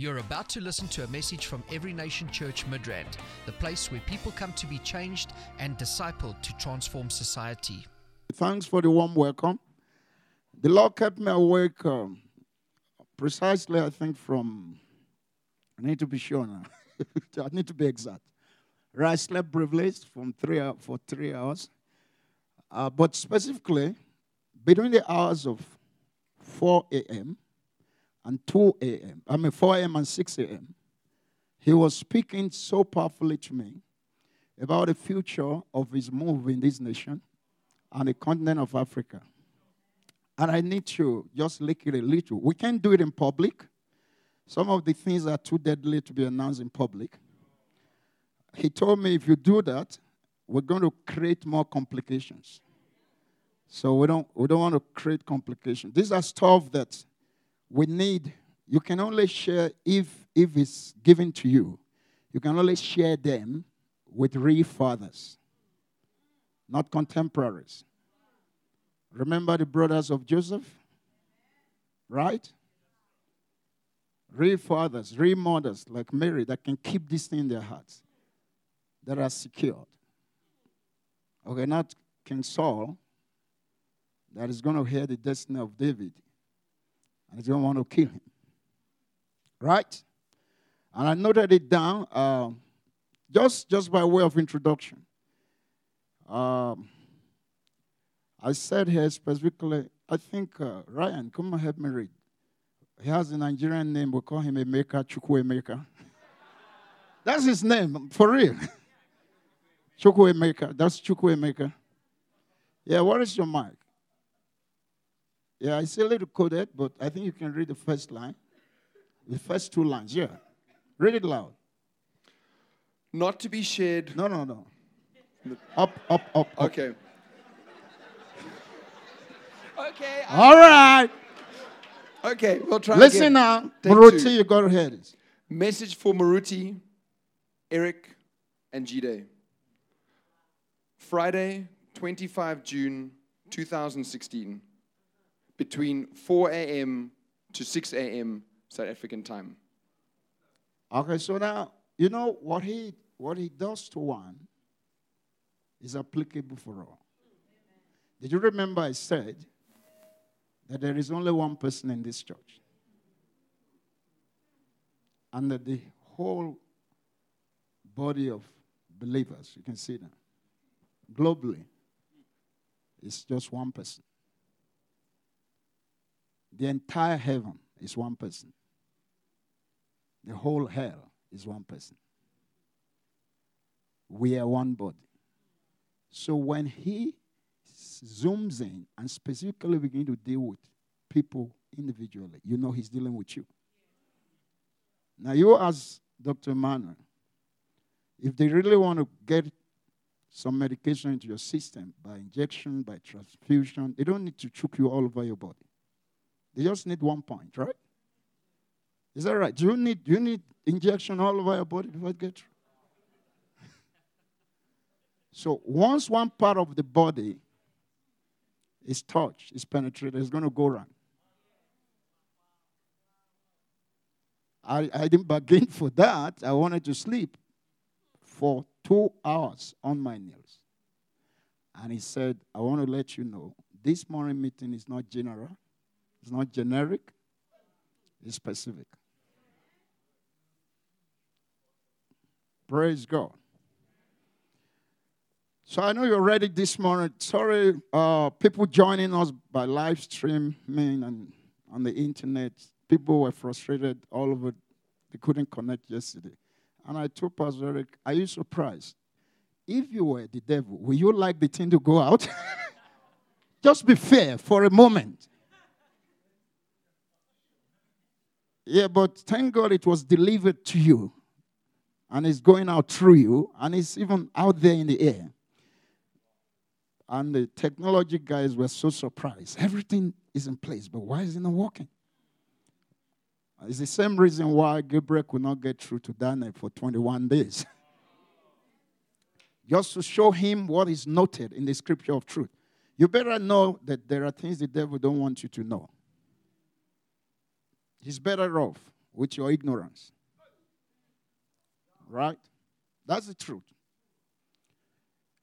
You're about to listen to a message from Every Nation Church Midrand, the place where people come to be changed and discipled to transform society. Thanks for the warm welcome. The Lord kept me awake um, precisely, I think, from, I need to be sure now. I need to be exact. Right, I slept privileged from three, for three hours. Uh, but specifically, between the hours of 4 a.m. and 2 a.m., I mean 4 a.m. and 6 a.m., he was speaking so powerfully to me about the future of his move in this nation and the continent of Africa. And I need to just lick it a little. We can't do it in public. Some of the things are too deadly to be announced in public. He told me if you do that, we're going to create more complications. So we don't, we don't want to create complications. These are stuff that we need. You can only share if, if it's given to you. You can only share them with real fathers, not contemporaries. Remember the brothers of Joseph? Right? Real fathers, real mothers like Mary that can keep this thing in their hearts, that are secured. Okay, not King Saul, that is going to hear the destiny of David and going to want to kill him. Right? And I noted it down uh, just, just by way of introduction. Um, I said here specifically, I think, uh, Ryan, come and help me read. He has a Nigerian name. We call him Emeka Chukwu Emeka. That's his name, for real. Chukwu Emeka. That's Chukwu Emeka. Yeah, what is your mic? Yeah, it's a little coded, but I think you can read the first line. The first two lines, yeah. Read it loud. Not to be shared. No, no, no. Up, up, up, up. Okay. Okay. I- All right. okay, we'll try Listen again. now. Take Maruti, two. you got to hear this. Message for Maruti, Eric, and Jide. Friday, 25 June 2016, between 4 a.m. to 6 a.m. South African time. Okay, so now you know what he what he does to one is applicable for all. Did you remember I said that there is only one person in this church? And that the whole body of believers, you can see that, globally, is just one person. The entire heaven is one person. The whole hell is one person. We are one body. So when he zooms in and specifically begin to deal with people individually, you know he's dealing with you. Now you ask Dr. Emmanuel, if they really want to get some medication into your system by injection, by transfusion, they don't need to choke you all over your body. They just need one point, right? Is that right? Do you need, do you need injection all over your body before it gets through? so once one part of the body is touched, is penetrated, it's going to go wrong. I, I didn't bargain for that. I wanted to sleep for two hours on my nails. And he said, I want to let you know this morning meeting is not general, it's not generic, it's specific. Praise God. So I know you're ready this morning. Sorry, uh, people joining us by live streaming and on the internet. People were frustrated all over. They couldn't connect yesterday. And I told Pastor Eric, Are you surprised? If you were the devil, would you like the thing to go out? Just be fair for a moment. Yeah, but thank God it was delivered to you. And it's going out through you. And it's even out there in the air. And the technology guys were so surprised. Everything is in place, but why is it not working? It's the same reason why Gabriel could not get through to Daniel for 21 days. Just to show him what is noted in the scripture of truth. You better know that there are things the devil don't want you to know. He's better off with your ignorance. Right? That's the truth.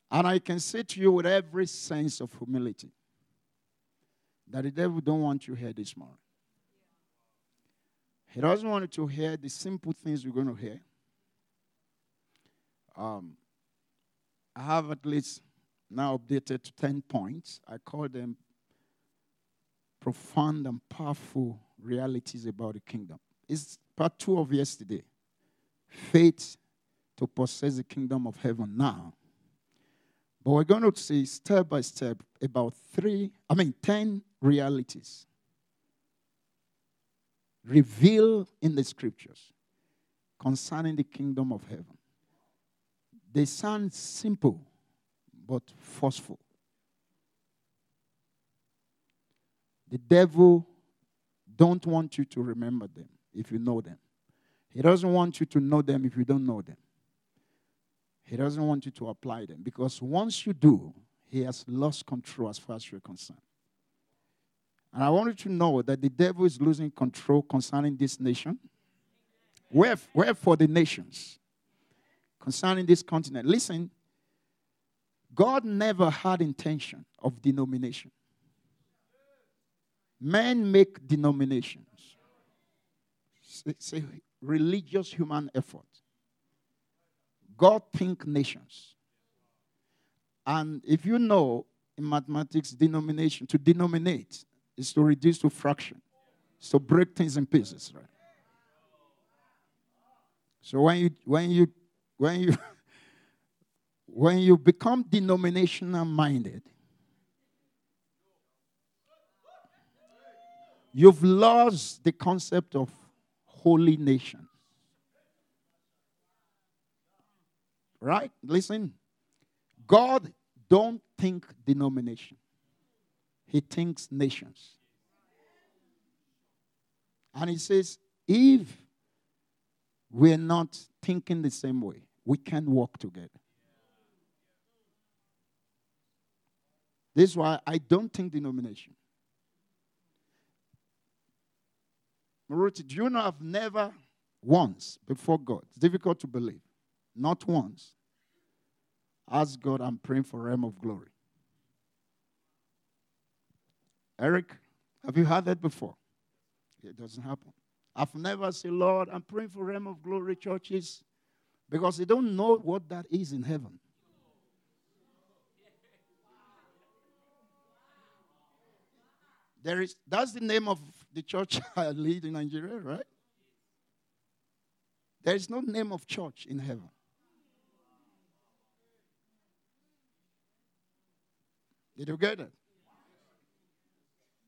And I can say to you with every sense of humility that the devil don't want you here this morning. He doesn't want you to hear the simple things you're going to hear. Um, I have at least now updated to 10 points. I call them profound and powerful realities about the kingdom. It's part two of yesterday. Faith to possess the kingdom of heaven now. But we're going to see step by step about three, I mean, 10 realities revealed in the scriptures concerning the kingdom of heaven. They sound simple, but forceful. The devil don't want you to remember them if you know them. He doesn't want you to know them if you don't know them. He doesn't want you to apply them because once you do, he has lost control as far as you're concerned. And I want you to know that the devil is losing control concerning this nation. Where, where for the nations? Concerning this continent. Listen, God never had intention of denomination. Men make denominations. It's a religious human effort. God think nations. And if you know in mathematics, denomination, to denominate is to reduce to fraction. So break things in pieces, right? So when you when you when you when you become denominational minded, you've lost the concept of holy nation. Right? Listen. God don't think denomination. He thinks nations. And he says, if we're not thinking the same way, we can't work together. This is why I don't think denomination. Maruti, do you know I've never once before God, it's difficult to believe, not once, asked God, I'm praying for realm of glory. Eric, have you heard that before? It doesn't happen. I've never said, Lord, I'm praying for realm of glory churches because they don't know what that is in heaven. There is, that's the name of the church I lead in Nigeria, right? There is no name of church in heaven. Did you get it?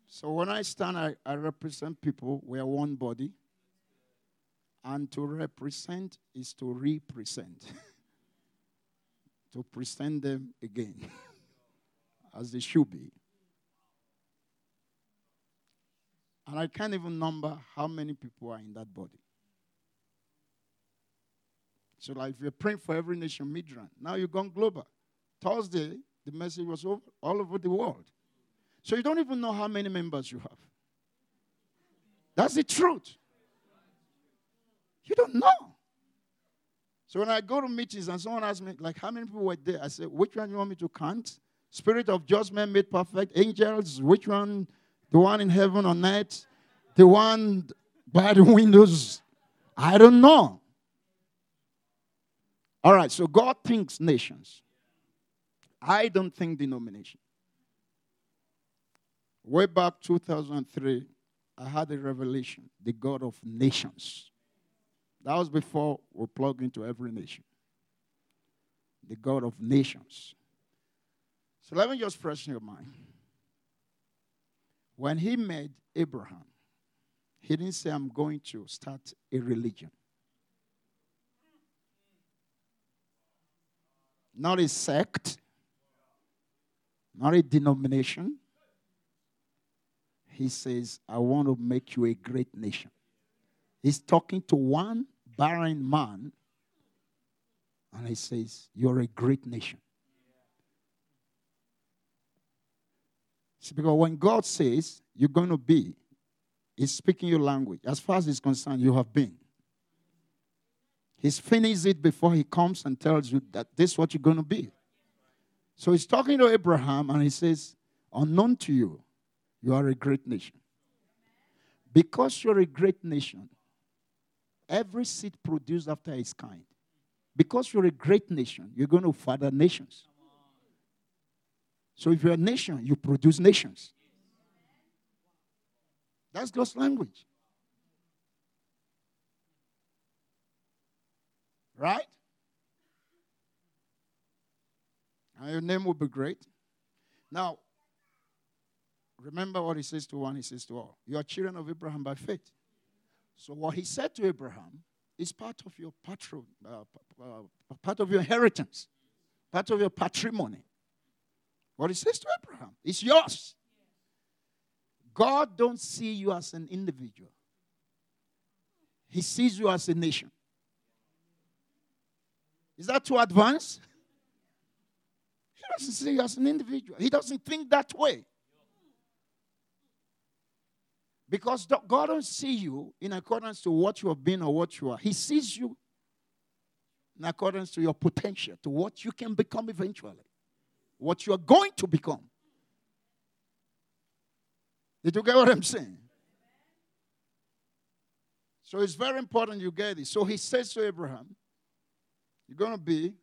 So when I stand, I, I represent people. We are one body. And to represent is to represent. to present them again as they should be. And I can't even number how many people are in that body. So, like, if you're praying for every nation, Midrand, now you've gone global. Thursday, the message was over, all over the world. So, you don't even know how many members you have. That's the truth. You don't know. So, when I go to meetings and someone asks me, like, how many people were there? I say, which one you want me to count? Spirit of judgment made perfect, angels, which one the one in heaven on earth? The one by the windows? I don't know. All right, so God thinks nations. I don't think denomination. Way back 2003, I had a revelation the God of nations. That was before we plugged into every nation. The God of nations. So let me just freshen your mind. When he made Abraham, he didn't say, I'm going to start a religion. Not a sect, not a denomination. He says, I want to make you a great nation. He's talking to one barren man, and he says, You're a great nation. Because when God says you're going to be He's speaking your language. As far as he's concerned, you have been. He's finished it before he comes and tells you that this is what you're going to be. So he's talking to Abraham and he says, Unknown to you, you are a great nation. Because you're a great nation, every seed produced after its kind. Because you're a great nation, you're going to father nations. So if you're a nation, you produce nations. That's God's language. Right? And your name will be great. Now, remember what he says to one, he says to all. You are children of Abraham by faith. So what he said to Abraham is part of your patron, uh, uh, part of your inheritance, part of your patrimony. What he says to Abraham is yours. God don't see you as an individual. He sees you as a nation. Is that too advanced? He doesn't see you as an individual. He doesn't think that way. Because God don't see you in accordance to what you have been or what you are. He sees you in accordance to your potential, to what you can become eventually, what you are going to become. Did you get what I'm saying? So it's very important you get it. So he says to Abraham, You're going to be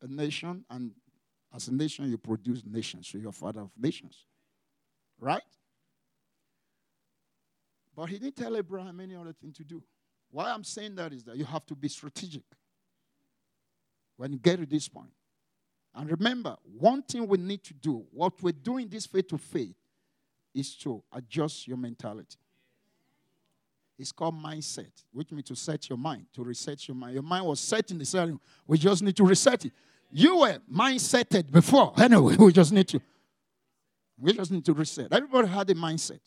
a nation, and as a nation, you produce nations. So you're a father of nations. Right? But he didn't tell Abraham any other thing to do. Why I'm saying that is that you have to be strategic when you get to this point. And remember, one thing we need to do, what we're doing this faith to faith, is to adjust your mentality. It's called mindset, which means to set your mind, to reset your mind. Your mind was set in the setting. We just need to reset it. You were mindseted before. Anyway, we just need to. We just need to reset. Everybody had a mindset.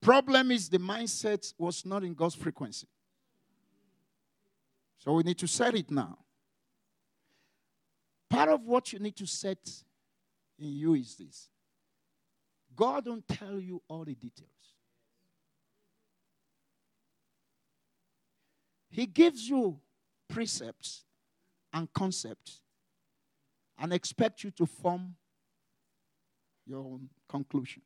Problem is the mindset was not in God's frequency. So we need to set it now. Part of what you need to set in you is this. God don't tell you all the details. He gives you precepts and concepts and expect you to form your own conclusion.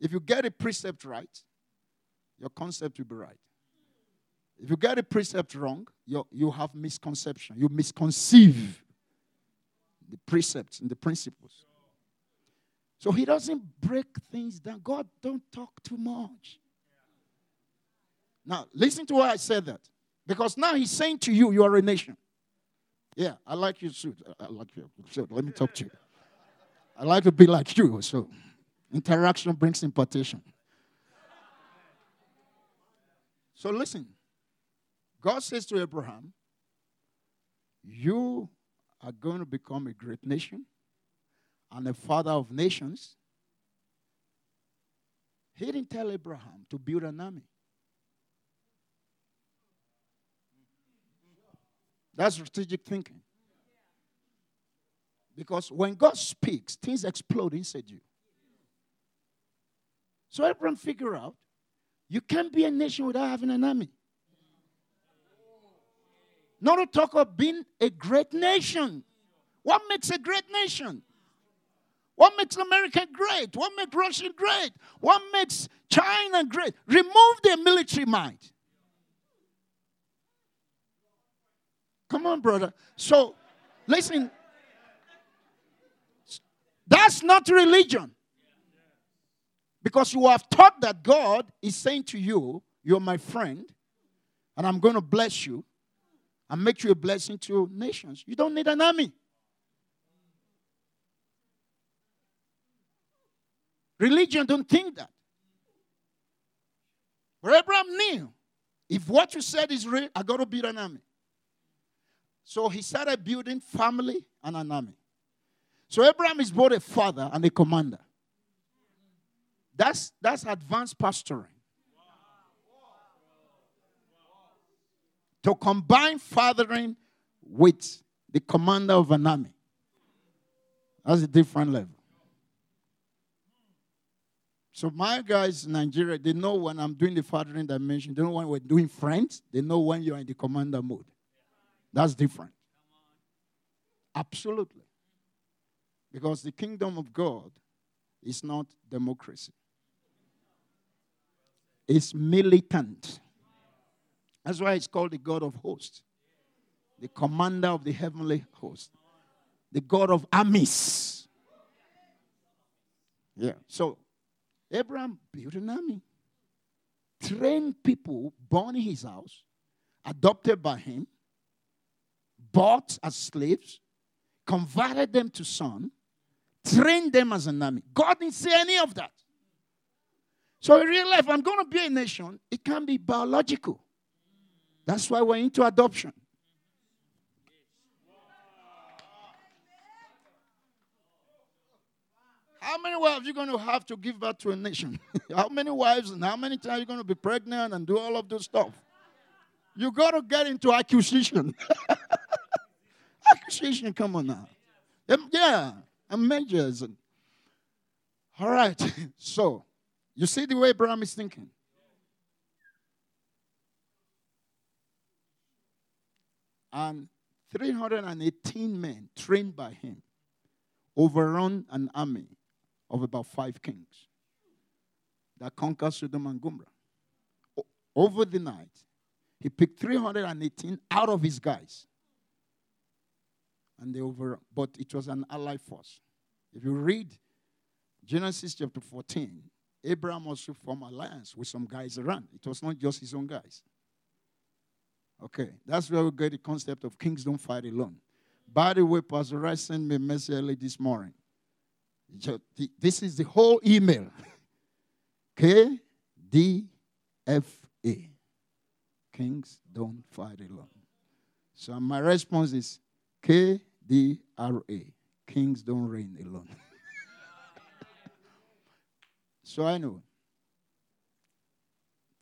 If you get a precept right, your concept will be right. If you get a precept wrong, you, you have misconception. You misconceive the precepts and the principles. So he doesn't break things down. God don't talk too much. Now, listen to why I said that. Because now he's saying to you, you are a nation. Yeah, I like your suit. I like your suit. Let me talk to you. I like to be like you. So Interaction brings impartation. So listen. God says to Abraham, You are going to become a great nation and a father of nations. He didn't tell Abraham to build an army. That's strategic thinking. Because when God speaks, things explode inside you. So Abraham figured out you can't be a nation without having an army. Not to talk of being a great nation. What makes a great nation? What makes America great? What makes Russia great? What makes China great? Remove their military might. Come on, brother. So, listen. That's not religion. Because you have taught that God is saying to you, You're my friend, and I'm going to bless you and make you a blessing to nations. You don't need an army. Religion don't think that. But Abraham knew if what you said is real, I got to build an army. So he started building family and an army. So Abraham is both a father and a commander. That's, that's advanced pastoring. To combine fathering with the commander of an army. That's a different level. So my guys in Nigeria, they know when I'm doing the fathering dimension. They know when we're doing friends. They know when you're in the commander mode. That's different. Absolutely. Because the kingdom of God is not democracy. It's militant. That's why it's called the God of hosts, the commander of the heavenly host, the God of armies. Yeah. So Abraham built an army, trained people born in his house, adopted by him, bought as slaves, converted them to son, trained them as an army. God didn't say any of that. So in real life, I'm going to be a nation, it can be biological. That's why we're into adoption. How many wives are you going to have to give birth to a nation? how many wives and how many times are you going to be pregnant and do all of this stuff? You got to get into acquisition. acquisition, come on now. Yeah, and measures. All right, so you see the way Abraham is thinking. And 318 men trained by him overrun an army of about five kings that conquered Sodom and Gomorrah. over the night, he picked 318 out of his guys. And they over, but it was an allied force. If you read Genesis chapter 14, Abraham also formed alliance with some guys around. It was not just his own guys. Okay, that's where we get the concept of kings don't fight alone. By the way, Pastor Rice sent me a message early this morning. This is the whole email. K D F A. Kings don't fight alone. So my response is K D R A. Kings don't reign alone. so I know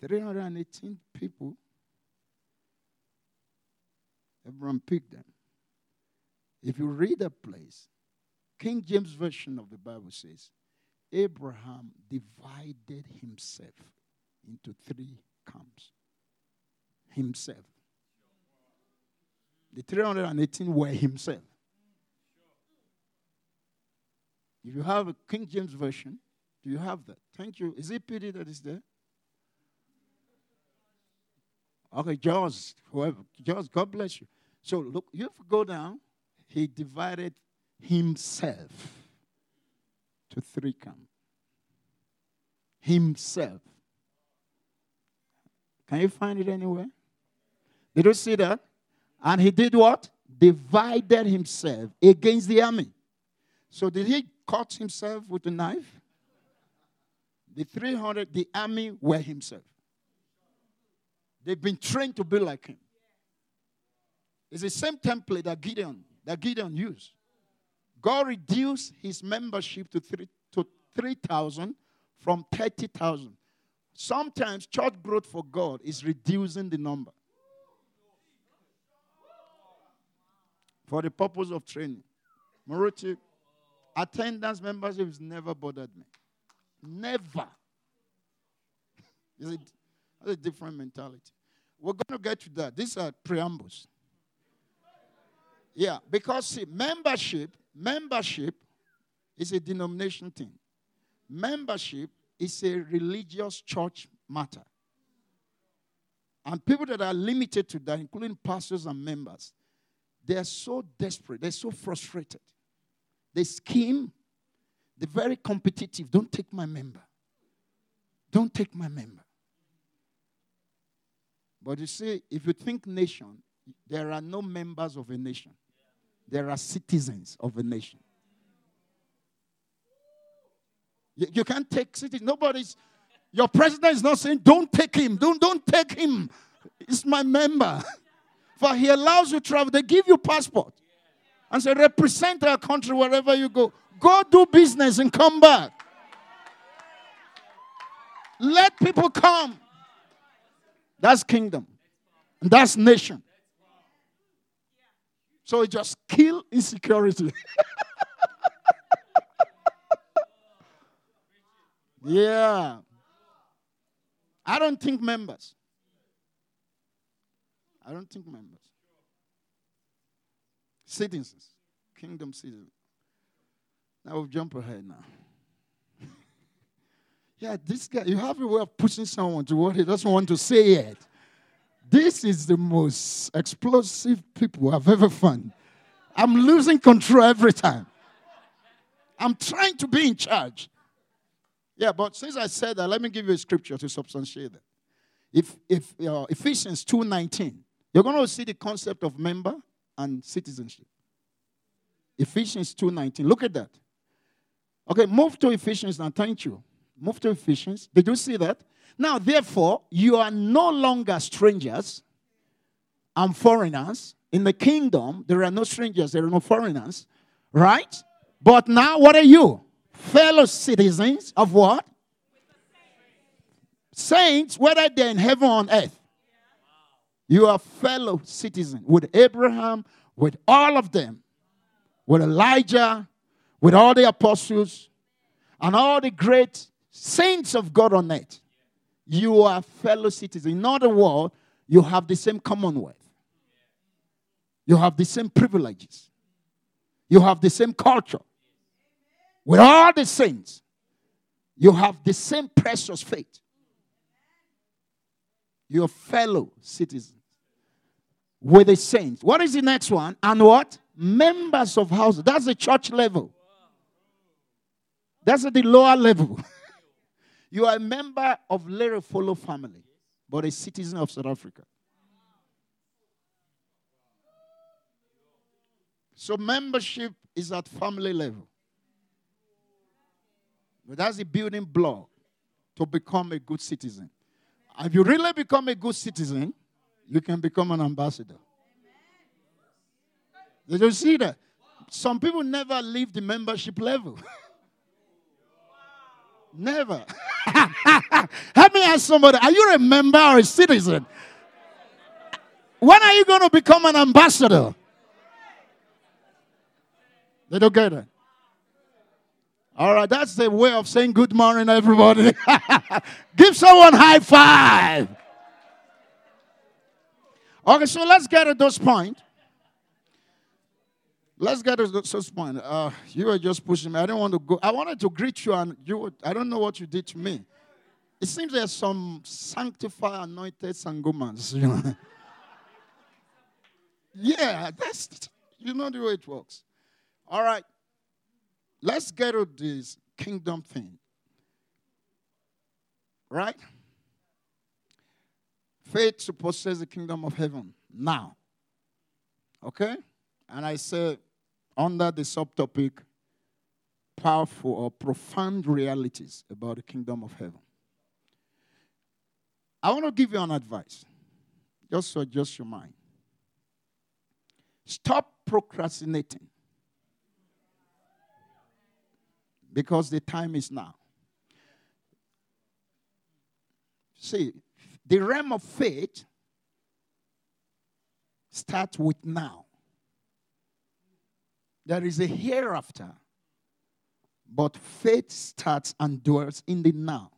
318 people. Everyone picked them. If you read that place, King James Version of the Bible says, Abraham divided himself into three camps. Himself. The 318 were himself. If you have a King James Version, do you have that? Thank you. Is it pity that is there? Okay, Jaws, whoever. Jaws, God bless you. So look, you have to go down. He divided himself to three camps. Himself. Can you find it anywhere? Did you see that? And he did what? Divided himself against the army. So did he cut himself with a knife? The 300, the army were himself. They've been trained to be like him. It's the same template that Gideon, that Gideon used. God reduced his membership to 3 to 3,000 from 30,000. Sometimes church growth for God is reducing the number for the purpose of training. Maruti, attendance membership has never bothered me. Never. Is it, that's a different mentality. We're going to get to that. These are preambles. Yeah, because see, membership Membership is a denomination thing. Membership is a religious church matter. And people that are limited to that, including pastors and members, they are so desperate, they're so frustrated. They scheme, they're very competitive. Don't take my member. Don't take my member. But you see, if you think nation, there are no members of a nation. There are citizens of a nation. You, you can't take cities. Nobody's. Your president is not saying, "Don't take him. Don't don't take him." It's my member. For he allows you travel. They give you passport and say, "Represent our country wherever you go. Go do business and come back." Let people come. That's kingdom. And that's nation. So it just kill insecurity. Yeah. I don't think members. I don't think members. Citizens. Kingdom citizens. Now we've jumped ahead now. Yeah, this guy, you have a way of pushing someone to what he doesn't want to say yet. This is the most explosive people I've ever found. I'm losing control every time. I'm trying to be in charge. Yeah, but since I said that, let me give you a scripture to substantiate that. If, if uh, Ephesians 2.19, you're going to see the concept of member and citizenship. Ephesians 2.19, look at that. Okay, move to Ephesians now, thank you. Move to Ephesians. Did you see that? Now, therefore, you are no longer strangers and foreigners. In the kingdom, there are no strangers, there are no foreigners, right? But now, what are you? Fellow citizens of what? Saints, whether they're in heaven or on earth. You are fellow citizens with Abraham, with all of them, with Elijah, with all the apostles, and all the great saints of God on earth. You are fellow citizens. In other words, you have the same commonwealth. You have the same privileges. You have the same culture. With all the saints, you have the same precious faith. You're fellow citizens with the saints. What is the next one? And what? Members of house. That's the church level. That's at the lower level. You are a member of Lere Follow family, but a citizen of South Africa. So membership is at family level. But that's the building block to become a good citizen. If you really become a good citizen, you can become an ambassador. Did you see that? Some people never leave the membership level. never. Help me ask somebody, are you a member or a citizen? When are you going to become an ambassador? They don't get it. All right, that's the way of saying good morning, everybody. Give someone high five. Okay, so let's get to this point. Let's get to this point. Uh, you were just pushing me. I didn't want to go. I wanted to greet you, and you. I don't know what you did to me. It seems there's some sanctified, anointed sangomans. You know? yeah, that's you know the way it works. All right, let's get to this kingdom thing. Right? Faith to possess the kingdom of heaven now. Okay? And I say under the subtopic powerful or profound realities about the kingdom of heaven. I want to give you an advice, just to adjust your mind. Stop procrastinating because the time is now. See, the realm of faith starts with now. There is a hereafter, but faith starts and dwells in the now.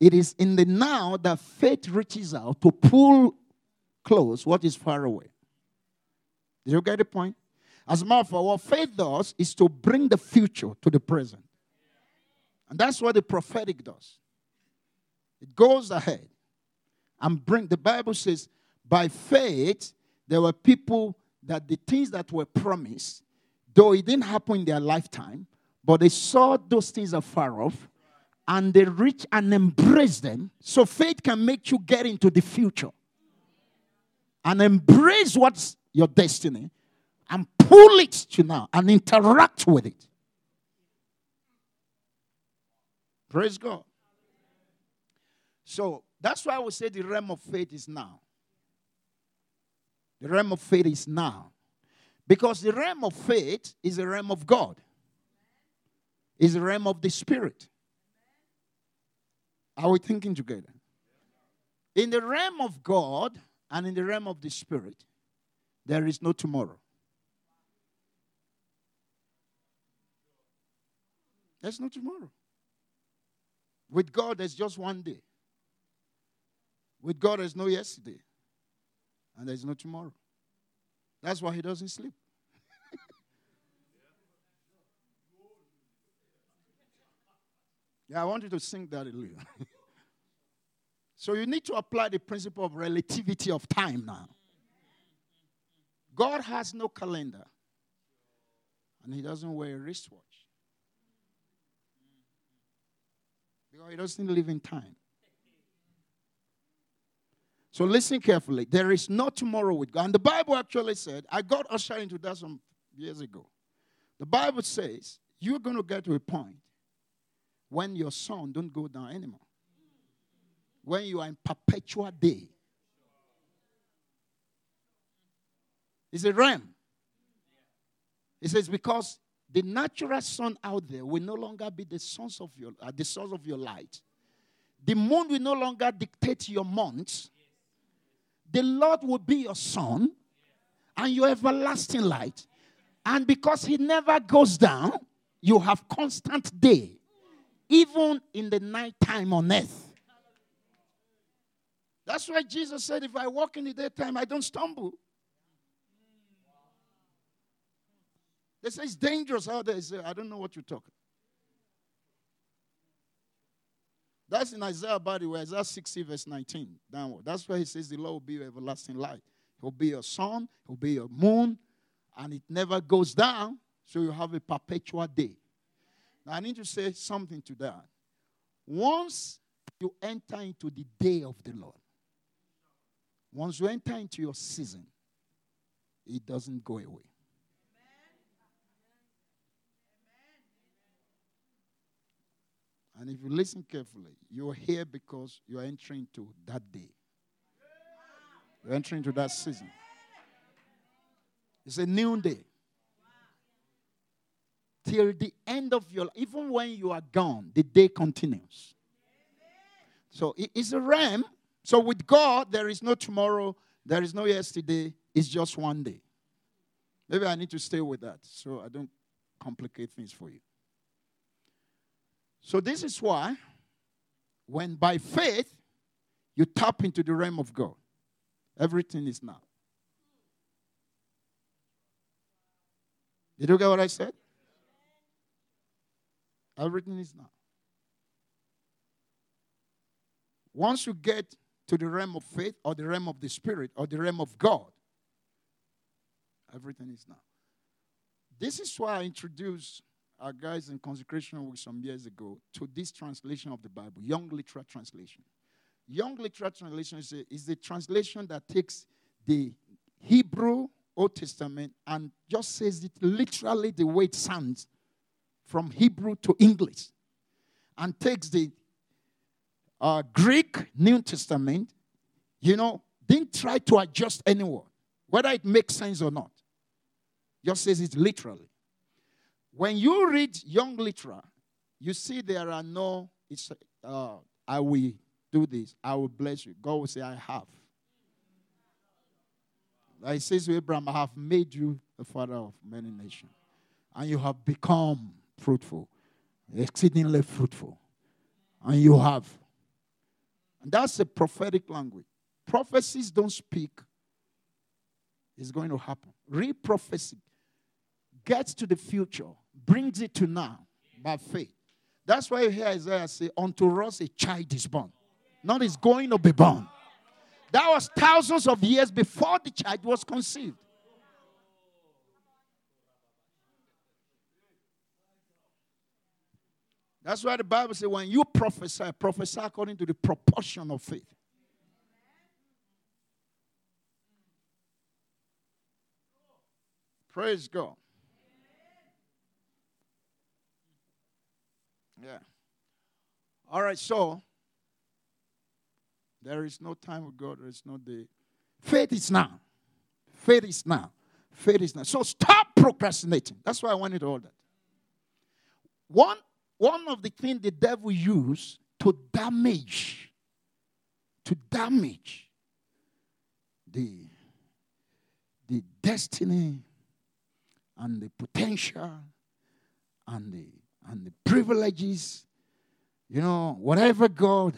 It is in the now that faith reaches out to pull close what is far away. Did you get the point? As a matter of fact, what faith does is to bring the future to the present. And that's what the prophetic does. It goes ahead and bring the Bible says, by faith, there were people that the things that were promised, though it didn't happen in their lifetime, but they saw those things afar off and they reach and embrace them. So faith can make you get into the future and embrace what's your destiny and pull it to now and interact with it. Praise God. So that's why I would say the realm of faith is now. The realm of faith is now. Because the realm of faith is the realm of God, is the realm of the Spirit. Are we thinking together? In the realm of God and in the realm of the Spirit, there is no tomorrow. There's no tomorrow. With God, there's just one day. With God, there's no yesterday. And there's no tomorrow. That's why he doesn't sleep. Yeah, I want you to sing that a little. so you need to apply the principle of relativity of time now. God has no calendar, and he doesn't wear a wristwatch. Because he doesn't live in time. So listen carefully. There is no tomorrow with God. And the Bible actually said, I got ushered into that some years ago. The Bible says you're going to get to a point when your sun don't go down anymore. When you are in perpetual day. It's a realm. It says because the natural sun out there will no longer be the source of your uh, the source of your light. The moon will no longer dictate your months. The Lord will be your sun and your everlasting light. And because he never goes down, you have constant day, even in the night time on earth. That's why Jesus said, If I walk in the daytime, I don't stumble. They say it's dangerous out there. Say, I don't know what you're talking. That's in Isaiah, by Isaiah 60, verse 19 downward. That's where he says the Lord will be your everlasting light. He'll be your sun, he'll be your moon, and it never goes down, so you have a perpetual day. Now, I need to say something to that. Once you enter into the day of the Lord, once you enter into your season, it doesn't go away. And if you listen carefully, you're here because you're entering into that day. You're entering into that season. It's a new day. Till the end of your life, even when you are gone, the day continues. So it's a realm. So with God, there is no tomorrow, there is no yesterday, it's just one day. Maybe I need to stay with that so I don't complicate things for you. So, this is why, when by faith you tap into the realm of God, everything is now. Did you get what I said? Everything is now. Once you get to the realm of faith or the realm of the spirit or the realm of God, everything is now. This is why I introduced our guys in consecration week some years ago to this translation of the Bible, Young Literal Translation. Young Literal Translation is, a, is the translation that takes the Hebrew Old Testament and just says it literally the way it sounds from Hebrew to English and takes the uh, Greek New Testament, you know, didn't try to adjust any word, whether it makes sense or not. Just says it literally. When you read Young Literal, you see there are no, it's, uh, I will do this, I will bless you. God will say, I have. Like it says to Abraham, I have made you the father of many nations. And you have become fruitful, exceedingly fruitful. And you have. And that's a prophetic language. Prophecies don't speak, it's going to happen. Read prophecy. Gets to the future brings it to now by faith. That's why you hear Isaiah say, Unto us a child is born. Not is going to be born. That was thousands of years before the child was conceived. That's why the Bible says when you prophesy, prophesy according to the proportion of faith. Praise God. Yeah. All right, so there is no time with God, there is no day. Faith is now. Faith is now. Faith is now. So stop procrastinating. That's why I wanted all that. One, one of the things the devil used to damage, to damage the, the destiny and the potential and the and the privileges, You know, whatever God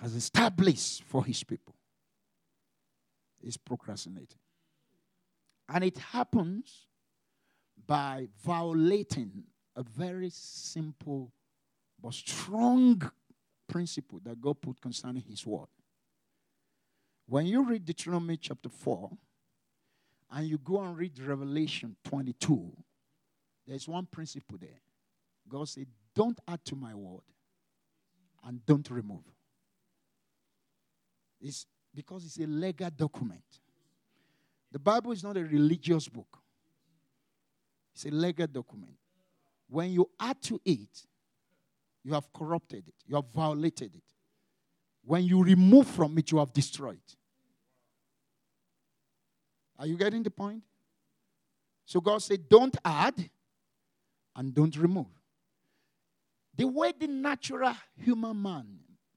has established for his people is procrastinating. And it happens by violating a very simple but strong principle that God put concerning his word. When you read Deuteronomy chapter 4 and you go and read Revelation 22, there's one principle there. God said, Don't add to my word and don't remove. It's because it's a legal document. The Bible is not a religious book, it's a legal document. When you add to it, you have corrupted it, you have violated it. When you remove from it, you have destroyed. Are you getting the point? So God said, Don't add and don't remove. The way the natural human man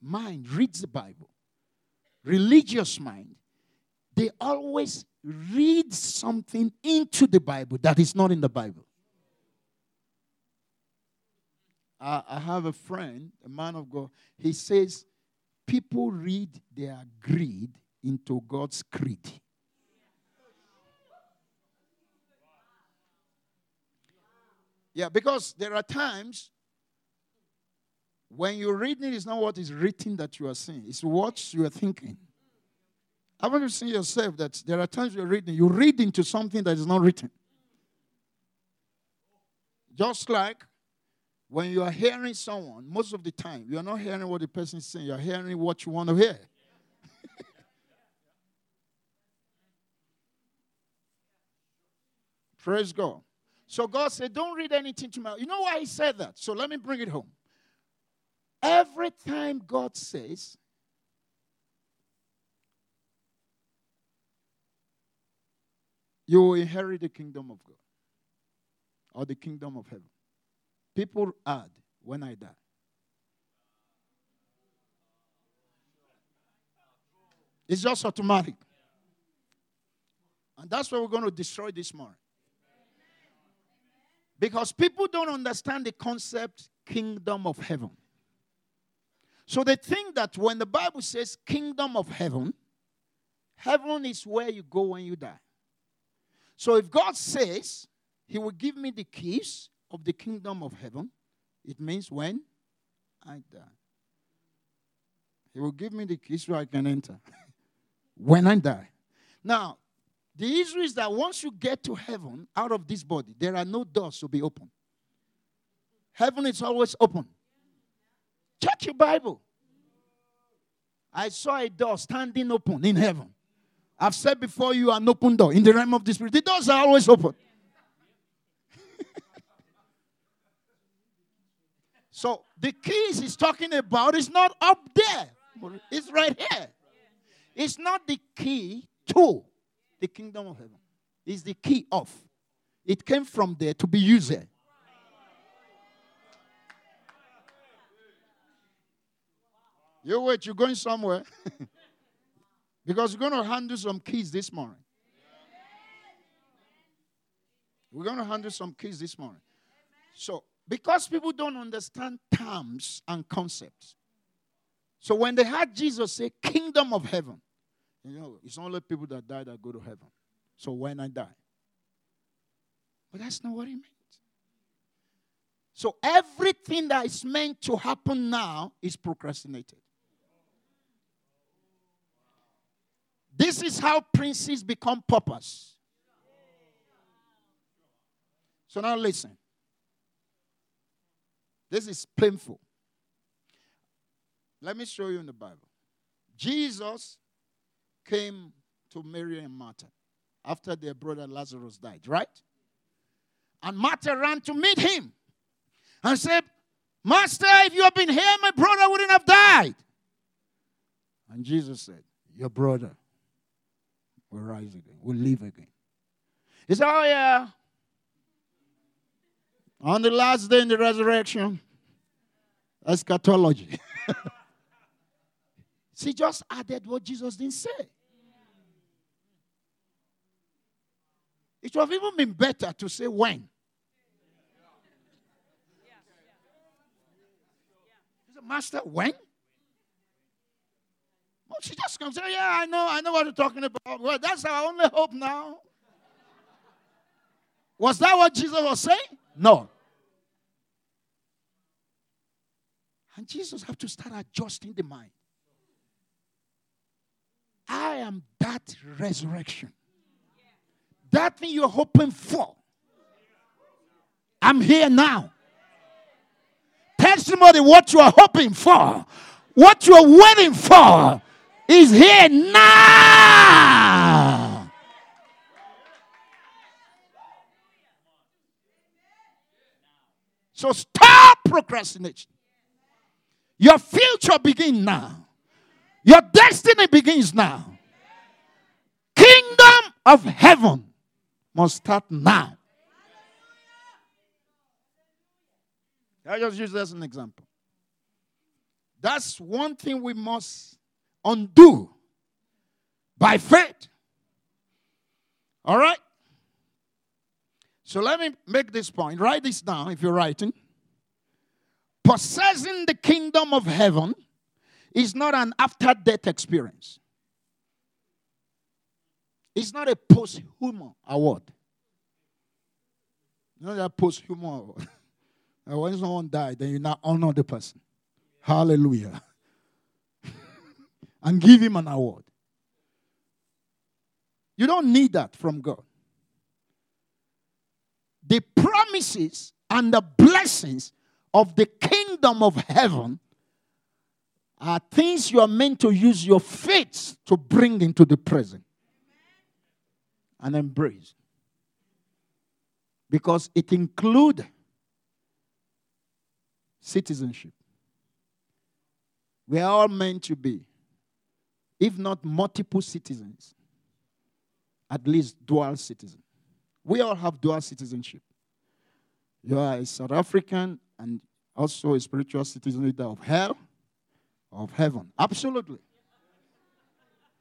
mind reads the Bible, religious mind, they always read something into the Bible that is not in the Bible. I, I have a friend, a man of God, he says people read their greed into God's creed. Yeah, because there are times when you're reading, it's not what is written that you are seeing, it's what you are thinking. Haven't you seen yourself that there are times you're reading, you read into something that is not written? Just like when you are hearing someone, most of the time, you are not hearing what the person is saying, you're hearing what you want to hear. Praise God. So God said, Don't read anything to me. You know why He said that? So let me bring it home. Every time God says, you will inherit the kingdom of God or the kingdom of heaven. People add, when I die. It's just automatic. And that's what we're going to destroy this morning. Because people don't understand the concept kingdom of heaven. So they think that when the Bible says kingdom of heaven, heaven is where you go when you die. So if God says he will give me the keys of the kingdom of heaven, it means when I die. He will give me the keys so I can enter. when I die. Now, the issue is that once you get to heaven out of this body, there are no doors to be open. Heaven is always open. Check your Bible. I saw a door standing open in heaven. I've said before you an open door in the realm of the spirit. The doors are always open. So the keys he's talking about is not up there. It's right here. It's not the key to the kingdom of heaven. It's the key of. It came from there to be used there. You wait, you're going somewhere. because we're going to handle some keys this morning. We're going to handle some keys this morning. So, because people don't understand terms and concepts. So, when they heard Jesus say, Kingdom of heaven, you know, it's only people that die that go to heaven. So, when I die. But that's not what he meant. So, everything that is meant to happen now is procrastinated. This is how princes become paupers. So now listen. This is painful. Let me show you in the Bible. Jesus came to Mary and Martha after their brother Lazarus died, right? And Martha ran to meet him and said, Master, if you had been here, my brother wouldn't have died. And Jesus said, Your brother will rise again, will live again. He said, Oh, yeah. On the last day in the resurrection, eschatology. she just added what Jesus didn't say. It would have even been better to say when. Master, when? Well, she just comes and Yeah, I know, I know what you're talking about. Well, that's our only hope now. Was that what Jesus was saying? No. And Jesus have to start adjusting the mind. I am that resurrection. That thing you're hoping for. I'm here now. Tell somebody what you are hoping for, what you are waiting for is here now. So stop procrastination. Your future begins now. Your destiny begins now. Kingdom of heaven must start now. I just use this as an example. That's one thing we must undo by faith. All right? So let me make this point. Write this down if you're writing. Possessing the kingdom of heaven is not an after death experience, it's not a posthumous award. You know that posthumous award? when someone died, then you now honor the person. Hallelujah and give him an award. You don't need that from God. The promises and the blessings of the kingdom of heaven are things you are meant to use your faith to bring into the present and embrace. Because it includes citizenship. We are all meant to be if not multiple citizens, at least dual citizen. We all have dual citizenship. You are a South African and also a spiritual citizen either of hell or of heaven. Absolutely.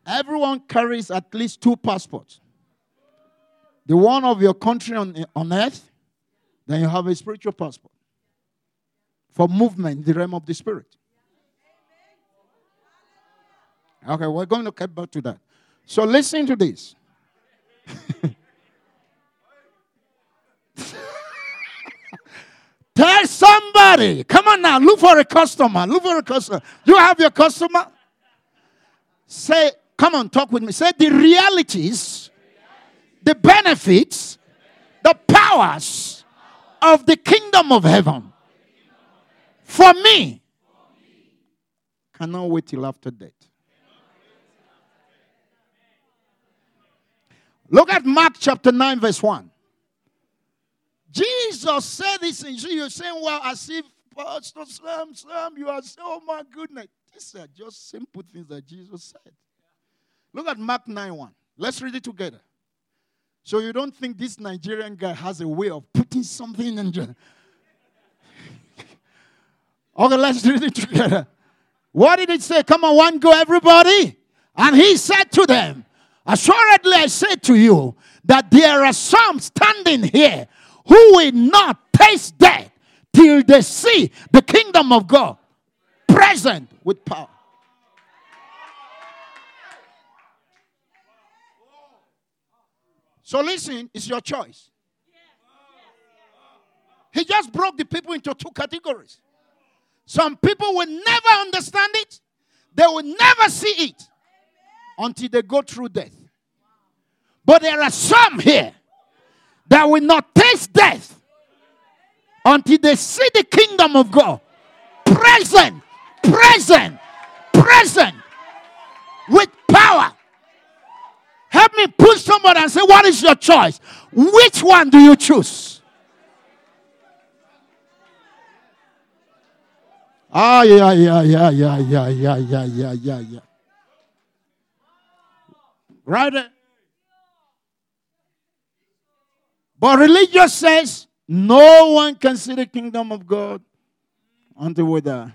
Everyone carries at least two passports. The one of your country on, on earth, then you have a spiritual passport for movement in the realm of the spirit. Okay, we're going to get back to that. So listen to this. Tell somebody. Come on now. Look for a customer. Look for a customer. You have your customer? Say, come on, talk with me. Say the realities, the benefits, the powers of the kingdom of heaven. For me, cannot wait till after death. Look at Mark chapter 9, verse 1. Jesus said this, and you're saying, well, as if Pastor Sam, Sam, you are so, oh my goodness. These are just simple things that Jesus said. Look at Mark 9 1. Let's read it together. So you don't think this Nigerian guy has a way of putting something in there. okay, let's read it together. What did it say? Come on, one go, everybody. And he said to them, Assuredly, I say to you that there are some standing here who will not taste death till they see the kingdom of God present with power. So listen, it's your choice. He just broke the people into two categories. Some people will never understand it, they will never see it until they go through death. But there are some here that will not taste death until they see the kingdom of God present, present, present with power. Help me push somebody and say, What is your choice? Which one do you choose? Ah, yeah, yeah, yeah, yeah, yeah, yeah, yeah, yeah, yeah, yeah. Right there. But religion says no one can see the kingdom of God until we die.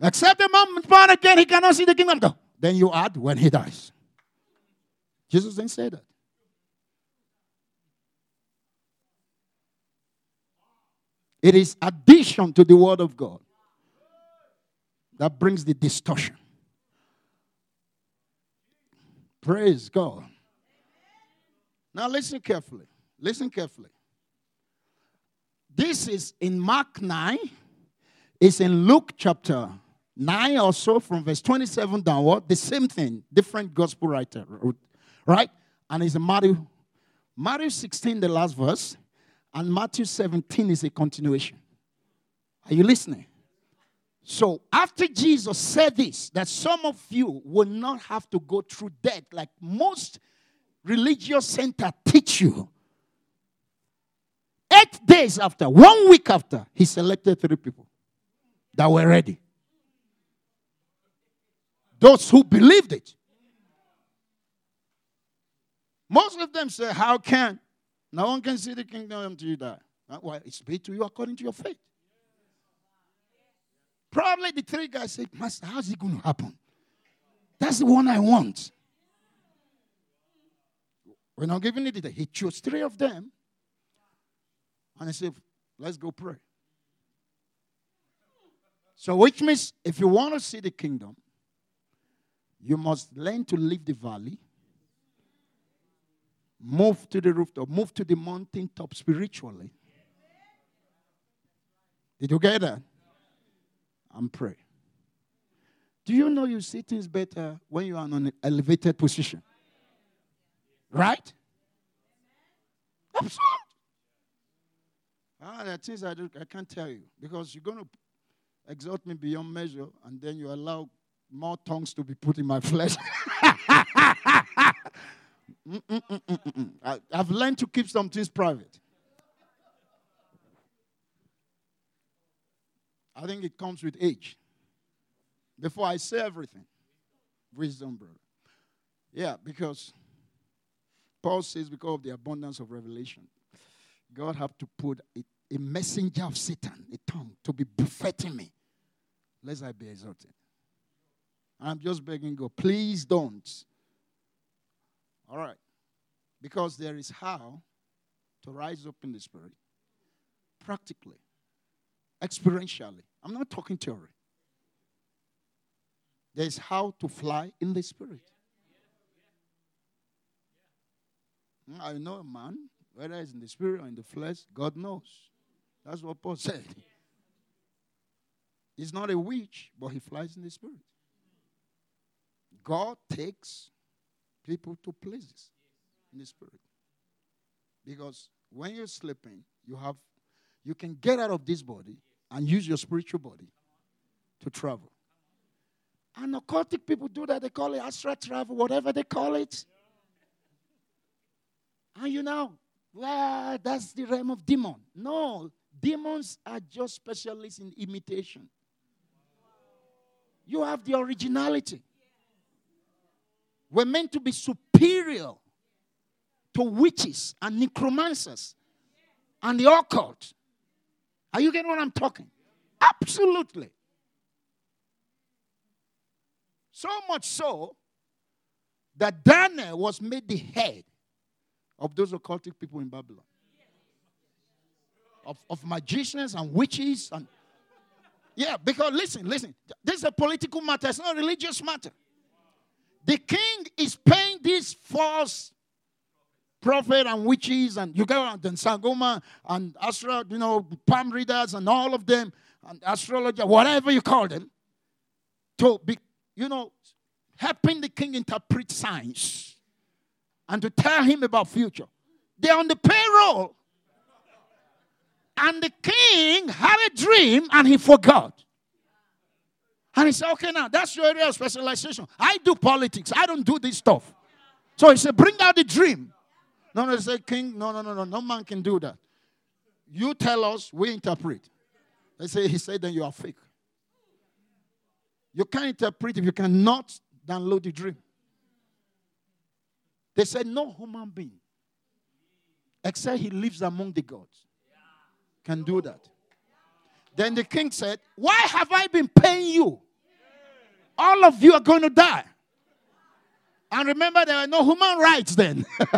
Except the man born again, he cannot see the kingdom of God. Then you add when he dies. Jesus didn't say that. It is addition to the word of God that brings the distortion. Praise God. Now listen carefully. Listen carefully. This is in Mark 9. It's in Luke chapter 9 or so from verse 27 downward. The same thing, different gospel writer, right? And it's in Matthew. Matthew 16, the last verse, and Matthew 17 is a continuation. Are you listening? So after Jesus said this, that some of you will not have to go through death like most religious center teach you. Eight days after, one week after, he selected three people that were ready. Those who believed it. Most of them say, How can? No one can see the kingdom until you die. Why? It's paid to you according to your faith. Probably the three guys said, Master, how's it going to happen? That's the one I want. We're not giving it. He chose three of them. And he said, Let's go pray. So, which means if you want to see the kingdom, you must learn to leave the valley, move to the rooftop, move to the mountain top spiritually. Did you get that? And pray. Do you know you see things better when you are in an elevated position? Right? Absolutely. Ah, there are things I, do, I can't tell you because you're going to exalt me beyond measure and then you allow more tongues to be put in my flesh. Mm, mm, mm, I, I've learned to keep some things private. I think it comes with age. Before I say everything, wisdom, brother. Yeah, because Paul says, because of the abundance of revelation, God have to put a, a messenger of Satan, a tongue, to be buffeting me, lest I be exalted. I'm just begging God, please don't. All right. Because there is how to rise up in the spirit practically, experientially. I'm not talking theory. There's how to fly in the spirit. Mm, I know a man, whether it's in the spirit or in the flesh, God knows. That's what Paul said. He's not a witch, but he flies in the spirit. God takes people to places in the spirit. Because when you're sleeping, you have you can get out of this body and use your spiritual body to travel. And occultic people do that. They call it astral travel, whatever they call it. And you know, well, that's the realm of demon. No, demons are just specialists in imitation. You have the originality. We're meant to be superior to witches and necromancers and the occult. Are you getting what I'm talking? Absolutely. So much so that Daniel was made the head of those occultic people in Babylon. Of, of magicians and witches and yeah, because listen, listen, this is a political matter, it's not a religious matter. The king is paying these false prophet and witches and you go and Sangoma and Astro, you know, palm readers and all of them and astrologer, whatever you call them, to be, you know, helping the king interpret signs and to tell him about future. They're on the payroll. And the king had a dream and he forgot. And he said, okay, now that's your area of specialization. I do politics. I don't do this stuff. So he said, bring out the dream. No, no, they said, King, no, no, no, no, no man can do that. You tell us, we interpret. They say, he said, then you are fake. You can't interpret if you cannot download the dream. They said, no human being, except he lives among the gods, can do that. Then the king said, Why have I been paying you? All of you are going to die. And remember, there are no human rights then.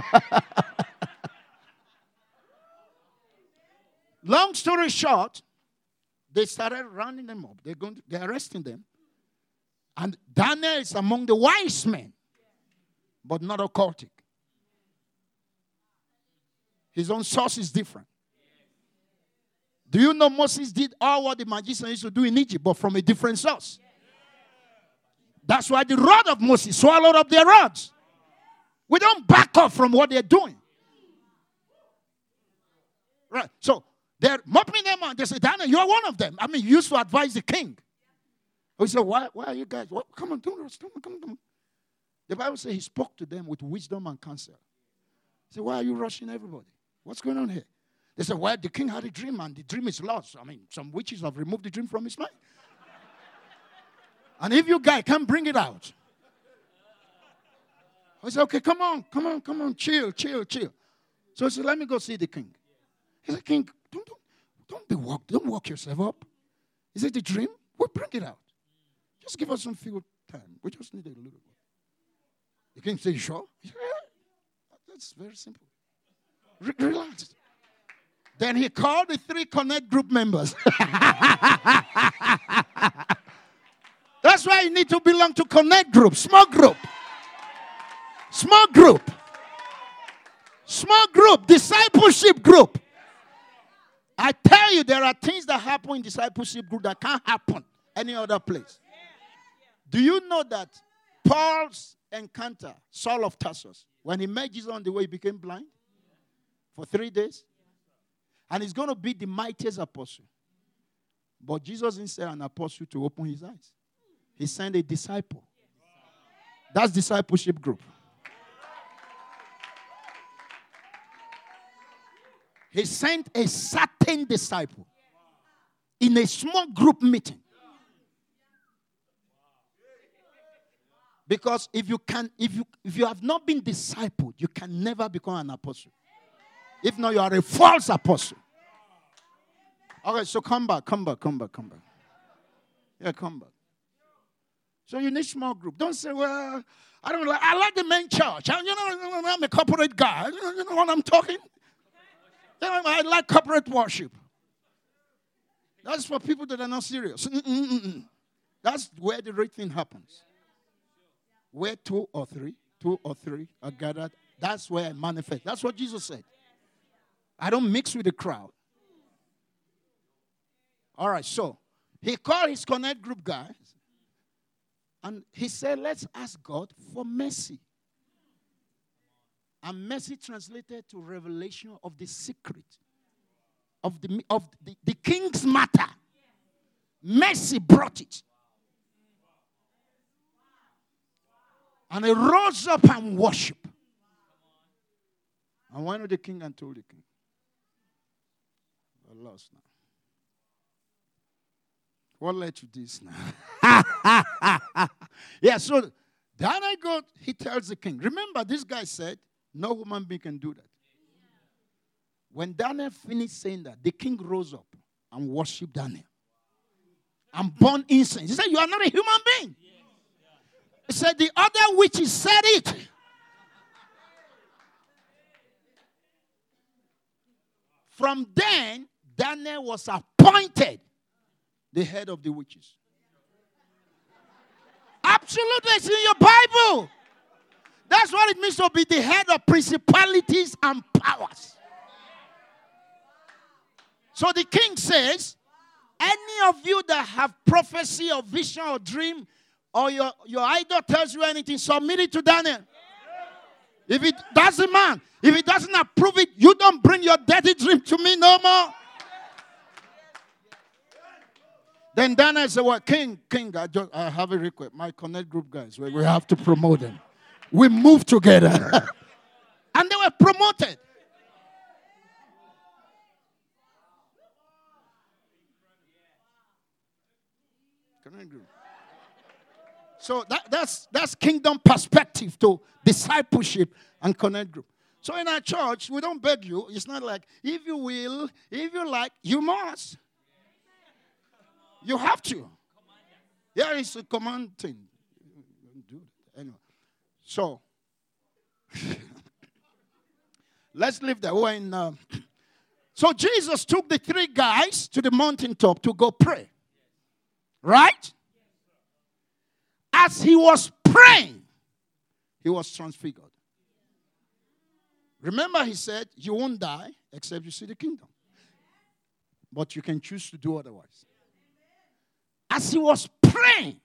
long story short, they started rounding them up. They're going to, they're arresting them. And Daniel is among the wise men, but not occultic. His own source is different. Do you know Moses did all what the magicians used to do in Egypt, but from a different source? That's why the rod of Moses swallowed up their rods. We don't back off from what they're doing. Right. So they're mopping them on. They say, Daniel, you're one of them. I mean, you used to advise the king. We said, why, why are you guys? What? Come on, rush. Come on, come on, come on. The Bible says he spoke to them with wisdom and counsel. He said, Why are you rushing everybody? What's going on here? They said, Well, the king had a dream and the dream is lost. I mean, some witches have removed the dream from his mind. and if you guys can't bring it out, I said, Okay, come on, come on, come on, chill, chill, chill. So he said, Let me go see the king. He said, King, don't, don't, don't be walk, don't walk yourself up. Is it the dream? We'll bring it out. Just give us some few time. We just need a little bit. The king said, You sure? Yeah. That's very simple. Re- relax. Then he called the three Connect group members. That's why you need to belong to Connect group, small group. Small group. Small group, discipleship group. I tell you, there are things that happen in discipleship group that can't happen any other place. Do you know that Paul's encounter, Saul of Tarsus, when he met Jesus on the way, he became blind for three days? And he's going to be the mightiest apostle. But Jesus didn't send an apostle to open his eyes, he sent a disciple. That's discipleship group. He sent a certain disciple in a small group meeting. Because if you can, if you if you have not been discipled, you can never become an apostle. If not, you are a false apostle. Okay, so come back, come back, come back, come back. Yeah, come back. So you need small group. Don't say, well, I don't like I like the main church. I, you know, I'm a corporate guy. You know what I'm talking? You know, I like corporate worship. That's for people that are not serious. Mm-mm-mm. That's where the right thing happens. Where two or three, two or three are gathered, that's where I manifest. That's what Jesus said. I don't mix with the crowd. All right, so he called his connect group guys and he said, Let's ask God for mercy. And mercy translated to revelation of the secret of the, of the, the king's matter. Mercy brought it. And he rose up and worship. And went to the king and told the king, I lost now. What led to this now? yeah, so then I go, he tells the king. Remember, this guy said, no human being can do that. When Daniel finished saying that, the king rose up and worshiped Daniel and burned incense. He said, You are not a human being. He said, The other witches said it. From then, Daniel was appointed the head of the witches. Absolutely, it's in your Bible. That's what it means to be the head of principalities and powers. So the king says, any of you that have prophecy or vision or dream, or your, your idol tells you anything, submit it to Daniel. If it doesn't, man, if it doesn't approve it, you don't bring your dirty dream to me no more. Then Daniel said, Well, King, King, I, just, I have a request. My Connect group guys, we, we have to promote them. We move together. and they were promoted. Connect group. So that, that's that's kingdom perspective to discipleship and connect group. So in our church, we don't beg you. It's not like if you will, if you like, you must. You have to. Yeah, it's a command thing. Anyway. So let's leave that. We're in uh, So Jesus took the three guys to the mountaintop to go pray. Right? As he was praying, he was transfigured. Remember, he said, You won't die except you see the kingdom. But you can choose to do otherwise. As he was praying,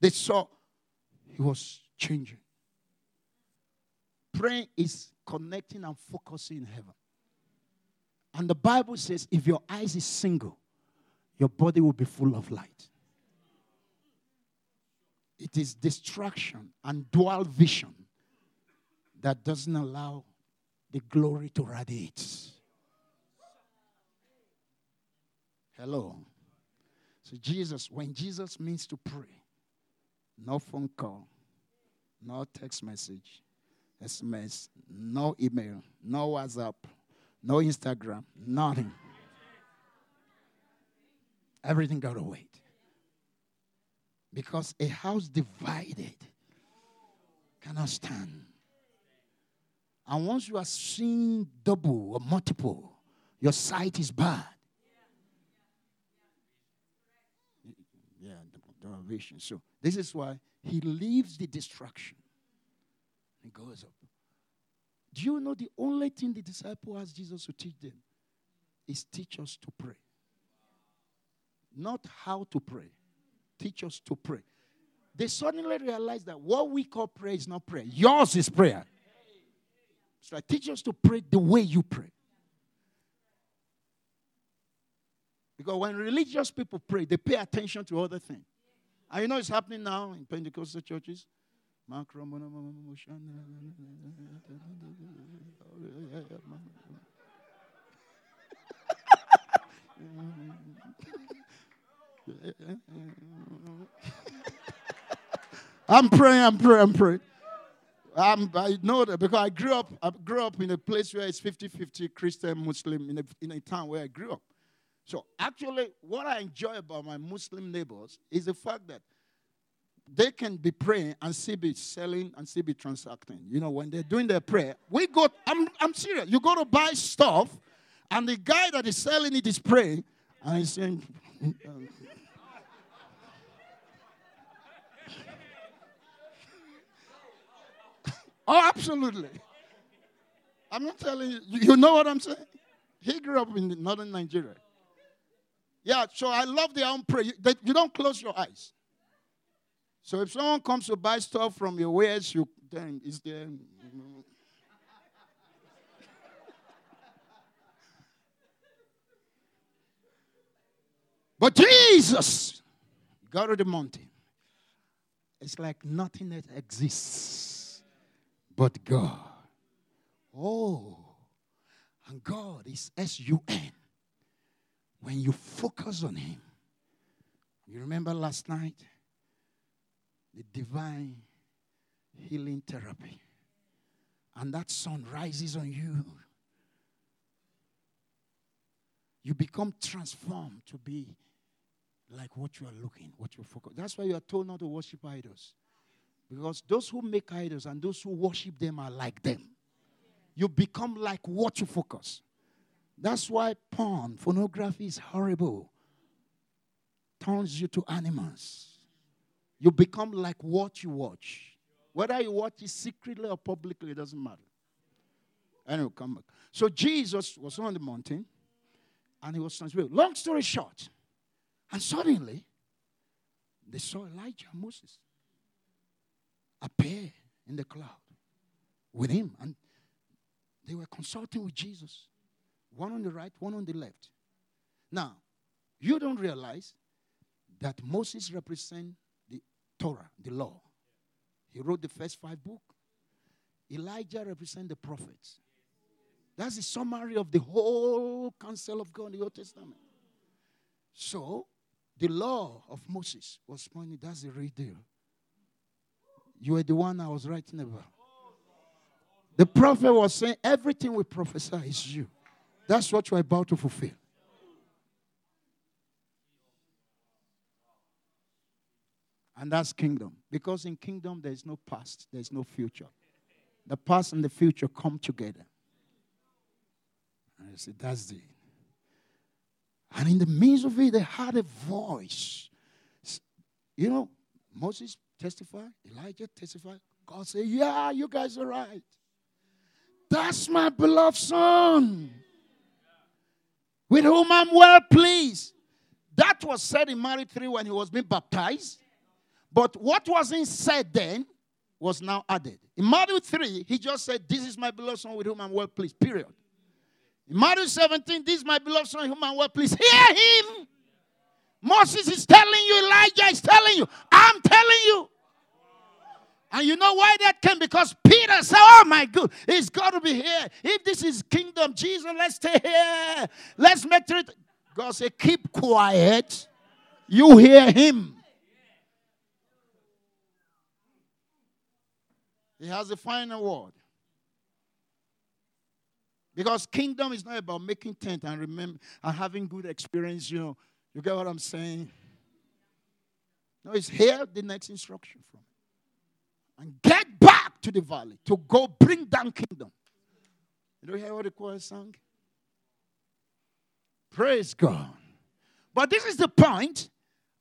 they saw he was changing. Praying is connecting and focusing in heaven. And the Bible says if your eyes is single, your body will be full of light. It is distraction and dual vision that doesn't allow the glory to radiate. Hello. So, Jesus, when Jesus means to pray, no phone call, no text message, SMS, no email, no WhatsApp, no Instagram, nothing. Everything got to wait. Because a house divided cannot stand. And once you are seeing double or multiple, your sight is bad. Yeah, vision. So this is why he leaves the distraction and goes up. Do you know the only thing the disciple asked Jesus to teach them is teach us to pray? Not how to pray, teach us to pray. They suddenly realized that what we call prayer is not prayer, yours is prayer. So I teach us to pray the way you pray. Because when religious people pray, they pay attention to other things. And you know it's happening now in Pentecostal churches. I'm praying, I'm praying, I'm praying. I'm, I know that because I grew up, I grew up in a place where it's 50-50 Christian, Muslim, in a, in a town where I grew up. So actually, what I enjoy about my Muslim neighbors is the fact that they can be praying and still be selling and still be transacting. You know, when they're doing their prayer, we go, I'm, I'm serious. You go to buy stuff, and the guy that is selling it is praying, he's saying, Oh, absolutely. I'm not telling you. You know what I'm saying? He grew up in northern Nigeria. Yeah, so I love their own prayer. You don't close your eyes. So if someone comes to buy stuff from your wares, you then is there. But Jesus, God of the mountain, it's like nothing that exists but God. Oh, and God is S U N. When you focus on Him, you remember last night? the divine healing therapy. And that sun rises on you. You become transformed to be like what you are looking, what you focus. That's why you are told not to worship idols. Because those who make idols and those who worship them are like them. You become like what you focus. That's why porn, pornography is horrible. Turns you to animals. You become like what you watch. Whether you watch it secretly or publicly, it doesn't matter. Anyway, come back. So Jesus was on the mountain and he was transfigured. Long story short, and suddenly they saw Elijah and Moses appear in the cloud with him. And they were consulting with Jesus. One on the right, one on the left. Now, you don't realize that Moses represents the Torah, the law. He wrote the first five books. Elijah represents the prophets. That's the summary of the whole counsel of God in the Old Testament. So, the law of Moses was pointing, that's the real deal. You were the one I was writing about. The prophet was saying, everything we prophesy is you. That's what you're about to fulfill. And that's kingdom. Because in kingdom, there is no past, there is no future. The past and the future come together. And I said, that's the And in the midst of it, they had a voice. You know, Moses testified, Elijah testified. God said, Yeah, you guys are right. That's my beloved son, with whom I'm well pleased. That was said in Matthew 3 when he was being baptized. But what wasn't said then was now added. In Matthew 3, he just said, This is my beloved son with whom I'm well pleased, period. In Matthew 17, this my beloved son whom I'm well. Hear him. Moses is telling you, Elijah is telling you, I'm telling you. And you know why that came? Because Peter said, Oh my God, it's got to be here. If this is kingdom, Jesus, let's stay here. Let's make it. God said, Keep quiet. You hear him. He has the final word. Because kingdom is not about making tent and remember and having good experience, you know. You get what I'm saying? No, it's here the next instruction from. And get back to the valley to go bring down kingdom. You don't hear what the choir sang? Praise God. But this is the point.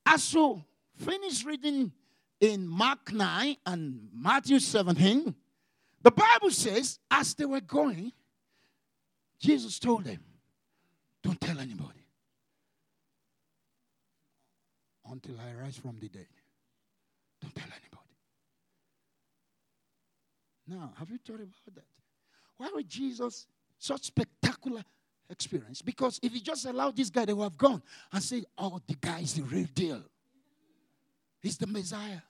As you finish reading in Mark 9 and Matthew 17, the Bible says, as they were going, Jesus told them, Don't tell anybody until I rise from the dead. Don't tell anybody. Now, have you thought about that? Why would Jesus such spectacular experience? Because if he just allowed this guy, would have gone and said, Oh, the guy is the real deal. He's the Messiah.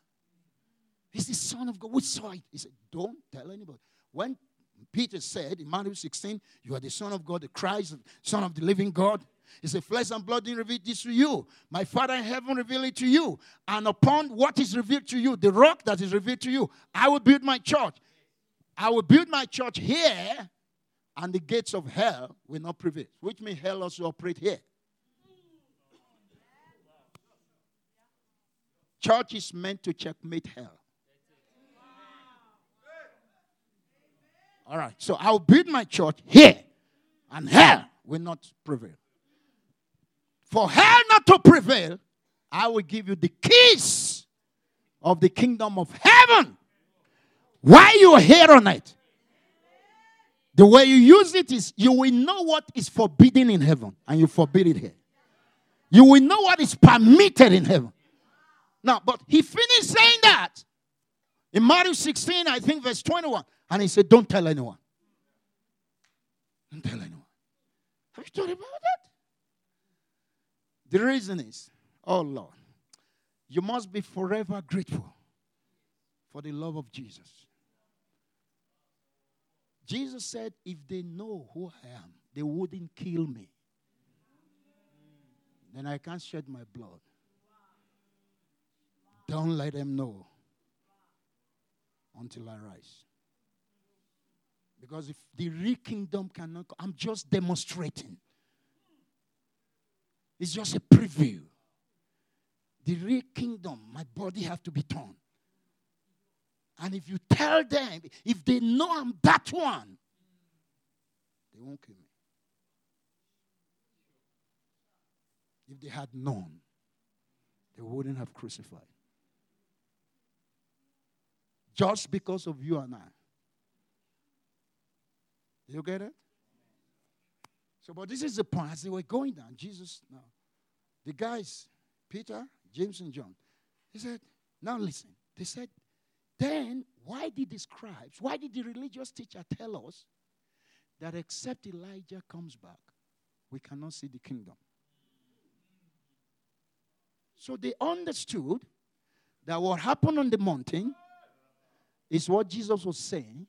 He's the Son of God. We saw it. He said, Don't tell anybody. When Peter said in Matthew 16, You are the Son of God, the Christ, Son of the living God. He said, Flesh and blood didn't reveal this to you. My Father in heaven revealed it to you. And upon what is revealed to you, the rock that is revealed to you, I will build my church. I will build my church here, and the gates of hell will not prevail. Which means hell also operate here. Church is meant to checkmate hell. All right. So I'll build my church here, and hell will not prevail. For hell not to prevail, I will give you the keys of the kingdom of heaven. Why you are here on it? The way you use it is you will know what is forbidden in heaven, and you forbid it here. You will know what is permitted in heaven. Now, but he finished saying that in Matthew 16, I think, verse 21. And he said, Don't tell anyone. Don't tell anyone. Have you thought about that? The reason is, oh Lord, you must be forever grateful for the love of Jesus. Jesus said, If they know who I am, they wouldn't kill me. Then I can't shed my blood. Don't let them know until I rise. Because if the real kingdom cannot, I'm just demonstrating. It's just a preview. The real kingdom, my body have to be torn. And if you tell them, if they know I'm that one, they won't kill me. If they had known, they wouldn't have crucified. Just because of you and I. You get it? So, but this is the point. As they were going down, Jesus, now, the guys, Peter, James, and John, he said, now listen. They said, then why did the scribes, why did the religious teacher tell us that except Elijah comes back, we cannot see the kingdom? So they understood that what happened on the mountain is what Jesus was saying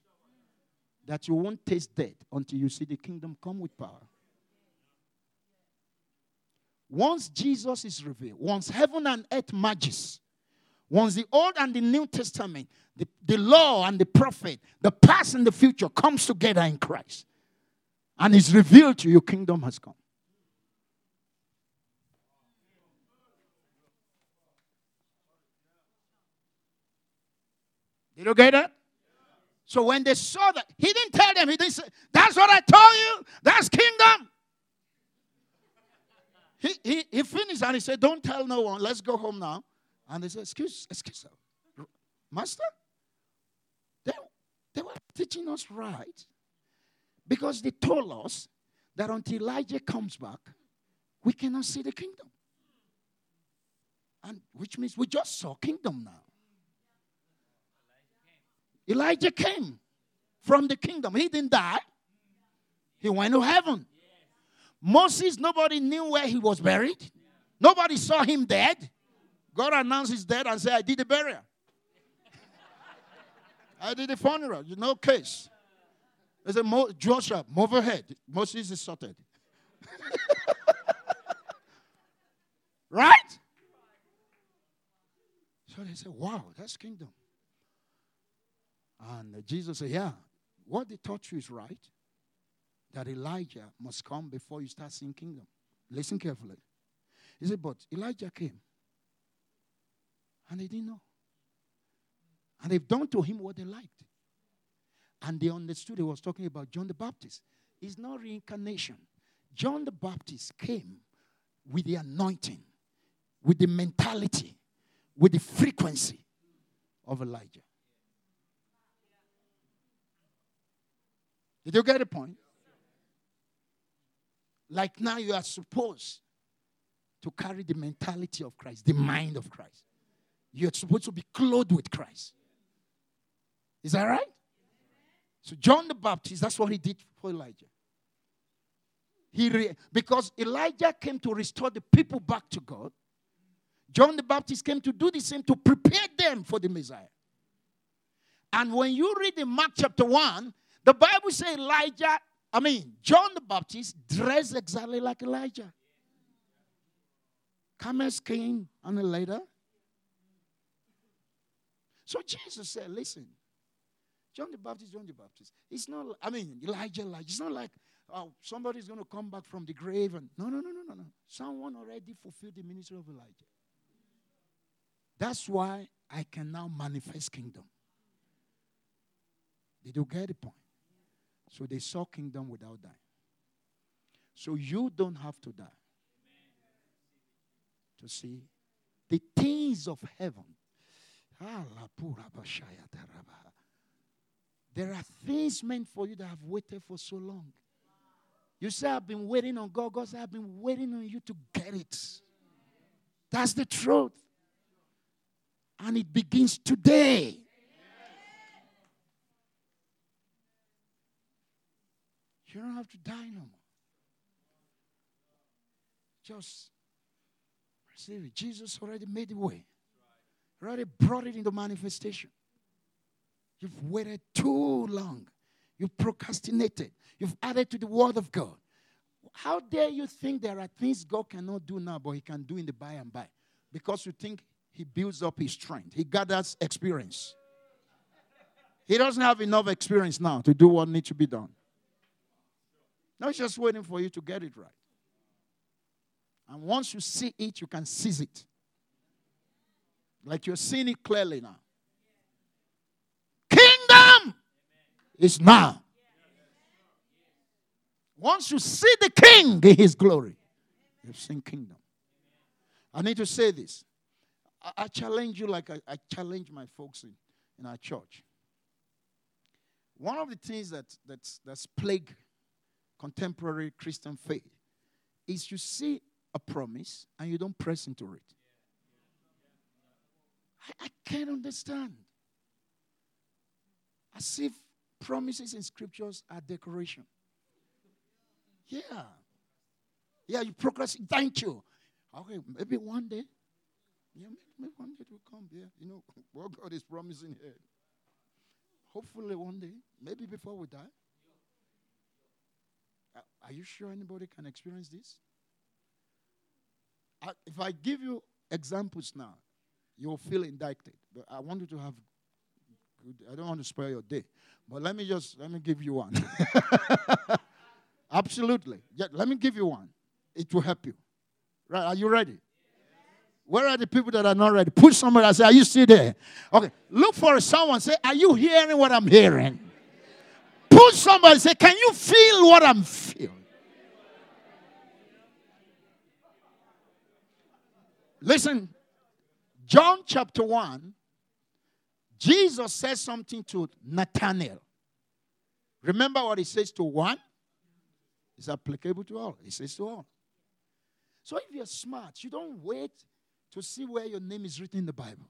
that you won't taste death until you see the kingdom come with power. Once Jesus is revealed, once heaven and earth merges, once the Old and the New Testament, the, the law and the prophet, the past and the future comes together in Christ and is revealed to you, kingdom has come. Did you get that? So when they saw that, he didn't tell them, he didn't say, That's what I told you, that's kingdom. He, he, he finished and he said, Don't tell no one. Let's go home now. And they said, Excuse, excuse. Master? They, they were teaching us right because they told us that until Elijah comes back, we cannot see the kingdom. And which means we just saw kingdom now. Elijah came from the kingdom. He didn't die. He went to heaven. Moses, nobody knew where he was buried. Nobody saw him dead. God announced his dead and said, I did the burial. I did the funeral. You know, case. They said, Mo- Joshua, move ahead. Moses is sorted. right? So they said, wow, that's kingdom. And Jesus said, yeah, what they taught you is right. That Elijah must come before you start seeing kingdom. Listen carefully. He said, but Elijah came. And they didn't know. And they've done to him what they liked. And they understood he was talking about John the Baptist. It's not reincarnation. John the Baptist came with the anointing, with the mentality, with the frequency of Elijah. Did you get the point? Like now you are supposed to carry the mentality of Christ, the mind of Christ. You're supposed to be clothed with Christ. Is that right? So John the Baptist, that's what he did for Elijah. He re- because Elijah came to restore the people back to God. John the Baptist came to do the same to prepare them for the Messiah. And when you read in Mark chapter 1, the Bible says Elijah, I mean, John the Baptist dressed exactly like Elijah. Came on later. So Jesus said, listen, John the Baptist, John the Baptist. It's not, I mean, Elijah, Elijah. It's not like, oh, somebody's going to come back from the grave. And no, no, no, no, no, no. Someone already fulfilled the ministry of Elijah. That's why I can now manifest kingdom. Did you get the point? So they saw kingdom without dying. So you don't have to die to see the things of heaven. There are things meant for you that have waited for so long. You say, I've been waiting on God. God said, I've been waiting on you to get it. That's the truth. And it begins today. You don't have to die no more. Just receive it. Jesus already made the way, already brought it into manifestation. You've waited too long. You've procrastinated. You've added to the word of God. How dare you think there are things God cannot do now, but He can do in the by and by? Because you think He builds up His strength, He gathers experience. He doesn't have enough experience now to do what needs to be done. He's just waiting for you to get it right. And once you see it, you can seize it. Like you're seeing it clearly now. Kingdom is now. Once you see the king in his glory, you've seen kingdom. I need to say this. I, I challenge you like I, I, challenge my folks in, in our church. One of the things that, that's, that's plague contemporary Christian faith is you see a promise and you don't press into it. I, I can't understand. As if promises in scriptures are decoration. Yeah. Yeah, you procrastinate. Thank you. Okay, maybe one day. Yeah, maybe one day it will come. Yeah, you know what God is promising here. Hopefully one day, maybe before we die. Are you sure anybody can experience this? if I give you examples now, you'll feel indicted. But I want you to have I don't want to spoil your day. But let me just let me give you one. Absolutely. Yeah, let me give you one. It will help you. Right? Are you ready? Where are the people that are not ready? Put somebody and say, Are you still there? Okay. Look for someone. Say, Are you hearing what I'm hearing? Put somebody say, Can you feel what I'm feeling? Listen, John chapter 1, Jesus says something to Nathanael. Remember what he says to one? It's applicable to all. He says to all. So if you're smart, you don't wait to see where your name is written in the Bible.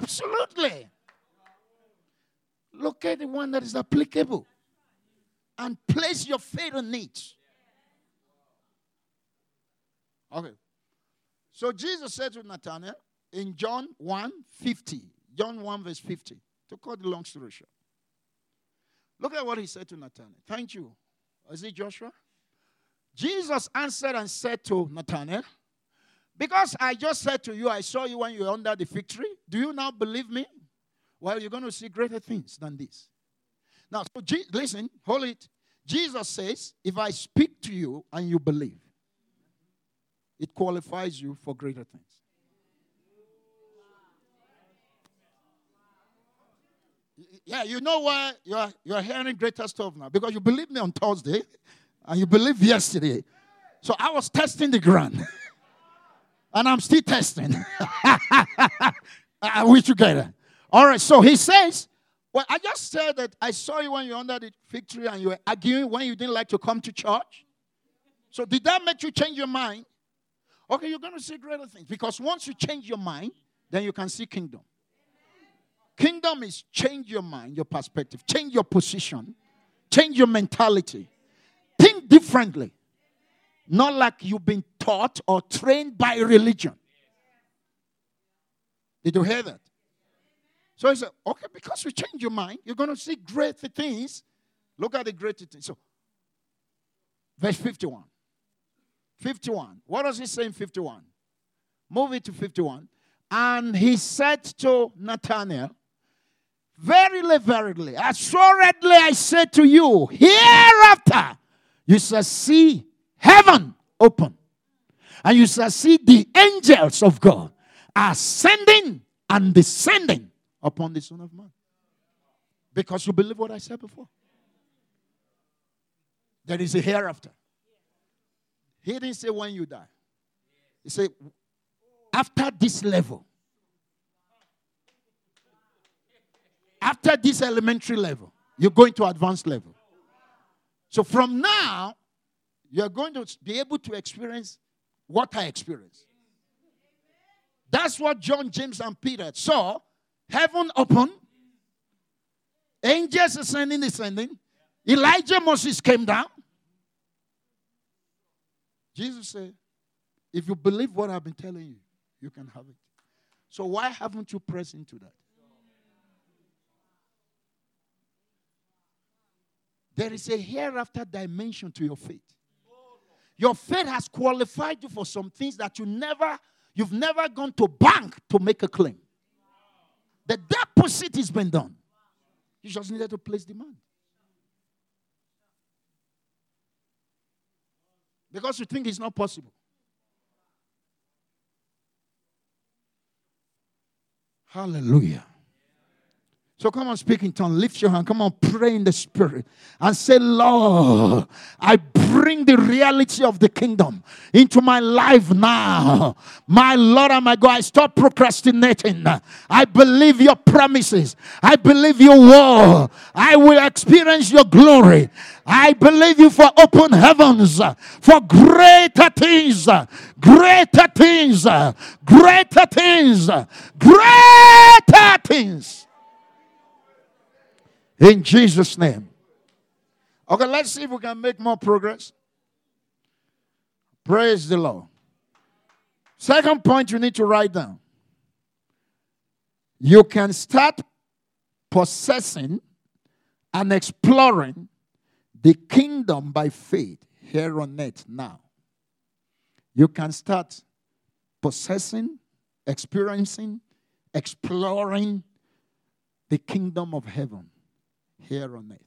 Absolutely. Look at the one that is applicable and place your faith on it. Okay. So Jesus said to Nathanael in John 1 50, John 1 verse 50, to cut the long story short. Look at what he said to Nathanael. Thank you. Is it Joshua? Jesus answered and said to Nathanael, Because I just said to you, I saw you when you were under the fig tree, do you now believe me? Well, you're going to see greater things than this. Now, so listen, hold it. Jesus says, If I speak to you and you believe, it qualifies you for greater things. Yeah, you know why you're, you're hearing greater stuff now? Because you believed me on Thursday and you believed yesterday. So I was testing the ground. and I'm still testing. Are we together? All right, so he says, Well, I just said that I saw you when you under the fig tree and you were arguing when you didn't like to come to church. So did that make you change your mind? Okay, you're going to see greater things. Because once you change your mind, then you can see kingdom. Kingdom is change your mind, your perspective, change your position, change your mentality. Think differently. Not like you've been taught or trained by religion. Did you hear that? So he said, okay, because you change your mind, you're going to see great things. Look at the great things. So, verse 51. 51. What does he say in 51? Move it to 51. And he said to Nathanael, Verily, verily, assuredly I say to you, hereafter you shall see heaven open, and you shall see the angels of God ascending and descending upon the Son of Man. Because you believe what I said before. There is a hereafter. He didn't say when you die. He said, after this level, after this elementary level, you're going to advanced level. So from now, you're going to be able to experience what I experienced. That's what John, James, and Peter saw. Heaven open, angels ascending, descending. Elijah, Moses came down. Jesus said, if you believe what I've been telling you, you can have it. So why haven't you pressed into that? There is a hereafter dimension to your faith. Your faith has qualified you for some things that you never, you've never gone to bank to make a claim. The deposit has been done. You just needed to place demand. Because you think it's not possible. Hallelujah. So come on, speak in tongue. Lift your hand. Come on, pray in the spirit. And say, Lord, I bring the reality of the kingdom into my life now. My Lord and my God, I stop procrastinating. I believe your promises. I believe your word. I will experience your glory. I believe you for open heavens, for greater things, greater things, greater things, greater things. In Jesus' name. Okay, let's see if we can make more progress. Praise the Lord. Second point you need to write down. You can start possessing and exploring the kingdom by faith here on earth now. You can start possessing, experiencing, exploring the kingdom of heaven here on earth.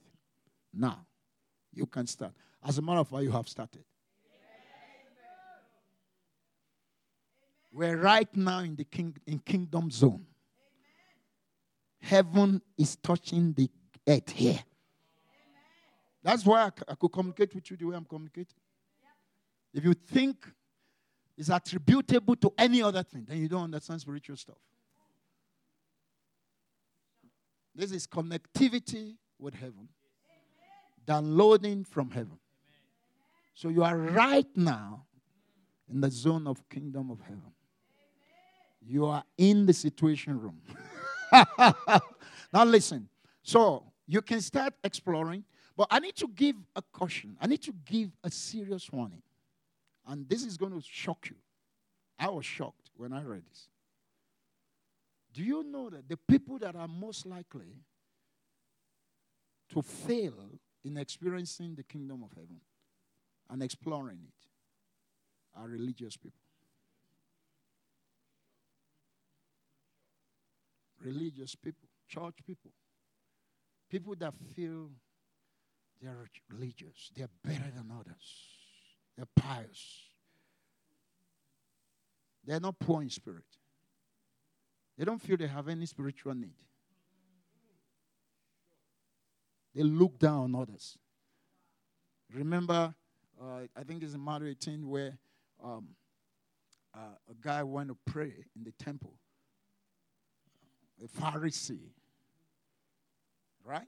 Now, you can start. As a matter of fact, you have started. We're right now in the king, in kingdom zone. Heaven is touching the earth here. That's why I, I could communicate with you the way I'm communicating. If you think it's attributable to any other thing, then you don't understand spiritual stuff. This is connectivity with heaven, downloading from heaven. So you are right now in the zone of kingdom of heaven. You are in the situation room. now listen. So you can start exploring, but I need to give a caution. I need to give a serious warning. And this is going to shock you. I was shocked when I read this. Do you know that the people that are most likely to fail in experiencing the kingdom of heaven and exploring it are religious people? Religious people, church people, people that feel they're religious, they're better than others. They're pious. They're not poor in spirit. They don't feel they have any spiritual need. They look down on others. Remember, uh, I think it's in Matthew 18 where um, uh, a guy went to pray in the temple, a Pharisee, right?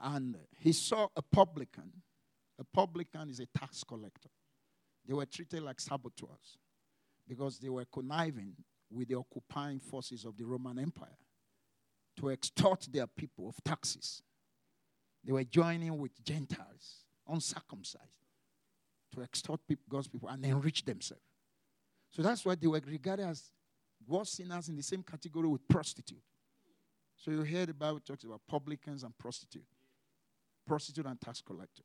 And he saw a publican a publican is a tax collector. They were treated like saboteurs because they were conniving with the occupying forces of the Roman Empire to extort their people of taxes. They were joining with Gentiles, uncircumcised, to extort God's people and enrich themselves. So that's why they were regarded as worse sinners in the same category with prostitute. So you hear the Bible talks about publicans and prostitute, prostitute and tax collector.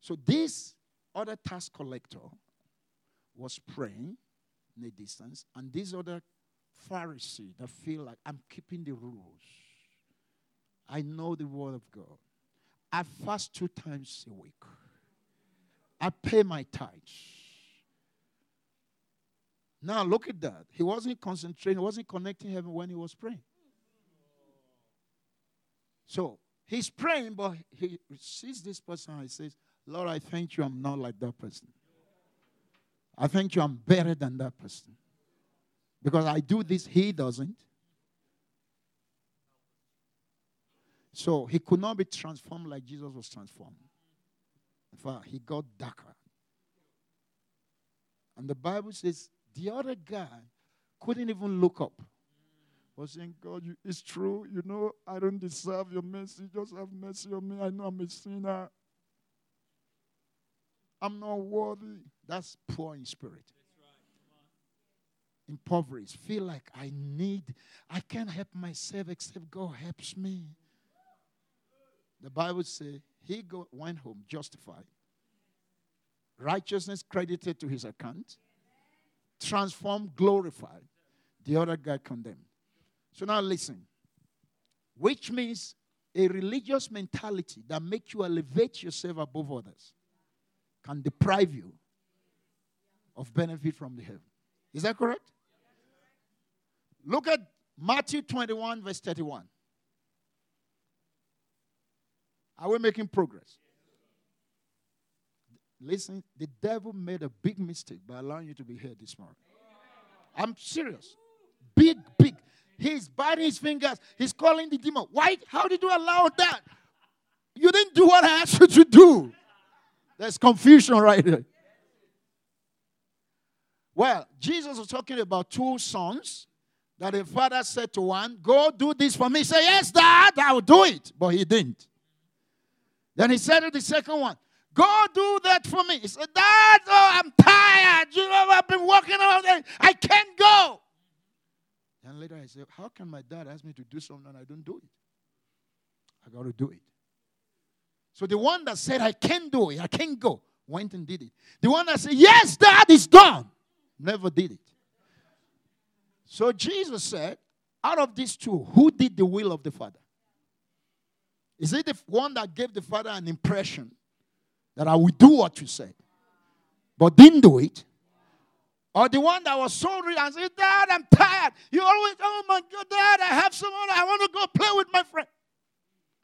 So this other tax collector was praying in a distance, and this other Pharisee that feel like I'm keeping the rules. I know the word of God. I fast two times a week. I pay my tithes. Now look at that. He wasn't concentrating, he wasn't connecting heaven when he was praying. So he's praying, but he sees this person and he says, Lord, I thank you I'm not like that person. I thank you I'm better than that person. Because I do this, he doesn't. So he could not be transformed like Jesus was transformed. In fact, he got darker. And the Bible says the other guy couldn't even look up. Was saying, God, you, it's true. You know, I don't deserve your mercy. Just have mercy on me. I know I'm a sinner. I'm not worthy. That's poor in spirit. Impoverished. Feel like I need, I can't help myself except God helps me. The Bible says he go, went home justified, righteousness credited to his account, transformed, glorified. The other guy condemned. So now listen. Which means a religious mentality that makes you elevate yourself above others can deprive you of benefit from the heaven. Is that correct? Look at Matthew 21, verse 31. Are we making progress? Listen, the devil made a big mistake by allowing you to be here this morning. I'm serious. Big, big. He's biting his fingers. He's calling the demon. Why? How did you allow that? You didn't do what I asked you to do. There's confusion right there. Well, Jesus was talking about two sons that the father said to one, Go do this for me. He said, Yes, dad, I will do it. But he didn't. Then he said to the second one, Go do that for me. He said, Dad, oh, I'm tired. You know, I've been working all day. I can't go. And later I said, How can my dad ask me to do something and I don't do it? I got to do it. So the one that said, I can't do it, I can't go, went and did it. The one that said, Yes, that is done, never did it. So Jesus said, Out of these two, who did the will of the Father? Is it the one that gave the Father an impression that I will do what you said, but didn't do it? Or the one that was so real and said, Dad, I'm tired. You always, oh my God, Dad, I have someone, I want to go play with my friend.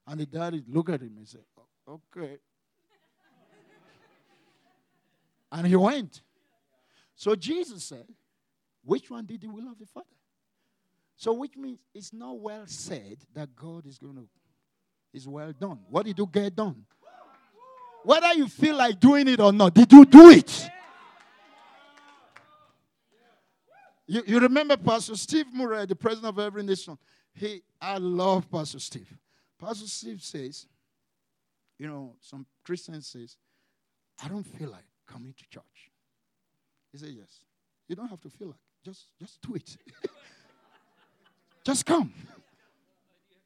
And the daddy looked at him and said, Okay. and he went. So Jesus said, Which one did the will of the Father? So, which means it's not well said that God is going to, is well done. What did you get done? Whether you feel like doing it or not, did you do it? You, you remember Pastor Steve Murrell, the president of every nation. He, I love Pastor Steve. Pastor Steve says, you know, some Christians says, I don't feel like coming to church. He said, yes. You don't have to feel like. Just, just do it. just come.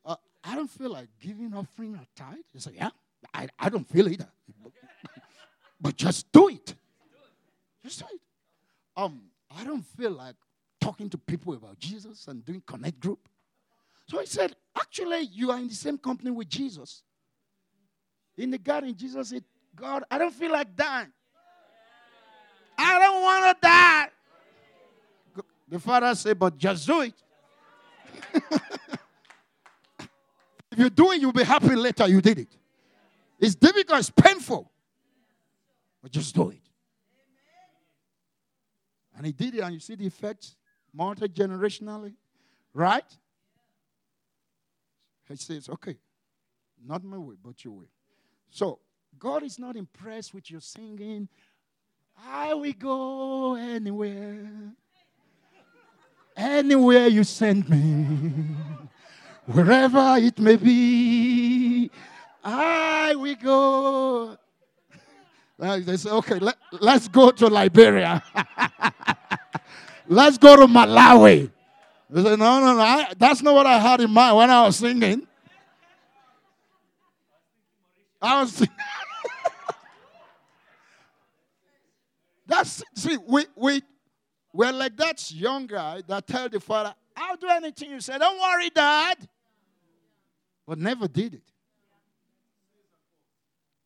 Uh, I don't feel like giving offering or tithe. He said, yeah. I, I don't feel either. but just do it. Just do it. Um, I don't feel like talking to people about Jesus and doing connect group. So he said, actually, you are in the same company with Jesus. In the garden, Jesus said, God, I don't feel like dying. I don't want to die. The father said, but just do it. if you do it, you'll be happy later you did it. It's difficult, it's painful. But just do it. And he did it, and you see the effects multi generationally, right? He says, okay, not my way, but your way. So, God is not impressed with your singing. I will go anywhere. Anywhere you send me, wherever it may be, I will go. They say, okay, let, let's go to Liberia. let's go to Malawi. They say, no, no, no, I, that's not what I had in mind when I was singing. I was That's see, we we we're like that young guy that tell the father, I'll do anything you say. Don't worry, Dad. But never did it.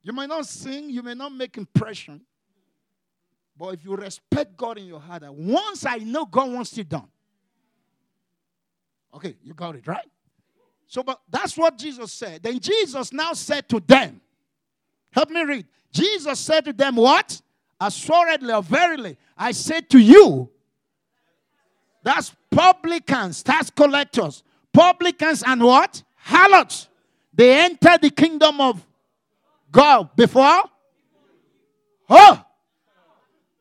You may not sing, you may not make impression. But if you respect God in your heart, once I know God wants it done. Okay, you got it, right? So, but that's what Jesus said. Then Jesus now said to them, Help me read. Jesus said to them, What? Assuredly or verily, I say to you, that's publicans, tax collectors, publicans and what? Harlots. They enter the kingdom of God before. Oh,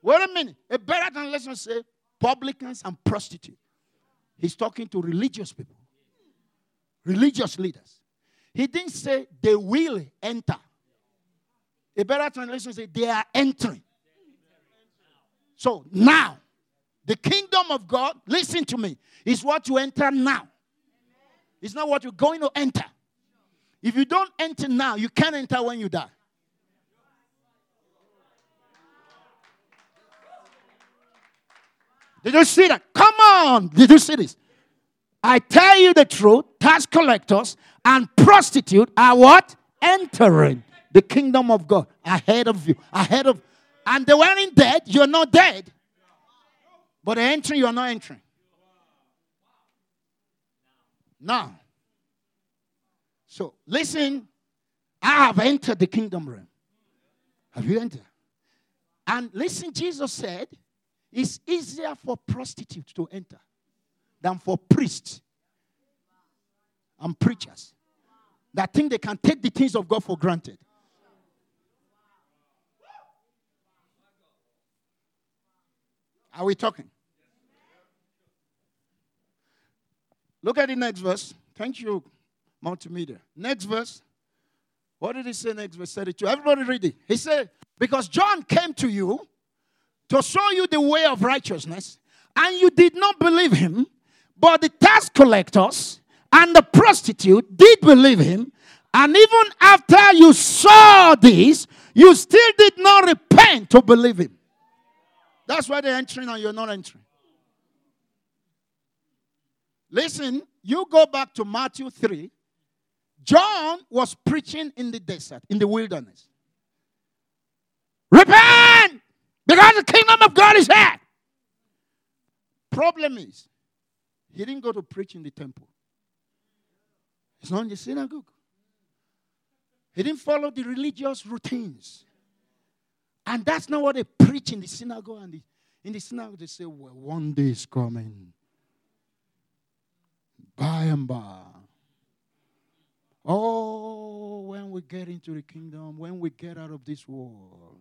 wait a minute. A better translation say publicans and prostitutes. He's talking to religious people, religious leaders. He didn't say they will enter. A better translation say they are entering. So now, the kingdom of God, listen to me, is what you enter now. It's not what you're going to enter. If you don't enter now, you can't enter when you die. Did you see that? Come on. Did you see this? I tell you the truth, tax collectors and prostitute are what? Entering the kingdom of God ahead of you. Ahead of and they weren't dead, you're not dead. But entering, you're not entering. Now, so listen, I have entered the kingdom realm. Have you entered? And listen, Jesus said, it's easier for prostitutes to enter than for priests and preachers that think they can take the things of God for granted. Are we talking? Look at the next verse. Thank you, multimedia. Next verse. What did he say next verse 32? Everybody read it. He said, Because John came to you to show you the way of righteousness, and you did not believe him, but the tax collectors and the prostitute did believe him. And even after you saw this, you still did not repent to believe him. That's why they're entering and you're not entering. Listen, you go back to Matthew 3. John was preaching in the desert, in the wilderness. Repent! Because the kingdom of God is here. Problem is, he didn't go to preach in the temple. It's not in the synagogue. He didn't follow the religious routines. And that's not what they preach in the synagogue. And the, In the synagogue, they say, well, one day is coming. By and by. Oh, when we get into the kingdom, when we get out of this world,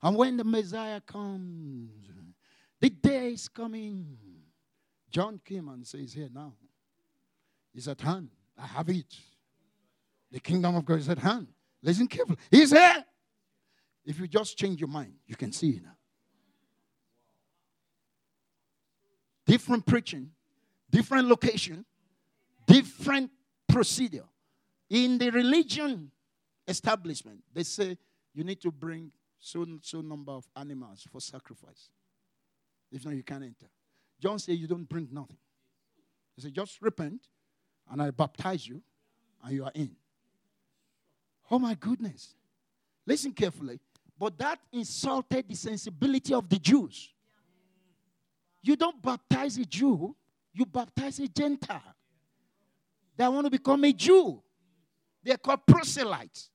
and when the Messiah comes, the day is coming. John came and says, Here now. He's at hand. I have it. The kingdom of God is at hand. Listen carefully. He's here. If you just change your mind, you can see it now. Different preaching, different location, different procedure. In the religion establishment, they say you need to bring so so number of animals for sacrifice. If not, you can't enter. John said you don't bring nothing. He said, just repent, and I baptize you, and you are in. Oh my goodness. Listen carefully. But that insulted the sensibility of the Jews. You don't baptize a Jew, you baptize a Gentile. They want to become a Jew. They're called proselytes.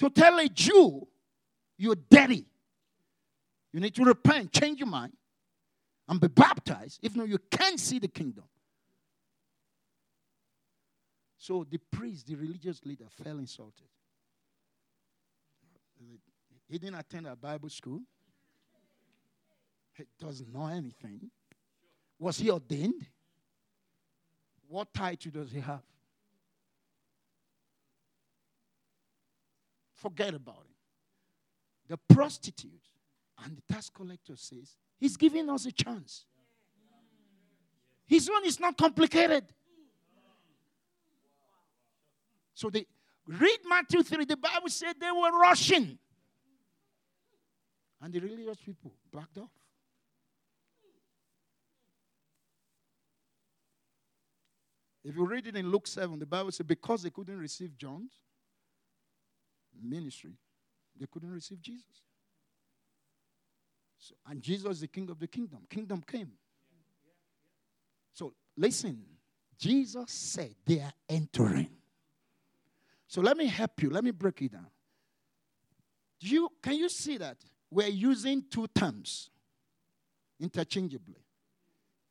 To tell a Jew you're dirty, you need to repent, change your mind, and be baptized. If not, you can't see the kingdom. So the priest, the religious leader, fell insulted. He didn't attend a Bible school. He doesn't know anything. Was he ordained? What title does he have? Forget about it. The prostitute and the tax collector says, He's giving us a chance. His one is not complicated. So they read Matthew 3, the Bible said they were rushing. And the religious people backed off. If you read it in Luke 7, the Bible says because they couldn't receive John's ministry, they couldn't receive Jesus. So, and Jesus is the king of the kingdom. Kingdom came. So listen, Jesus said they are entering. So let me help you. Let me break it down. Do you can you see that we're using two terms interchangeably?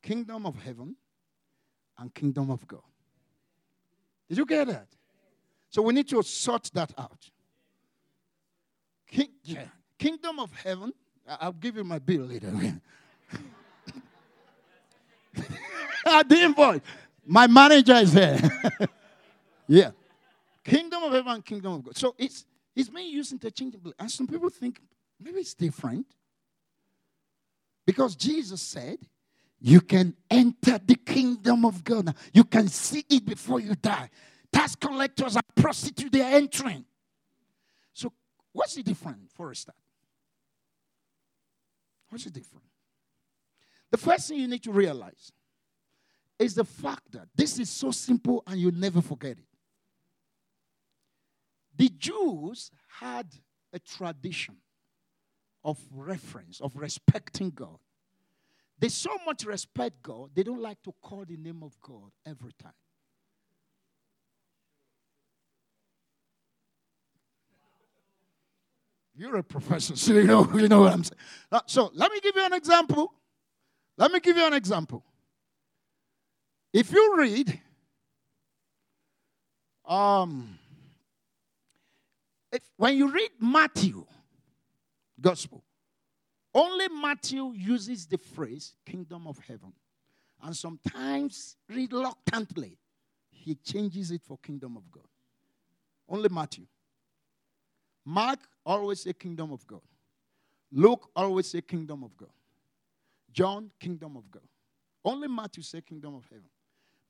Kingdom of heaven and kingdom of God. Did you get that? So we need to sort that out. King, yeah. Kingdom of heaven. I'll give you my bill later. I didn't voice. My manager is here. yeah. Kingdom of heaven, kingdom of God. So it's it's being used interchangeably. And some people think maybe it's different. Because Jesus said, you can enter the kingdom of God. Now, you can see it before you die. Tax collectors and prostitutes, they are entering. So, what's the difference for a start? What's the difference? The first thing you need to realize is the fact that this is so simple and you never forget it. The Jews had a tradition of reference, of respecting God. They so much respect God, they don't like to call the name of God every time. You're a professor, so you know, you know what I'm saying. Uh, so let me give you an example. Let me give you an example. If you read, um, if, when you read Matthew, Gospel, only Matthew uses the phrase kingdom of heaven. And sometimes, reluctantly, he changes it for kingdom of God. Only Matthew. Mark always say kingdom of God. Luke always say kingdom of God. John, kingdom of God. Only Matthew say kingdom of heaven.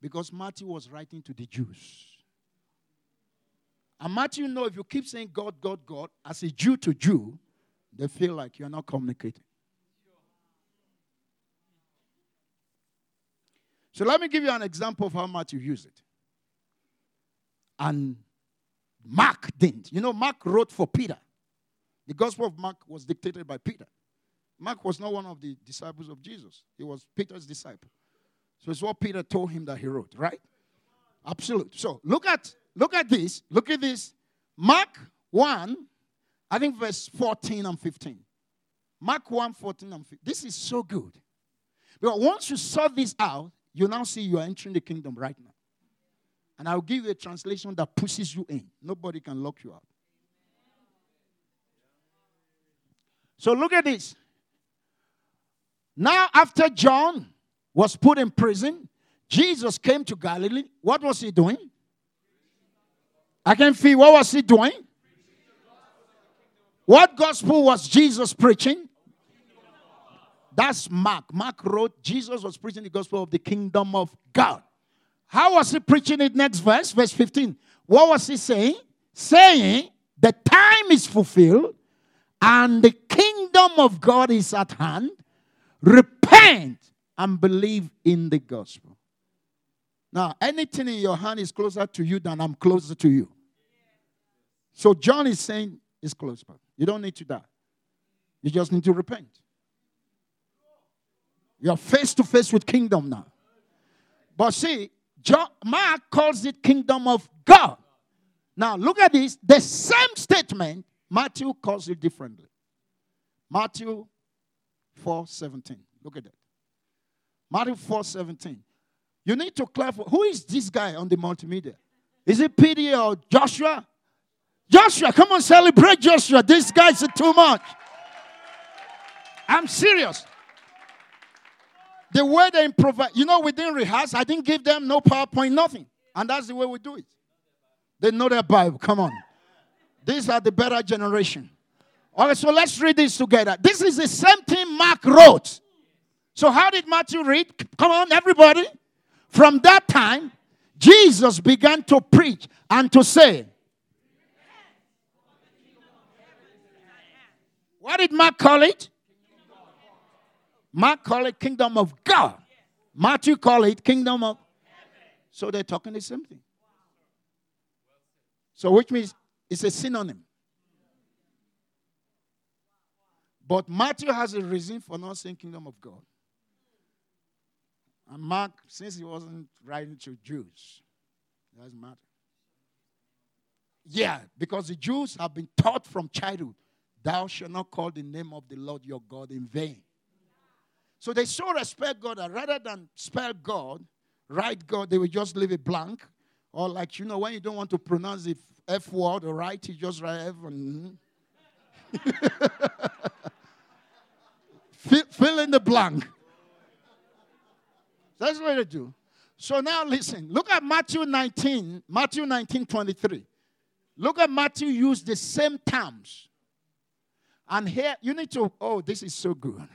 Because Matthew was writing to the Jews. And Matthew know if you keep saying God, God, God, as a Jew to Jew, they feel like you're not communicating. So let me give you an example of how much you use it. And Mark didn't. You know, Mark wrote for Peter. The Gospel of Mark was dictated by Peter. Mark was not one of the disciples of Jesus, he was Peter's disciple. So it's what Peter told him that he wrote, right? Absolutely. So look at look at this. Look at this. Mark 1, I think verse 14 and 15. Mark 1 14 and 15. This is so good. But once you sort this out, you now see you are entering the kingdom right now. And I'll give you a translation that pushes you in. Nobody can lock you out. So look at this. Now, after John was put in prison, Jesus came to Galilee. What was he doing? I can feel what was he doing? What gospel was Jesus preaching? That's Mark. Mark wrote Jesus was preaching the gospel of the kingdom of God. How was he preaching it? Next verse, verse 15. What was he saying? Saying, the time is fulfilled and the kingdom of God is at hand. Repent and believe in the gospel. Now, anything in your hand is closer to you than I'm closer to you. So, John is saying it's close, but you don't need to die. You just need to repent. You're face to face with kingdom now. But see, John, Mark calls it kingdom of God. Now, look at this. The same statement, Matthew calls it differently. Matthew 4 17. Look at that. Matthew 4 17. You need to clarify who is this guy on the multimedia? Is it Peter or Joshua? Joshua, come on, celebrate Joshua. This guy's are too much. I'm serious. The way they improvise, you know, we didn't rehearse. I didn't give them no PowerPoint, nothing. And that's the way we do it. They know their Bible. Come on. These are the better generation. Okay, so let's read this together. This is the same thing Mark wrote. So, how did Matthew read? Come on, everybody. From that time, Jesus began to preach and to say, What did Mark call it? Mark call it kingdom of God. Matthew call it kingdom of. Heaven. So they're talking the same thing. So which means it's a synonym. But Matthew has a reason for not saying kingdom of God. And Mark, since he wasn't writing to Jews, doesn't matter. Yeah, because the Jews have been taught from childhood, thou shalt not call the name of the Lord your God in vain. So they so respect God that rather than spell God, write God, they will just leave it blank. Or like, you know, when you don't want to pronounce the F word or write, you just write F. And hmm. fill, fill in the blank. That's what they do. So now listen. Look at Matthew 19, Matthew 19, 23. Look at Matthew use the same terms. And here you need to, oh, this is so good.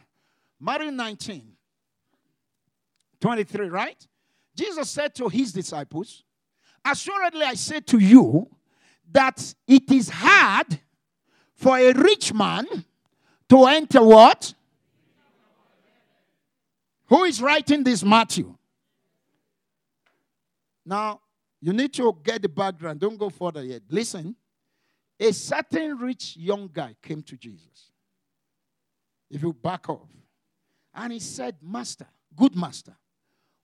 Matthew 19, 23, right? Jesus said to his disciples, Assuredly I say to you that it is hard for a rich man to enter what? Who is writing this Matthew? Now, you need to get the background. Don't go further yet. Listen. A certain rich young guy came to Jesus. If you back off, and he said, Master, good master,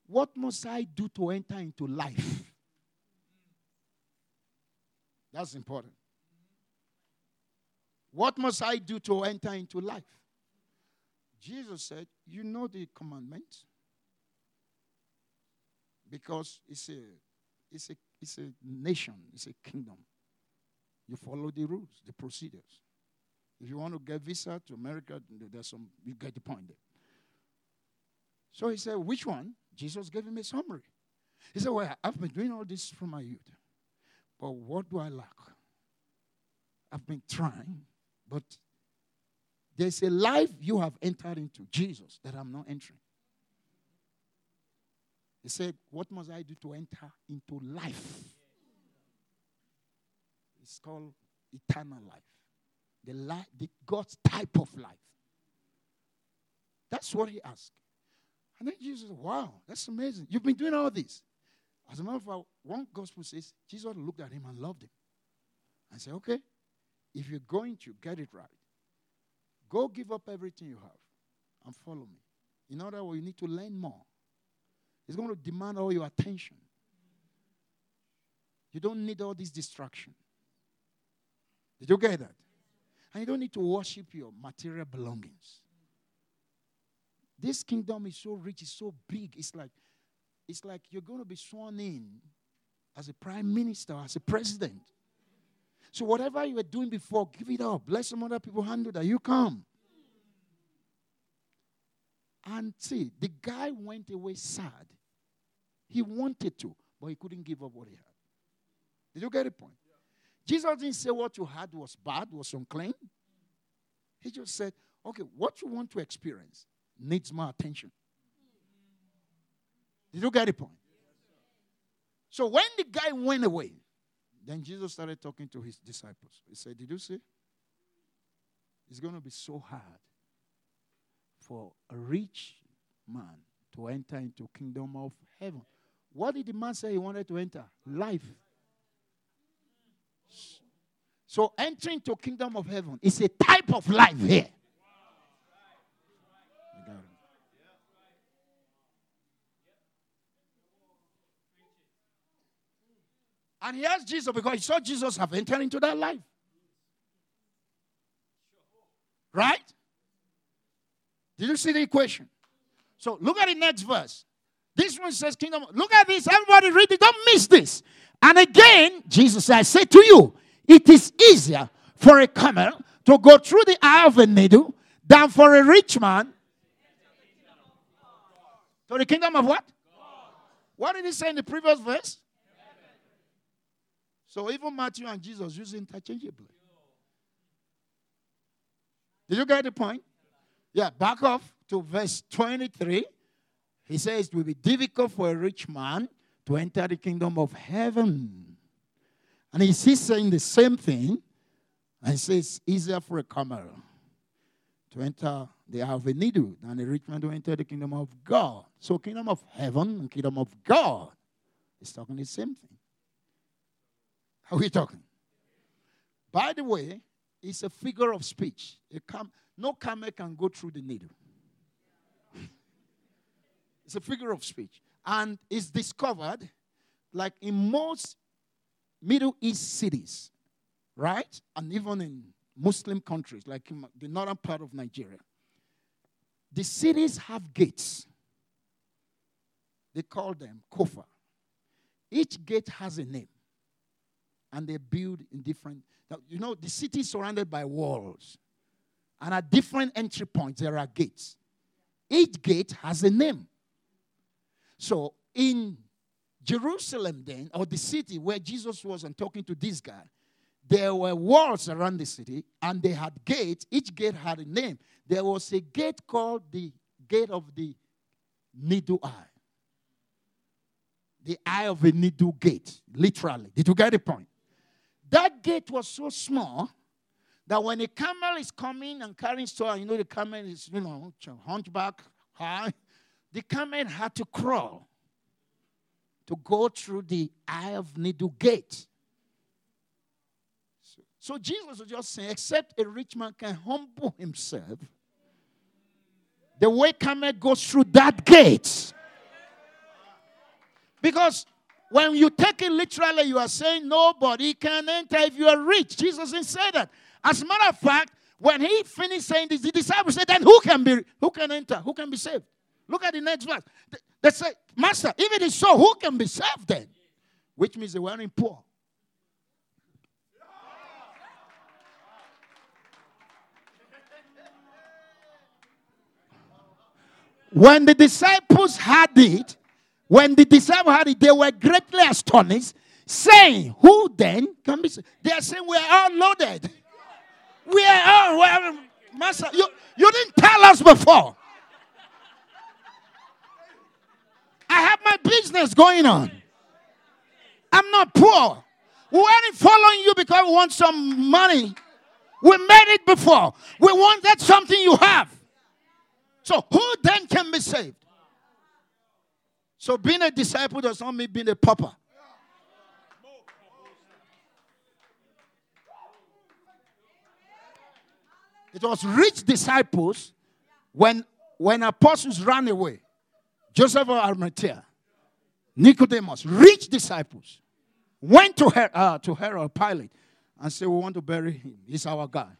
what must I do to enter into life? That's important. What must I do to enter into life? Jesus said, You know the commandments. Because it's a, it's, a, it's a nation, it's a kingdom. You follow the rules, the procedures. If you want to get visa to America, there's some, you get the point there. So he said, Which one? Jesus gave him a summary. He said, Well, I've been doing all this from my youth. But what do I lack? I've been trying, but there's a life you have entered into, Jesus, that I'm not entering. He said, What must I do to enter into life? It's called eternal life. The, the God's type of life. That's what he asked. And then Jesus said, Wow, that's amazing. You've been doing all this. As a matter of fact, one gospel says Jesus looked at him and loved him. And said, Okay, if you're going to get it right, go give up everything you have and follow me. In other words, you need to learn more. It's going to demand all your attention. You don't need all this distraction. Did you get that? And you don't need to worship your material belongings. This kingdom is so rich, it's so big. It's like, it's like you're going to be sworn in as a prime minister, as a president. So whatever you were doing before, give it up. Let some other people handle that. You come. And see, the guy went away sad. He wanted to, but he couldn't give up what he had. Did you get the point? Jesus didn't say what you had was bad, was unclean. He just said, okay, what you want to experience needs my attention. Did you get the point? So when the guy went away, then Jesus started talking to his disciples. He said, Did you see? It's going to be so hard for a rich man to enter into kingdom of heaven. What did the man say he wanted to enter? Life. So entering to kingdom of heaven is a type of life here. And he asked Jesus because he saw Jesus have entered into that life. Right? Did you see the equation? So look at the next verse. This one says kingdom. Look at this. Everybody read it. Don't miss this. And again, Jesus said, I say to you, it is easier for a camel to go through the eye of a needle than for a rich man to the kingdom of what? What did he say in the previous verse? So even Matthew and Jesus use interchangeably. Did you get the point? Yeah, back off to verse 23. He says it will be difficult for a rich man to enter the kingdom of heaven. And he's saying the same thing. And he says, easier for a camel to enter the eye of a needle than a rich man to enter the kingdom of God. So kingdom of heaven and kingdom of God is talking the same thing. How are we talking? By the way, it's a figure of speech. Cam- no camel can go through the needle. it's a figure of speech. And it's discovered, like in most Middle East cities, right? And even in Muslim countries, like in the northern part of Nigeria, the cities have gates. They call them kofa. Each gate has a name and they build in different. You know, the city is surrounded by walls, and at different entry points there are gates. Each gate has a name. So in Jerusalem, then, or the city where Jesus was and talking to this guy, there were walls around the city, and they had gates. Each gate had a name. There was a gate called the gate of the needle eye. The eye of a needle gate, literally. Did you get the point? That gate was so small that when a camel is coming and carrying store, you know the camel is, you know, hunchback high, the camel had to crawl to go through the eye of needle gate. So, Jesus was just saying, except a rich man can humble himself, the way camel goes through that gate. Because when you take it literally, you are saying nobody can enter if you are rich. Jesus didn't say that. As a matter of fact, when he finished saying this, the disciples said, Then who can be who can enter? Who can be saved? Look at the next verse. They say, Master, if it is so, who can be saved then? Which means they weren't poor. When the disciples had it, when the disciples had it, they were greatly astonished, saying, Who then can be saved? They are saying, We are all loaded. We are all, Master, you, you didn't tell us before. I have my business going on. I'm not poor. We weren't following you because we want some money. We made it before. We want that something you have. So who then can be saved? So being a disciple does not mean being a pauper. It was rich disciples when, when apostles ran away. Joseph of Arimathea, Nicodemus, rich disciples, went to, Her, uh, to Herod Pilate and said, We want to bury him. He's our guy.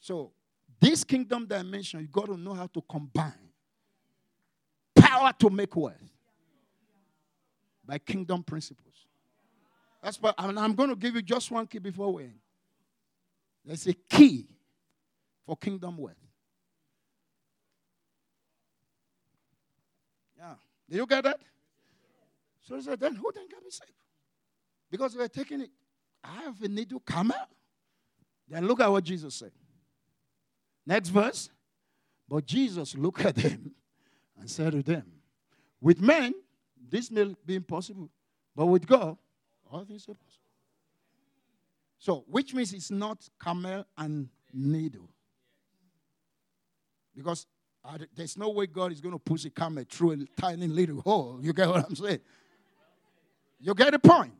So, this kingdom dimension, you got to know how to combine power to make wealth by kingdom principles. That's what and I'm going to give you just one key before we end. There's a key for kingdom wealth. Yeah. Do you get that? So he said, then who then can be saved? Because we're taking it. I have a needle, come out. Then look at what Jesus said. Next verse. But Jesus looked at them and said to them, With men, this may be impossible, but with God, all things are possible. So, which means it's not camel and needle. Because uh, there's no way God is going to push a camel through a tiny little hole. You get what I'm saying? You get the point?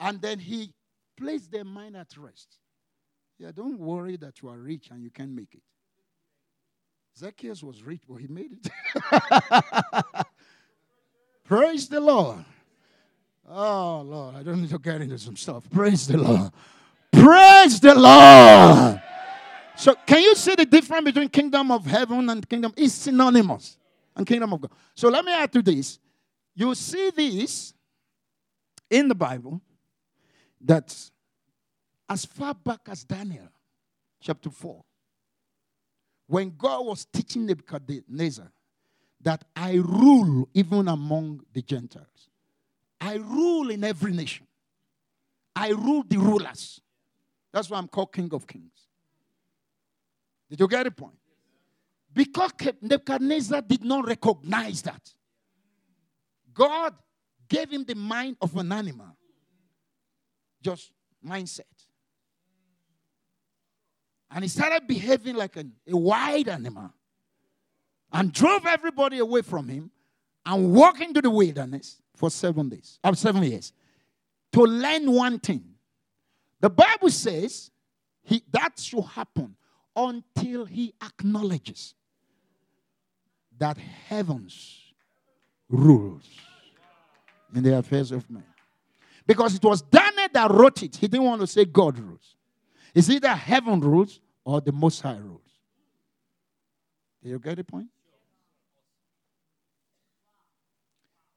And then he placed their mind at rest. Yeah, don't worry that you are rich and you can't make it. Zacchaeus was rich, but he made it. Praise the Lord. Oh, Lord, I don't need to get into some stuff. Praise the Lord. Praise the Lord. So, can you see the difference between kingdom of heaven and kingdom? It's synonymous. And kingdom of God. So, let me add to this. You see this in the Bible that as far back as Daniel chapter 4, when God was teaching Nebuchadnezzar that I rule even among the Gentiles, I rule in every nation, I rule the rulers. That's why I'm called King of Kings. Did you get the point? Because Nebuchadnezzar did not recognize that. God gave him the mind of an animal, just mindset. And he started behaving like a, a wild animal and drove everybody away from him and walked into the wilderness for seven days, or seven years, to learn one thing. The Bible says he, that should happen until he acknowledges that heavens rules in the affairs of men. Because it was Daniel that wrote it. He didn't want to say God rules. It's either heaven rules or the Most High rules. Do you get the point?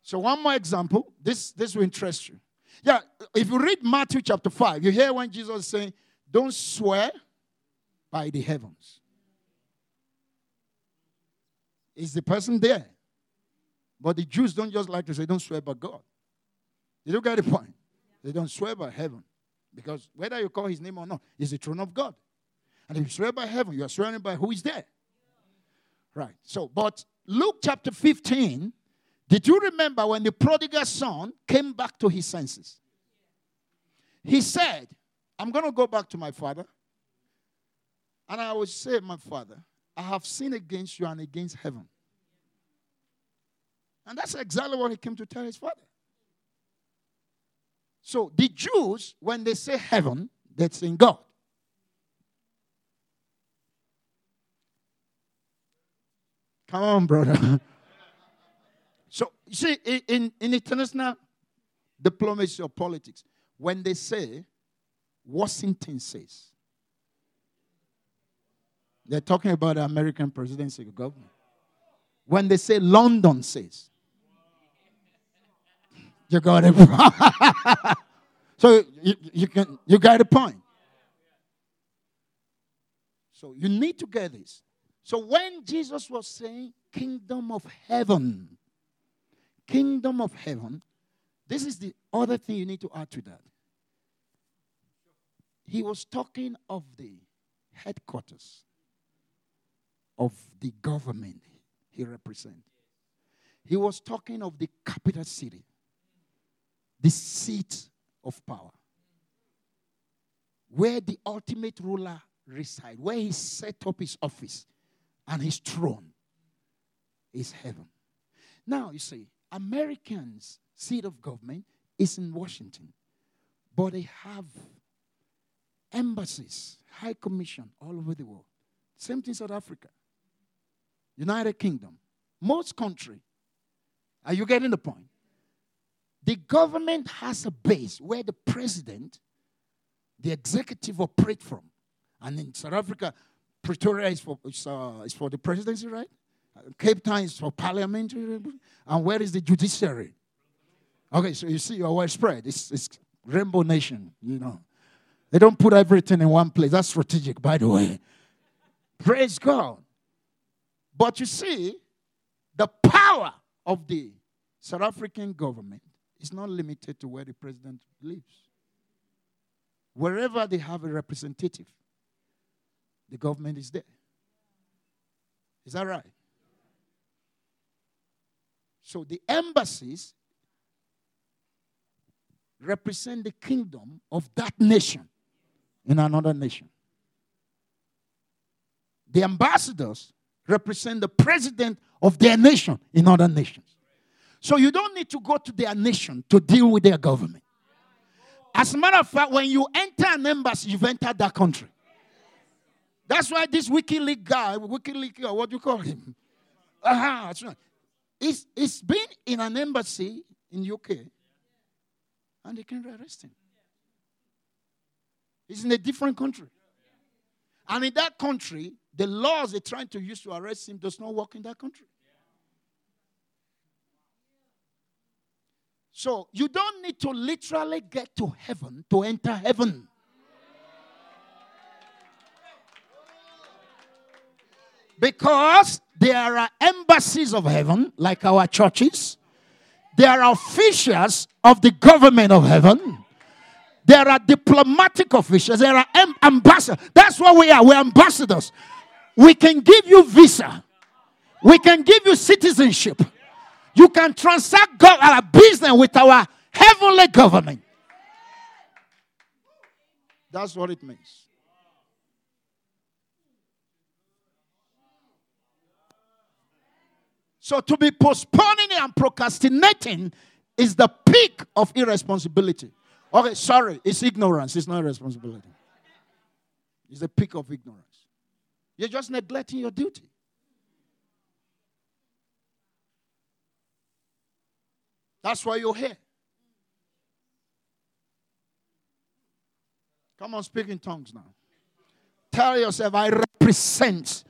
So, one more example. This, this will interest you. Yeah, if you read Matthew chapter 5, you hear when Jesus is saying, Don't swear by the heavens. Is the person there? But the Jews don't just like to say, Don't swear by God. Did you get the point? They don't swear by heaven. Because whether you call his name or not, is the throne of God. And if you swear by heaven, you are swearing by who is there. Right. So, but Luke chapter 15, did you remember when the prodigal son came back to his senses? He said, I'm going to go back to my father. And I will say, My father, I have sinned against you and against heaven. And that's exactly what he came to tell his father. So the Jews, when they say heaven, that's in God. Come on, brother. so, you see, in, in international diplomacy or politics, when they say Washington says, they're talking about the American presidency government. When they say London says, you got it. so you, you can you got a point. So you need to get this. So when Jesus was saying kingdom of heaven, kingdom of heaven, this is the other thing you need to add to that. He was talking of the headquarters of the government he represents. He was talking of the capital city the seat of power, where the ultimate ruler resides, where he set up his office and his throne is heaven. Now, you see, Americans' seat of government is in Washington, but they have embassies, high commission all over the world. Same thing in South Africa, United Kingdom, most country. Are you getting the point? The government has a base where the president, the executive operate from, And in South Africa, Pretoria is for, is, uh, is for the presidency, right? Cape Town is for parliamentary. And where is the judiciary? Okay, so you see, you're well spread. It's, it's rainbow nation, you know. They don't put everything in one place. That's strategic, by the way. Praise God. But you see, the power of the South African government is not limited to where the president lives. Wherever they have a representative, the government is there. Is that right? So the embassies represent the kingdom of that nation in another nation. The ambassadors represent the president of their nation in other nations. So you don't need to go to their nation to deal with their government. As a matter of fact, when you enter an embassy, you've entered that country. That's why this WikiLeaks guy, WikiLeaks, or what do you call him? Uh-huh, that's right. He's, he's been in an embassy in UK and they can arrest him. He's in a different country. And in that country, the laws they're trying to use to arrest him does not work in that country. So you don't need to literally get to heaven to enter heaven. Because there are embassies of heaven, like our churches. There are officials of the government of heaven. There are diplomatic officials. There are ambassadors. That's what we are. We're ambassadors. We can give you visa. We can give you citizenship. You can transact God, our business with our heavenly government. That's what it means. So to be postponing and procrastinating is the peak of irresponsibility. Okay, sorry, it's ignorance, it's not responsibility. It's the peak of ignorance. You're just neglecting your duty. That's why you're here. Come on, speak in tongues now. Tell yourself, I represent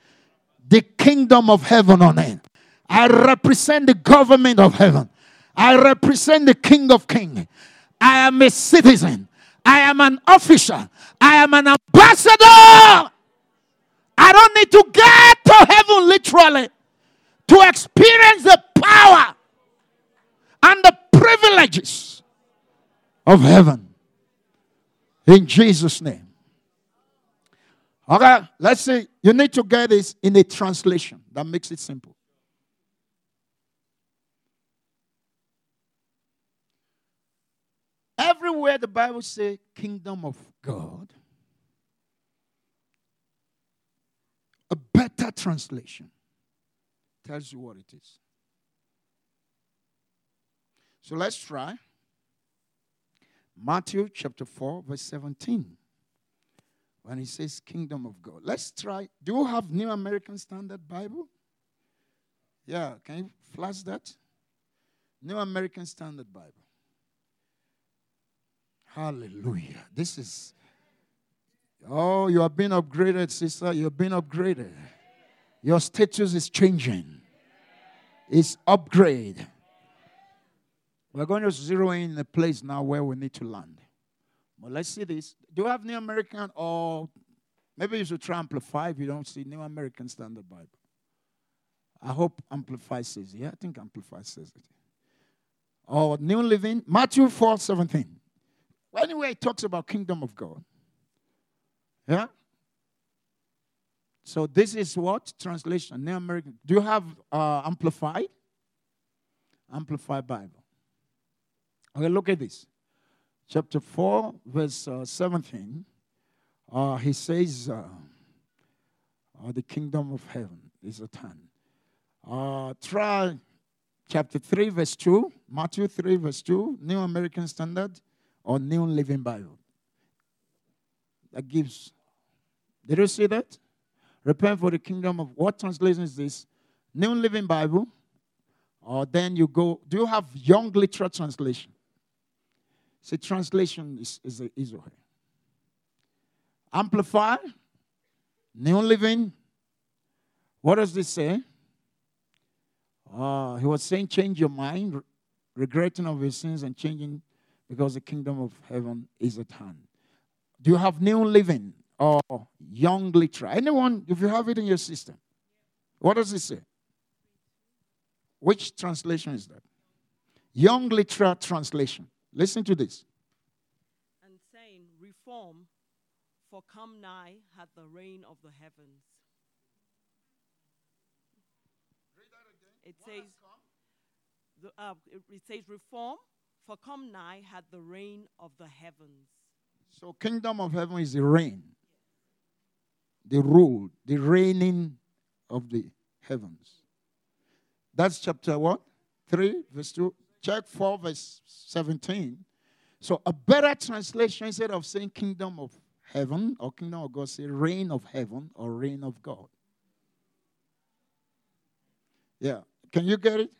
the kingdom of heaven on earth. I represent the government of heaven. I represent the King of Kings. I am a citizen. I am an officer. I am an ambassador. I don't need to get to heaven literally to experience the power and the privileges of heaven. In Jesus' name. Okay, let's see. You need to get this in a translation that makes it simple. Everywhere the Bible says kingdom of God, a better translation tells you what it is. So let's try Matthew chapter 4, verse 17. When he says kingdom of God. Let's try. Do you have New American Standard Bible? Yeah, can you flash that? New American Standard Bible. Hallelujah. This is, oh, you have been upgraded, sister. You have been upgraded. Your status is changing, it's upgrade. We're going to zero in the place now where we need to land. But let's see this. Do you have New American or maybe you should try Amplify if you don't see New American Standard Bible? I hope Amplify says it. Yeah, I think Amplify says it. Or New Living, Matthew 4 17. Anyway, it talks about kingdom of God. Yeah? So this is what? Translation. New American. Do you have uh, Amplified? Amplified Bible. Okay, look at this. Chapter 4, verse uh, 17. Uh, he says, uh, uh, the kingdom of heaven is at hand. Uh, try chapter 3, verse 2. Matthew 3, verse 2. New American Standard or New Living Bible. That gives. Did you see that? Repent for the kingdom of what translation is this? New Living Bible. Or then you go. Do you have Young Literal Translation? See, translation is, is, is okay. Amplify. New living. What does this say? Uh, he was saying, change your mind, re- regretting of your sins and changing because the kingdom of heaven is at hand. Do you have new living or young literal? Anyone, if you have it in your system, what does it say? Which translation is that? Young literal translation. Listen to this. and saying, Reform, for come nigh hath the reign of the heavens. It says, the, uh, it, it says, Reform, for come nigh hath the reign of the heavens. So, kingdom of heaven is the reign, the rule, the reigning of the heavens. That's chapter what? 3, verse 2. Check 4, verse 17. So, a better translation instead of saying kingdom of heaven or kingdom of God, say reign of heaven or reign of God. Yeah. Can you get it?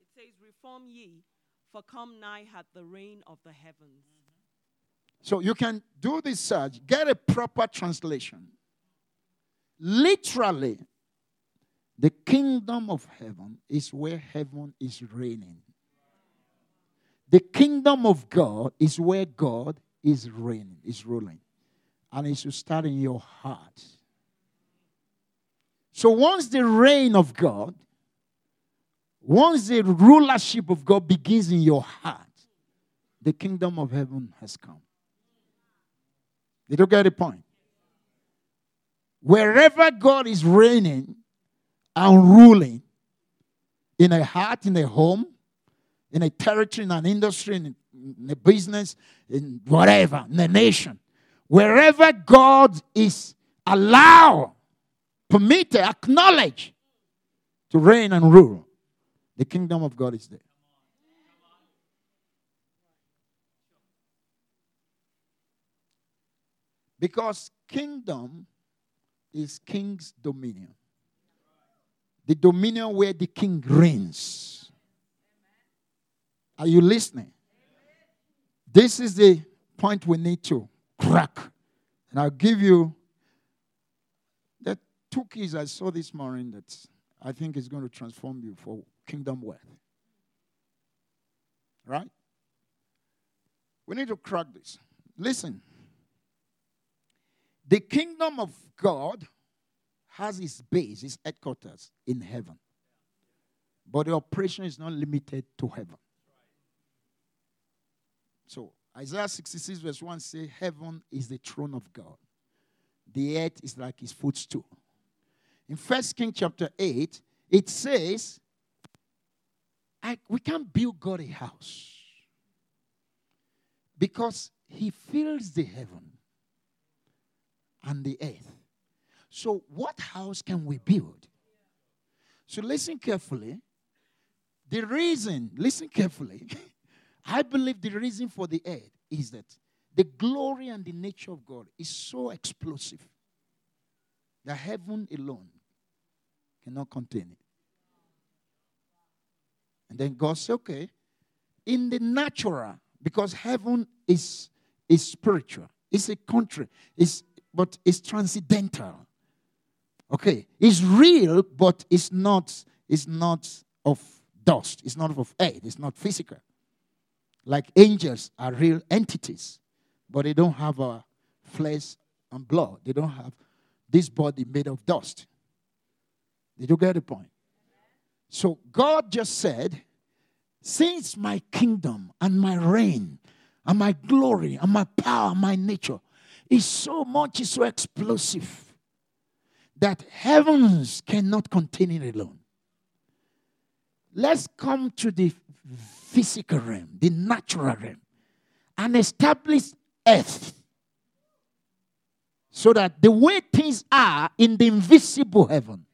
It says, Reform ye, for come nigh hath the reign of the heavens. So you can do this search, get a proper translation. Literally, the kingdom of heaven is where heaven is reigning. The kingdom of God is where God is reigning, is ruling. And it should start in your heart. So once the reign of God, once the rulership of God begins in your heart, the kingdom of heaven has come. Did you get the point? Wherever God is reigning and ruling, in a heart, in a home, in a territory, in an industry, in, a business, in whatever, in a nation, wherever God is allowed, permitted, acknowledged to reign and rule, the kingdom of God is there. Because kingdom is king's dominion. The dominion where the king reigns. Are you listening? This is the point we need to crack. And I'll give you the two keys I saw this morning that I think is going to transform you for kingdom wealth. Right? We need to crack this. Listen. The kingdom of God has its base, its headquarters in heaven. But the operation is not limited to heaven. So Isaiah 66, verse 1 says, Heaven is the throne of God. The earth is like his footstool. In First King chapter 8, it says, we can't build God a house because he fills the heaven and the earth. So, what house can we build? So, listen carefully. The reason, listen carefully, I believe the reason for the earth is that the glory and the nature of God is so explosive that heaven alone cannot contain it. And then God said, okay, in the natural, because heaven is, is spiritual, it's a country, it's, but it's transcendental. Okay, it's real, but it's not, it's not of dust, it's not of earth, it's not physical. Like angels are real entities, but they don't have a flesh and blood. They don't have this body made of dust. Did you get the point? So God just said, since my kingdom and my reign and my glory and my power and my nature is so much, is so explosive that heavens cannot contain it alone. Let's come to the physical realm, the natural realm, and establish earth so that the way things are in the invisible heaven,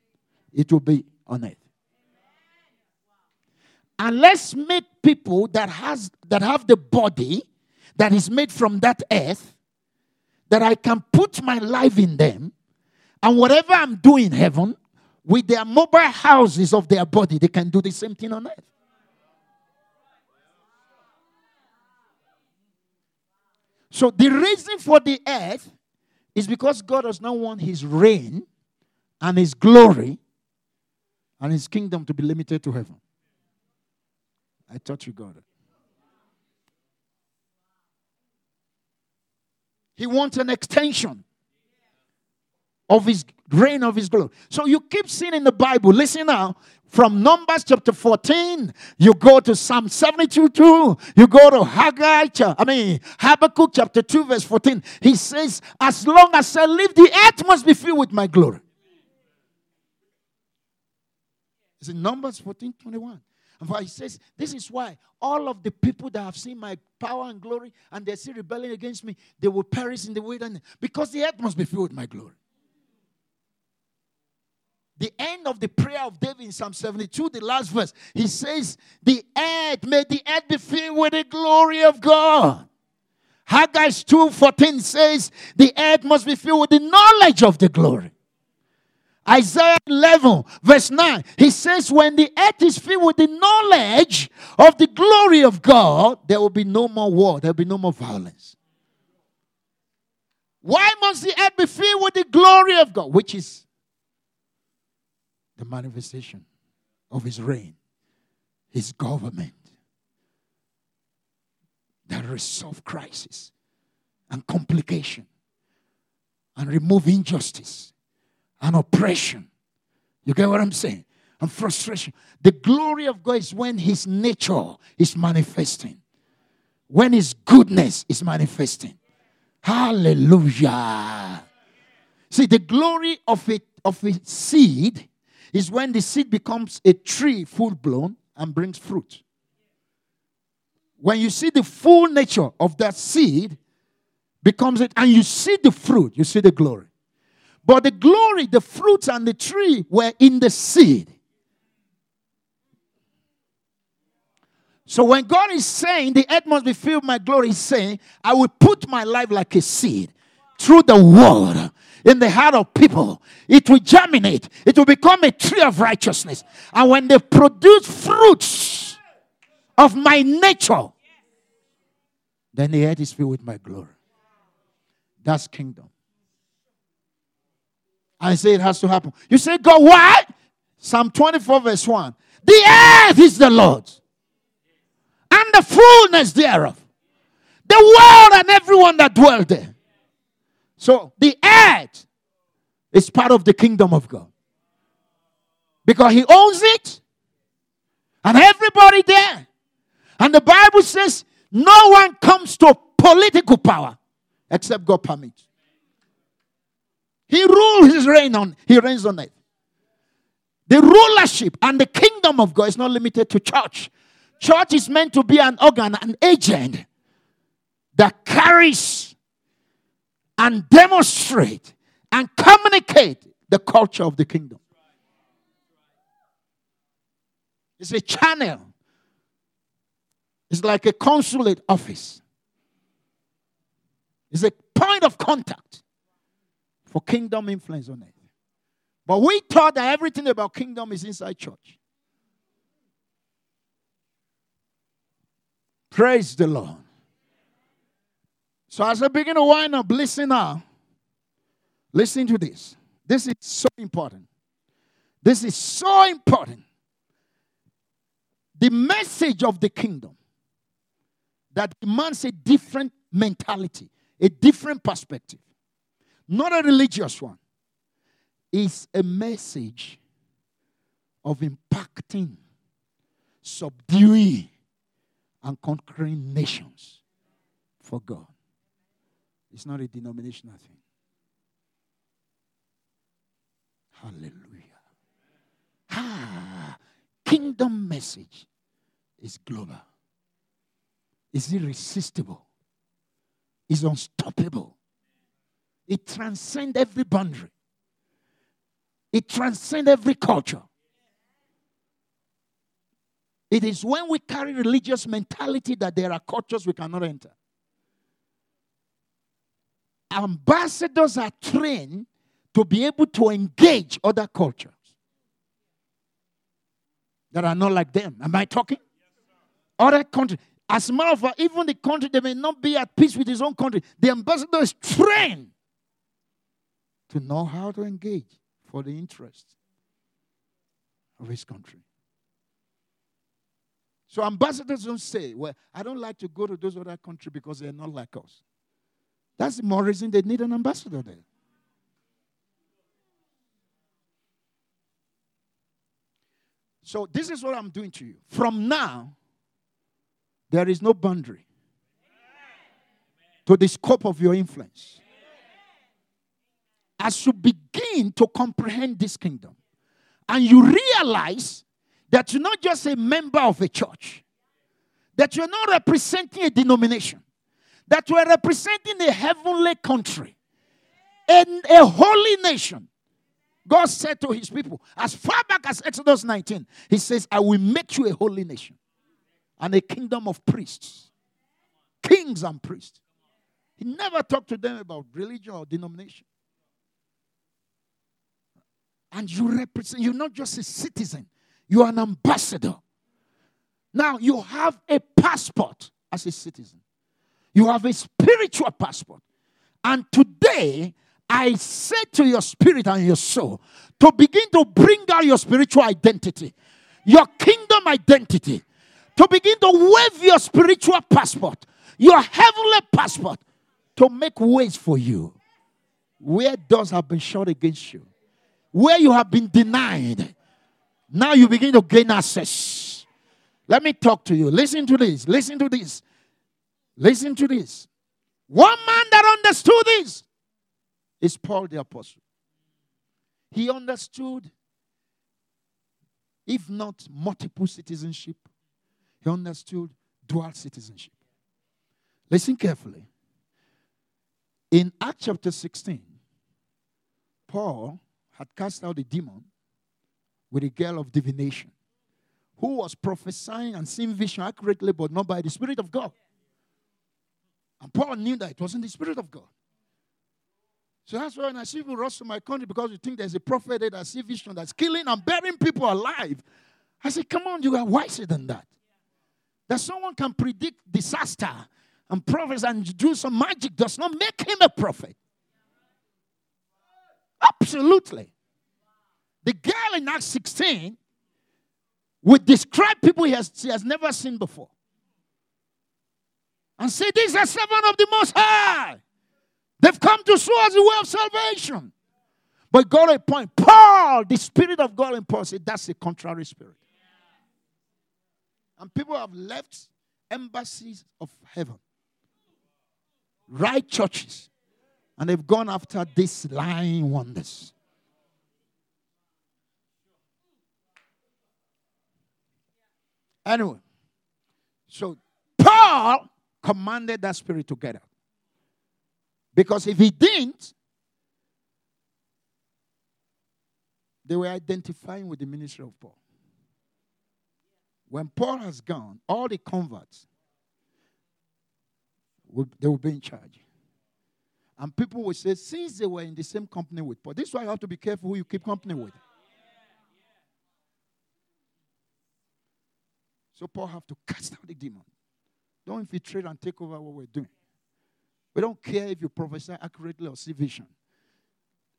it will be on earth. And let's make people that has that have the body that is made from that earth, that I can put my life in them, and whatever I'm doing in heaven, with their mobile houses of their body, they can do the same thing on earth. So the reason for the earth is because God does not want his reign and his glory and his kingdom to be limited to heaven. I thought you got it. He wants an extension of his reign of his glory. So you keep seeing in the Bible, listen now, from Numbers chapter 14, you go to Psalm 72 2, you go to Haggai, I mean Habakkuk chapter 2, verse 14. He says, As long as I live, the earth must be filled with my glory. It's in Numbers 14 21. And he says, This is why all of the people that have seen my power and glory and they see rebelling against me, they will perish in the wilderness because the earth must be filled with my glory. The end of the prayer of David in Psalm 72, the last verse, he says, The earth, may the earth be filled with the glory of God. Haggai 2:14 says, The earth must be filled with the knowledge of the glory. Isaiah 11, verse 9, he says, When the earth is filled with the knowledge of the glory of God, there will be no more war, there will be no more violence. Why must the earth be filled with the glory of God? Which is the manifestation of his reign, his government that resolve crisis and complication and remove injustice and oppression. You get what I'm saying? And frustration. The glory of God is when His nature is manifesting, when His goodness is manifesting. Hallelujah. See, the glory of a, of a seed is when the seed becomes a tree full blown and brings fruit. When you see the full nature of that seed becomes it, and you see the fruit, you see the glory. But the glory, the fruits, and the tree were in the seed. So when God is saying the earth must be filled with my glory, He's saying, I will put my life like a seed through the word in the heart of people. It will germinate, it will become a tree of righteousness. And when they produce fruits of my nature, then the earth is filled with my glory. That's kingdom. I say it has to happen. You say, God, why? Psalm 24, verse 1. The earth is the Lord's, and the fullness thereof, the world and everyone that dwell there. So the earth is part of the kingdom of God. Because he owns it, and everybody there. And the Bible says no one comes to political power except God permits. He rules his reign on, he reigns on it. The rulership and the kingdom of God is not limited to church. Church is meant to be an organ, an agent that carries and demonstrate and communicate the culture of the kingdom. It's a channel. It's like a consulate office. It's a point of contact for kingdom influence on it. But we thought that everything about kingdom is inside church. Praise the Lord. So as I begin to wind up, listen now. Listen to this. This is so important. This is so important. The message of the kingdom that demands a different mentality, a different perspective not a religious one, is a message of impacting, subduing, and conquering nations for God. It's not a denominational thing. Hallelujah. Ah, kingdom message is global. Is irresistible. Is unstoppable. It transcends every boundary. It transcends every culture. It is when we carry religious mentality that there are cultures we cannot enter. Ambassadors are trained to be able to engage other cultures that are not like them. Am I talking? Other countries. As a matter of fact, even the country, they may not be at peace with his own country. The ambassador is trained to know how to engage for the interest of his country. So ambassadors don't say, well, I don't like to go to those other countries because they're not like us. That's the more reason they need an ambassador there. So this is what I'm doing to you. From now, there is no boundary to the scope of your influence. As you begin to comprehend this kingdom, and you realize that you're not just a member of a church, that you're not representing a denomination, that you are representing a heavenly country, and a holy nation. God said to his people, as far back as Exodus 19, he says, I will make you a holy nation and a kingdom of priests, kings and priests. He never talked to them about religion or denomination. And you represent, you're not just a citizen, you're an ambassador. Now, you have a passport as a citizen, you have a spiritual passport. And today, I say to your spirit and your soul to begin to bring out your spiritual identity, your kingdom identity, to begin to wave your spiritual passport, your heavenly passport, to make ways for you where doors have been shut against you, where you have been denied. Now you begin to gain access. Let me talk to you. Listen to this. Listen to this. Listen to this. One man that understood this is Paul the Apostle. He understood, if not multiple citizenship, he understood dual citizenship. Listen carefully. In Acts chapter 16, Paul had cast out a demon with a girl of divination who was prophesying and seeing vision accurately, but not by the Spirit of God. And Paul knew that it wasn't the Spirit of God. So that's why when I see people rush to my country because you think there's a prophet there that see vision that's killing and burying people alive. I say, come on, you are wiser than that. That someone can predict disaster and prophesy and do some magic does not make him a prophet. Absolutely. The girl in Acts 16 would describe people he has, he has never seen before. And say, These are servants of the Most High. They've come to show us the way of salvation. But God a point. Paul, the Spirit of God in Paul said, That's a contrary spirit. And people have left embassies of heaven, right churches, and they've gone after these lying wonders. Anyway, so Paul commanded that spirit to get out. Because if he didn't, they were identifying with the ministry of Paul. When Paul has gone, all the converts, will, they will be in charge. And people will say, since they were in the same company with Paul, this is why you have to be careful who you keep company with. So Paul have to cast out the demon. Don't infiltrate and take over what we're doing. We don't care if you prophesy accurately or see vision.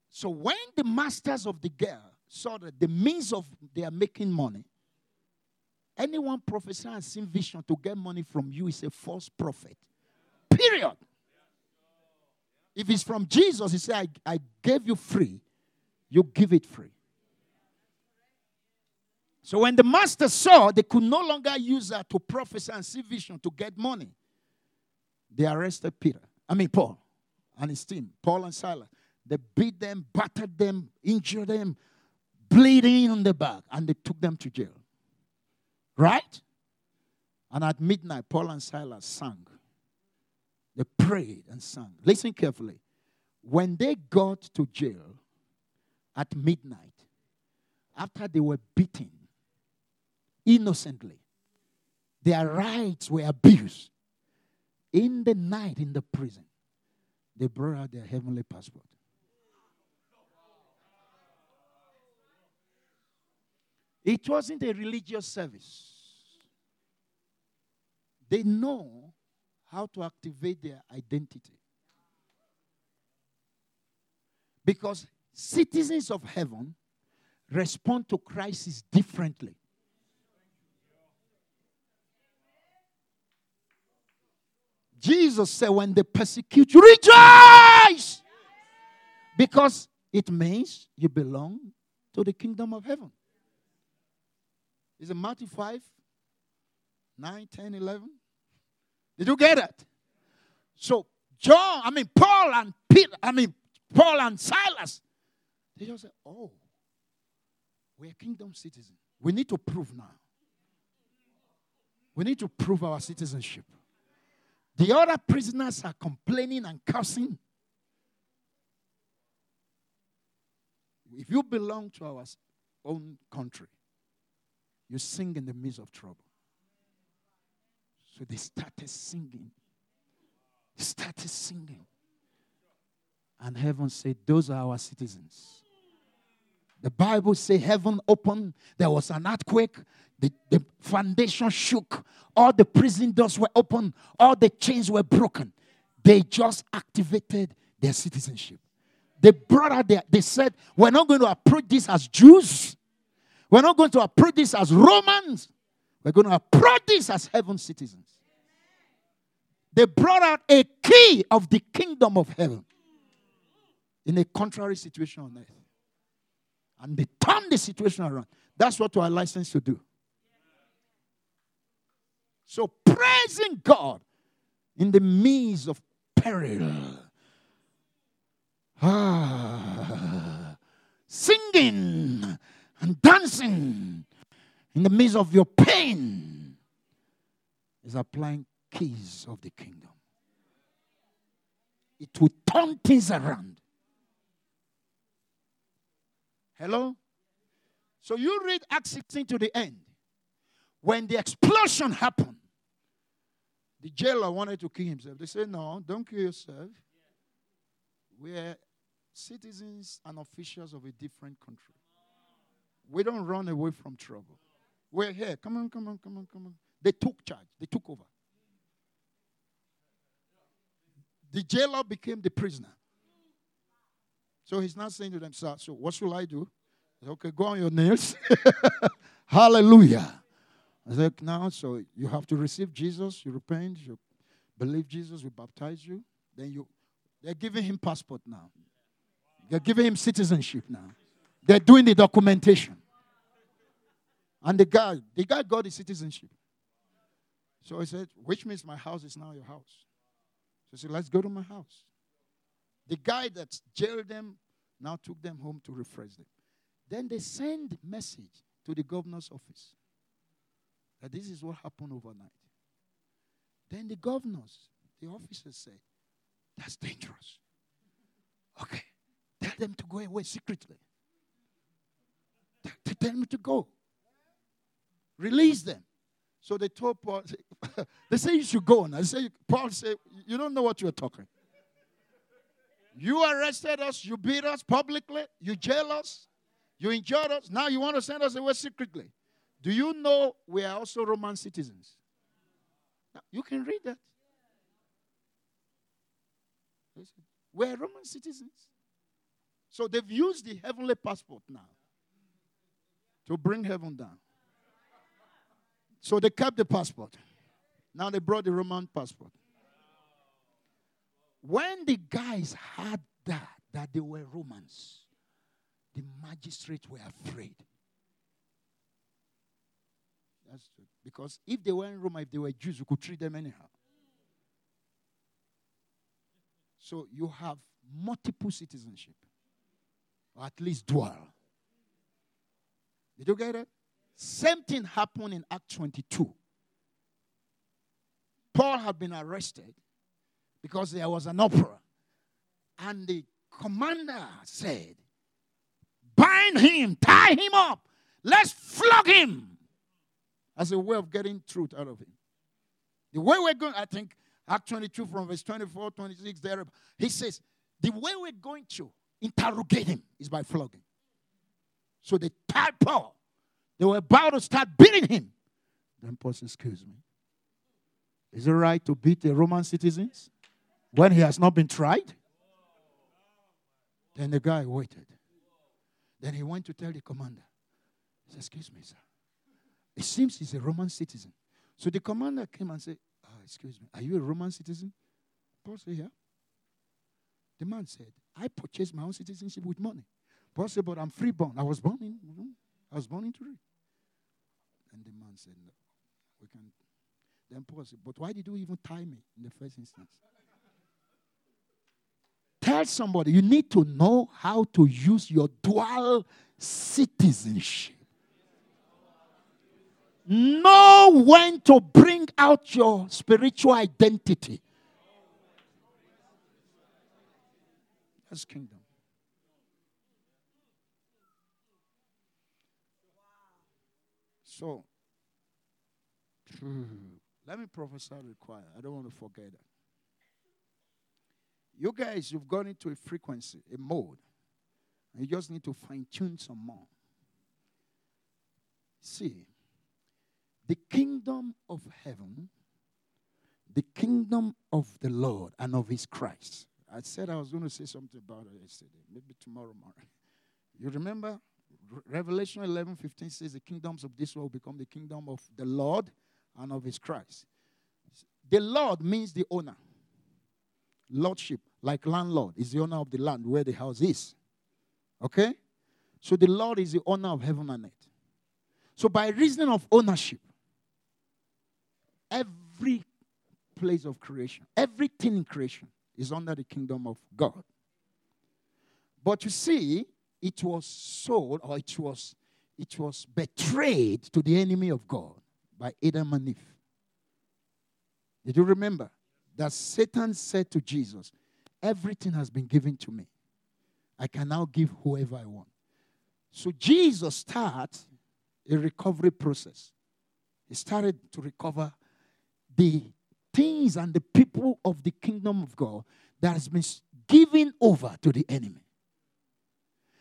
So when the masters of the girl saw that the means of they are making money, anyone prophesy and see vision to get money from you is a false prophet. Period. If it's from Jesus, he said, I, I gave you free, you give it free. So when the master saw they could no longer use that to prophesy and see vision to get money, they arrested Peter. I mean Paul and his team, Paul and Silas. They beat them, battered them, injured them, bleeding on the back, and they took them to jail. Right? And at midnight, Paul and Silas sang. Prayed and sang. Listen carefully. When they got to jail at midnight, after they were beaten, innocently. Their rights were abused. In the night in the prison, they brought out their heavenly passport. It wasn't a religious service. They know how to activate their identity. Because citizens of heaven respond to crisis differently. Jesus said, when they persecute you, rejoice! Because it means you belong to the kingdom of heaven. Is it Matthew 5, 9, 10, 11? Did you get it? So, John, I mean, Paul and Peter, I mean, Paul and Silas, they just said, oh, we're kingdom citizens. We need to prove now. We need to prove our citizenship. The other prisoners are complaining and cursing. If you belong to our own country, you sing in the midst of trouble. So they started singing. Started singing. And heaven said, Those are our citizens. The Bible says heaven opened, there was an earthquake, the, the foundation shook, all the prison doors were open, all the chains were broken. They just activated their citizenship. They brought out there, they said, We're not going to approach this as Jews. We're not going to approach this as Romans. We're going to approach this as heaven citizens. They brought out a key of the kingdom of heaven in a contrary situation on earth. And they turned the situation around. That's what we are licensed to do. So praising God in the midst of peril. Ah, singing and dancing in the midst of your pain is applying keys of the kingdom. It will turn things around. Hello? So you read Acts 16 to the end. When the explosion happened, the jailer wanted to kill himself. They said, No, don't kill yourself. We're citizens and officials of a different country. We don't run away from trouble. We're here. Come on, come on, come on, come on. They took charge, they took over. The jailer became the prisoner. So he's not saying to them, sir, So, what should I do? Said, okay, go on your nails. Hallelujah. I said, now, so you have to receive Jesus, you repent, you believe Jesus, we baptize you. Then you, they're giving him passport now. They're giving him citizenship now. They're doing the documentation. And the guy, the guy got his citizenship. So he said, which means my house is now your house. So he said, let's go to my house. The guy that jailed them now took them home to refresh them. Then they send message to the governor's office that this is what happened overnight. Then the governors, the officers said, that's dangerous. Okay, tell them to go away secretly. Tell them to go. Release them. So they told Paul, they say you should go. And I say, Paul said, you don't know what you're talking. You arrested us, you beat us publicly, you jail us, you injured us. Now you want to send us away secretly. Do you know we are also Roman citizens? Now, you can read that. We're Roman citizens. So they've used the heavenly passport now to bring heaven down. So they kept the passport. Now they brought the Roman passport. When the guys had that, that they were Romans, the magistrates were afraid. That's true. Because if they were in Rome, if they were Jews, we could treat them anyhow. So you have multiple citizenship, or at least dual. Did you get it? Same thing happened in Act 22. Paul had been arrested because there was an opera. And the commander said, Bind him, tie him up, let's flog him as a way of getting truth out of him. The way we're going, I think, Act 22 from verse 24, 26, there, he says, the way we're going to interrogate him is by flogging. So they tied Paul. They were about to start beating him. Then Paul says, Excuse me. Is it right to beat the Roman citizens when he has not been tried? Then the guy waited. Then he went to tell the commander. He said, Excuse me, sir. It seems he's a Roman citizen. So the commander came and said, oh, Excuse me, are you a Roman citizen? Paul said, Yeah. The man said, I purchased my own citizenship with money. Paul said, But I'm freeborn. I was born in, I was born in Turin. And the man said, No, we can. Then Paul said, But why did you even tie me in the first instance? Tell somebody you need to know how to use your dual citizenship. Know when to bring out your spiritual identity. That's kingdom. So, let me prophesy the choir. I don't want to forget that. You guys, you've gone into a frequency, a mode. You just need to fine tune some more. See, the kingdom of heaven, the kingdom of the Lord and of his Christ. I said I was going to say something about it yesterday, maybe tomorrow morning. You remember Revelation 11 15 says, The kingdoms of this world become the kingdom of the Lord and of his Christ. The Lord means the owner. Lordship, like landlord, is the owner of the land where the house is. Okay? So the Lord is the owner of heaven and earth. So by reason of ownership, every place of creation, everything in creation is under the kingdom of God. But you see, it was sold or it was it was betrayed to the enemy of God by Adam and Eve. Did you remember that Satan said to Jesus, Everything has been given to me. I can now give whoever I want. So Jesus started a recovery process. He started to recover the things and the people of the kingdom of God that has been given over to the enemy.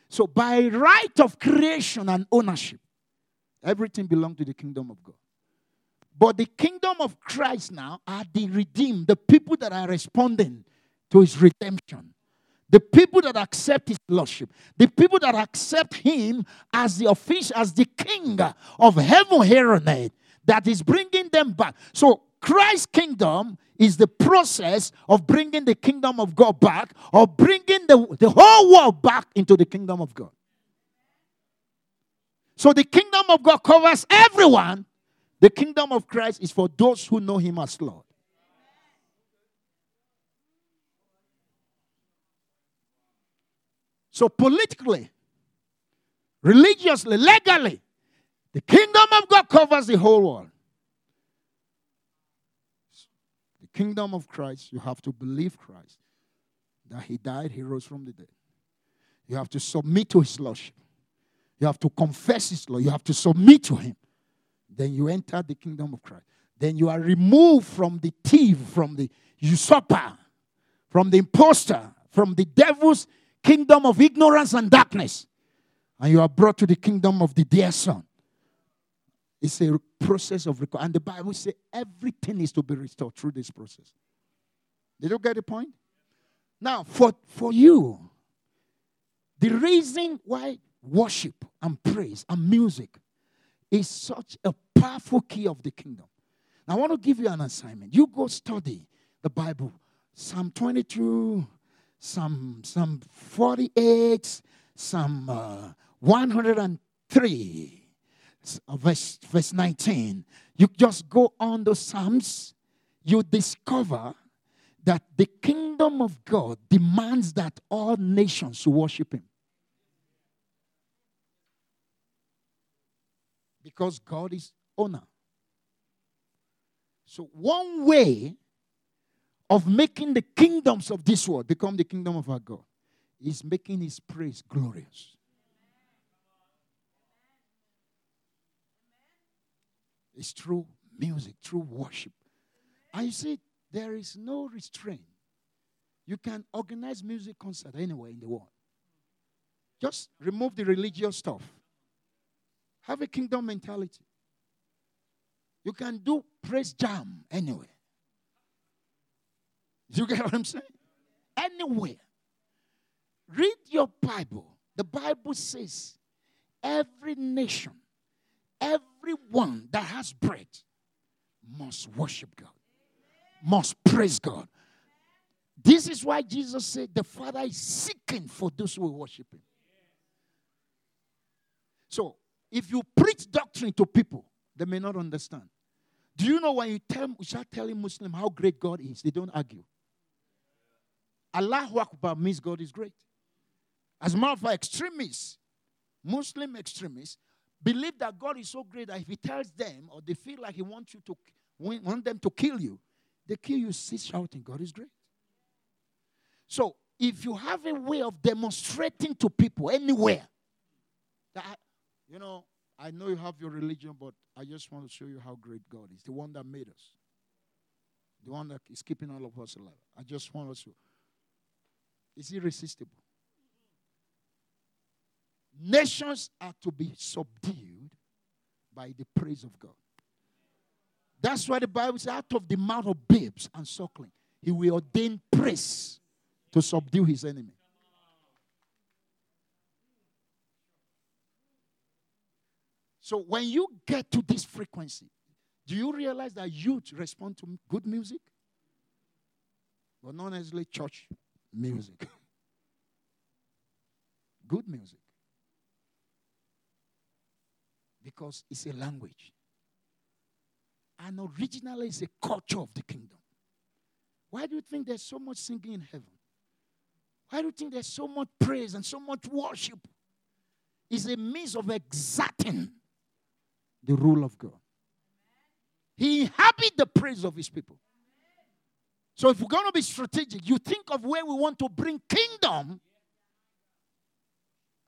So, by right of creation and ownership, everything belongs to the kingdom of God. But the kingdom of Christ now are the redeemed, the people that are responding to his redemption, the people that accept his lordship, the people that accept him as the official, as the king of heaven here on earth, that is bringing them back. So, Christ's kingdom is the process of bringing the kingdom of God back or bringing the, the whole world back into the kingdom of God. So the kingdom of God covers everyone. The kingdom of Christ is for those who know Him as Lord. So politically, religiously, legally, the kingdom of God covers the whole world. Kingdom of Christ, you have to believe Christ. That he died, he rose from the dead. You have to submit to his lordship. You have to confess his law. You have to submit to him. Then you enter the kingdom of Christ. Then you are removed from the thief, from the usurper, from the impostor, from the devil's kingdom of ignorance and darkness. And you are brought to the kingdom of the dear son. It's a process of recovery. And the Bible says everything is to be restored through this process. Did you get the point? Now, for, for you, the reason why worship and praise and music is such a powerful key of the kingdom. Now, I want to give you an assignment. You go study the Bible, Psalm 22, Psalm, Psalm 48, Psalm uh, 103 Uh, verse, verse 19, you just go on the Psalms, you discover that the kingdom of God demands that all nations worship Him. Because God is owner. So, one way of making the kingdoms of this world become the kingdom of our God is making His praise glorious. It's through music, through worship. And you see, there is no restraint. You can organize music concert anywhere in the world. Just remove the religious stuff. Have a kingdom mentality. You can do praise jam anywhere. You get what I'm saying? Anywhere. Read your Bible. The Bible says every nation, everyone that has bread must worship God, must praise God. This is why Jesus said the Father is seeking for those who worship Him. So, if you preach doctrine to people, they may not understand. Do you know when you tell, you start telling Muslim how great God is, they don't argue. Allahu Akbar means God is great. As a matter of fact, extremists, Muslim extremists, believe that God is so great that if He tells them or they feel like He wants you to want them to kill you, they kill you, sit shouting, God is great. So if you have a way of demonstrating to people anywhere that you know, I know you have your religion, but I just want to show you how great God is. The one that made us. The one that is keeping all of us alive. I just want us to. It's irresistible. Nations are to be subdued by the praise of God. That's why the Bible says, out of the mouth of babes and suckling, he will ordain praise to subdue his enemy. So when you get to this frequency, do you realize that youth respond to good music? But not necessarily church music. good music because it's a language. And originally, it's a culture of the kingdom. Why do you think there's so much singing in heaven? Why do you think there's so much praise and so much worship? It's a means of exerting the rule of God. He inhabits the praise of his people. So if we're going to be strategic, you think of where we want to bring kingdom,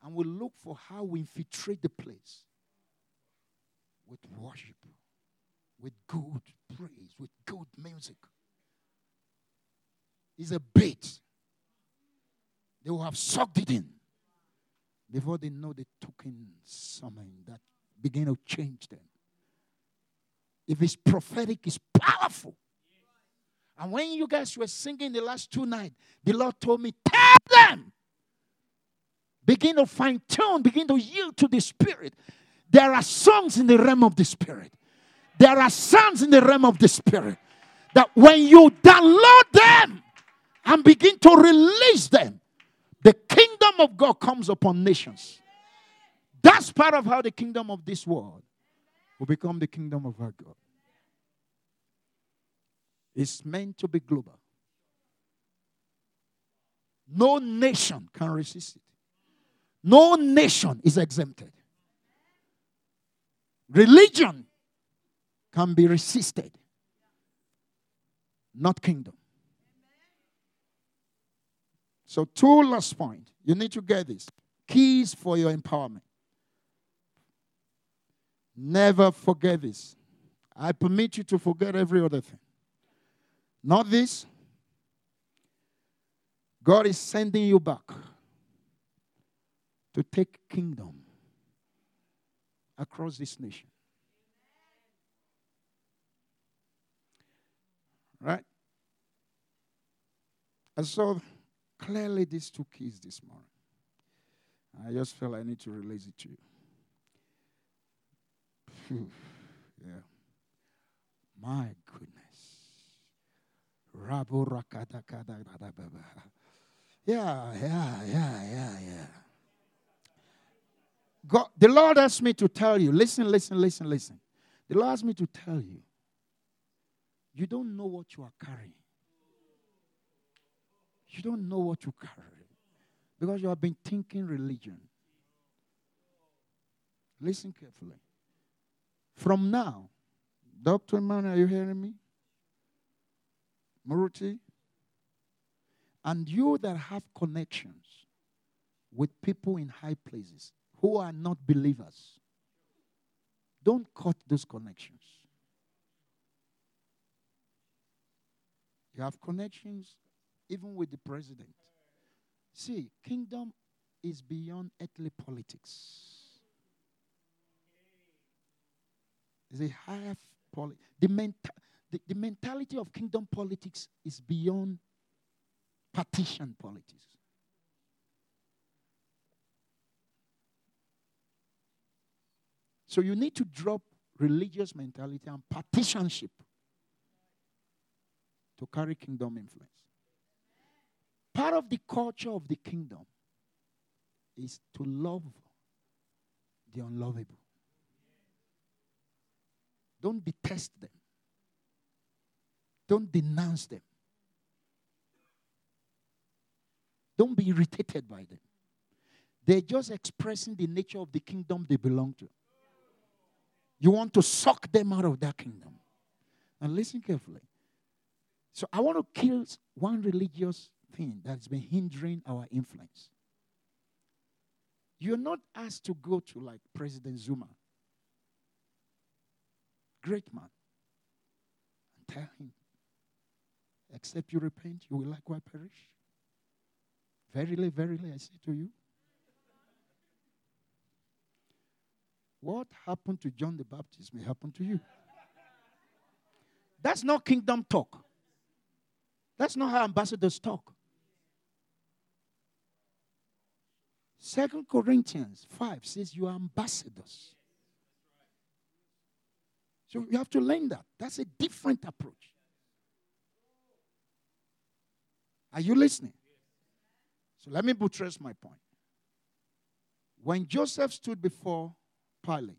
and we look for how we infiltrate the place with worship, with good praise, with good music. Is a bait. They will have sucked it in before they know they took in something that begin to change them. If it's prophetic, it's powerful. And when you guys were singing the last two nights, the Lord told me, tell them. Begin to fine tune, begin to yield to the Spirit. There are songs in the realm of the Spirit. There are sounds in the realm of the Spirit that when you download them and begin to release them, the kingdom of God comes upon nations. That's part of how the kingdom of this world will become the kingdom of our God. It's meant to be global. No nation can resist it. No nation is exempted. Religion can be resisted, not kingdom. So, two last point. You need to get this. Keys for your empowerment. Never forget this. I permit you to forget every other thing. Not this. God is sending you back to take kingdom across this nation. Right? I saw clearly these two keys this morning. I just felt I need to release it to you. Whew. Yeah. My goodness. Yeah, yeah, yeah, yeah, yeah. God, the Lord asked me to tell you, listen, listen, listen, listen. The Lord asked me to tell you, you don't know what you are carrying. You don't know what you carry because you have been thinking religion. Listen carefully. From now, Dr. Man, are you hearing me? Maruti? And you that have connections with people in high places, who are not believers. Don't cut those connections. You have connections even with the president. See, kingdom is beyond earthly politics. It's a politics. The, menta- the, the mentality of kingdom politics is beyond partition politics. So you need to drop religious mentality and partisanship to carry kingdom influence. Part of the culture of the kingdom is to love the unlovable. Don't detest them. Don't denounce them. Don't be irritated by them. They're just expressing the nature of the kingdom they belong to. You want to suck them out of that kingdom. And listen carefully. So I want to kill one religious thing that's been hindering our influence. You're not asked to go to like President Zuma, great man, and tell him, except you repent, you will likewise perish. Verily, verily, I say to you. What happened to John the Baptist may happen to you. That's not kingdom talk. That's not how ambassadors talk. Second Corinthians 5 says you are ambassadors. So you have to learn that. That's a different approach. Are you listening? So let me buttress my point. When Joseph stood before Pilate,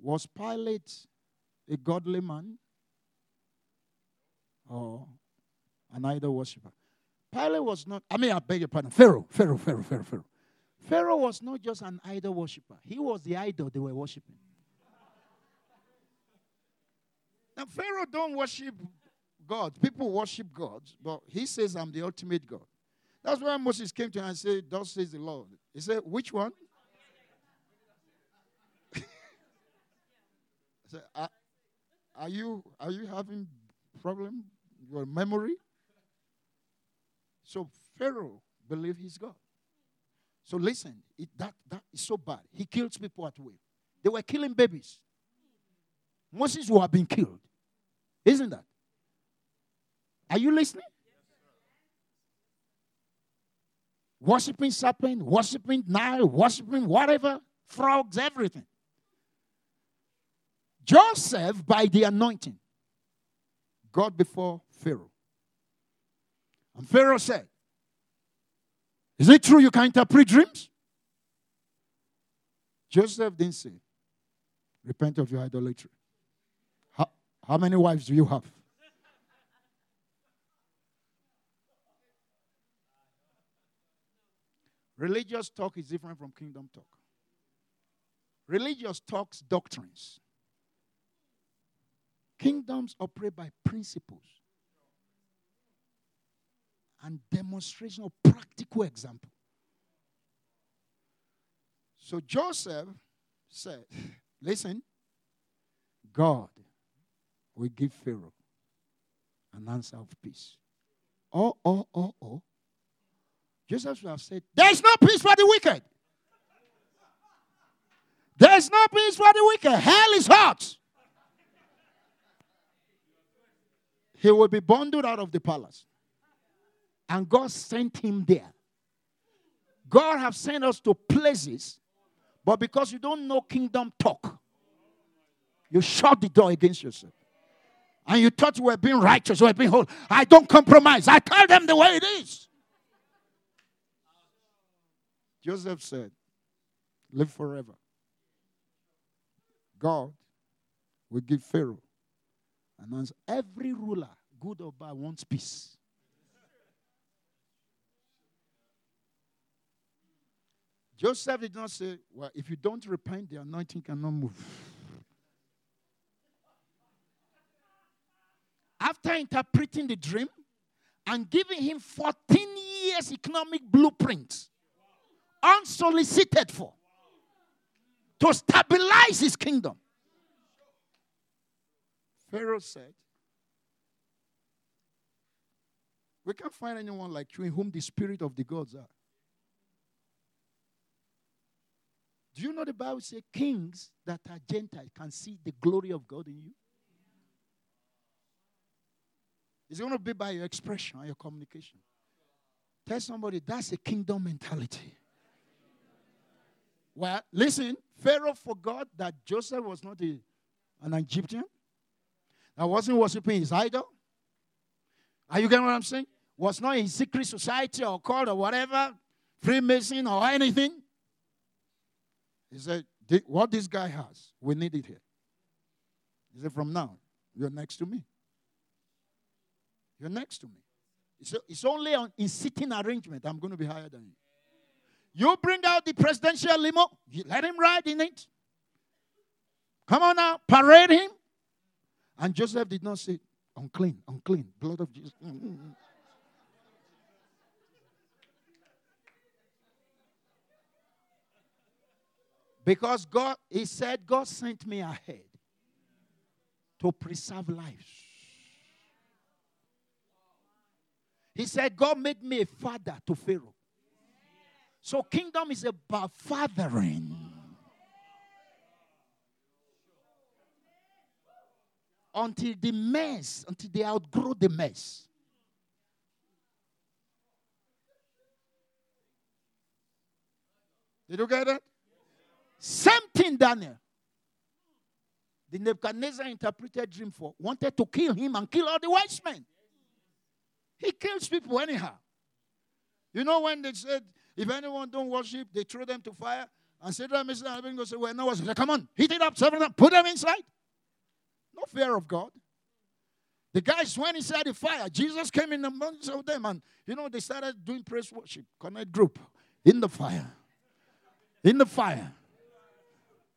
was Pilate a godly man or an idol worshiper? Pilate was not, I mean, I beg your pardon, Pharaoh, Pharaoh, Pharaoh, Pharaoh, Pharaoh. Pharaoh was not just an idol worshiper, he was the idol they were worshiping. Now, Pharaoh don't worship God. People worship God, but he says, I'm the ultimate God. That's why Moses came to him and said, Thus says the Lord. He said, Which one? Said, are, ah, are, you, are you having problem? Your memory? So Pharaoh believed he's God. So listen, it, that, that is so bad. He kills people at will. They were killing babies. Moses who have been killed. Isn't that? Are you listening? Worshipping serpent, worshipping Nile, worshipping whatever, frogs, everything. Joseph, by the anointing, got before Pharaoh. And Pharaoh said, Is it true you can interpret dreams? Joseph didn't say, Repent of your idolatry. How, how many wives do you have? Religious talk is different from kingdom talk. Religious talks doctrines. Kingdoms operate by principles and demonstration of practical example. So Joseph said, Listen, God will give Pharaoh an answer of peace. Oh, oh, oh, oh. Joseph should have said, There is no peace for the wicked. There is no peace for the wicked. Hell is hot. He will be bundled out of the palace. And God sent him there. God have sent us to places, but because you don't know kingdom talk, you shut the door against yourself. And you thought you were being righteous, you were being holy. I don't compromise. I tell them the way it is. Joseph said, Live forever. God will give Pharaoh Every ruler, good or bad, wants peace. Joseph did not say, Well, if you don't repent, the anointing cannot move. After interpreting the dream and giving him 14 years economic blueprint, unsolicited for, to stabilize his kingdom, Pharaoh said, We can't find anyone like you in whom the spirit of the gods are. Do you know the Bible says kings that are Gentiles can see the glory of God in you? It's going to be by your expression and your communication. Tell somebody that's a kingdom mentality. Well, listen, Pharaoh forgot that Joseph was not a, an Egyptian. That wasn't worshiping his idol. Are you getting what I'm saying? Was not in secret society or cult or whatever, Freemason or anything. He said, What this guy has, we need it here. He said, From now, you're next to me. You're next to me. It's, it's only on, in sitting arrangement I'm going to be higher than you. You bring out the presidential limo, you let him ride in it. Come on now, parade him. And Joseph did not say, unclean, unclean, blood of Jesus. Mm, mm, mm. Because God, He said, God sent me ahead to preserve lives. He said, God made me a father to Pharaoh. So, kingdom is about fathering. Until the mess, until they outgrow the mess. Did you get it? Same thing, Daniel. The Nebuchadnezzar interpreted dream for wanted to kill him and kill all the wise men. He kills people anyhow. You know when they said if anyone don't worship, they throw them to fire. And Shadrach, Meshach, and Abednego say, "Well, no worship." Come on, heat it up, seven them, put them inside. No fear of God. The guys went inside the fire. Jesus came in amongst of them, and you know they started doing praise worship. Connect group in the fire, in the fire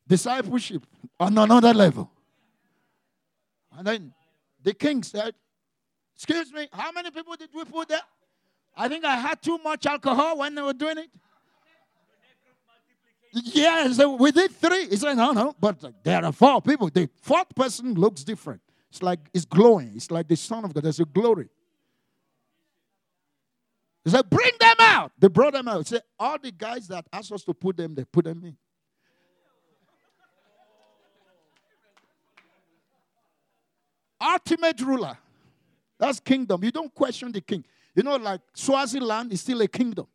discipleship on another level. And then the king said, Excuse me, how many people did we put there? I think I had too much alcohol when they were doing it. Yeah, so we did three. He said, No, no, but there are four people. The fourth person looks different. It's like it's glowing. It's like the Son of God. There's a glory. He said, Bring them out. They brought them out. He said, All the guys that asked us to put them, they put them in. ultimate ruler. That's kingdom. You don't question the king. You know, like Swaziland is still a kingdom.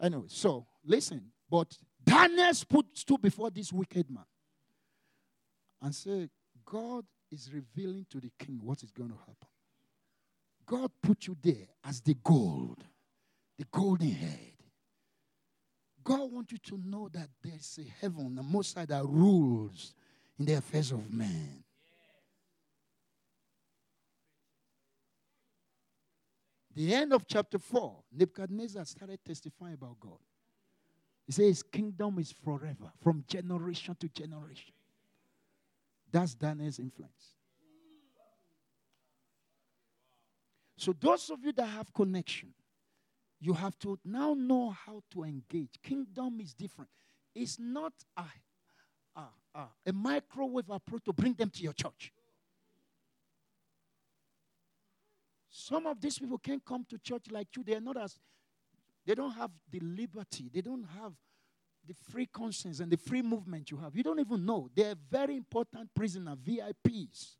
Anyway, so listen. But Daniel stood before this wicked man and said, God is revealing to the king what is going to happen. God put you there as the gold, the golden head. God wants you to know that there's a heaven, the Most High that rules in the affairs of men. The end of chapter 4, Nebuchadnezzar started testifying about God. He says his kingdom is forever, from generation to generation. That's Daniel's influence. So, those of you that have connection, you have to now know how to engage. Kingdom is different. It's not a uh, uh, a microwave approach to bring them to your church. Some of these people can't come to church like you. They are not as, they don't have the liberty, they don't have the free conscience and the free movement you have. You don't even know. They're very important prisoner, VIPs.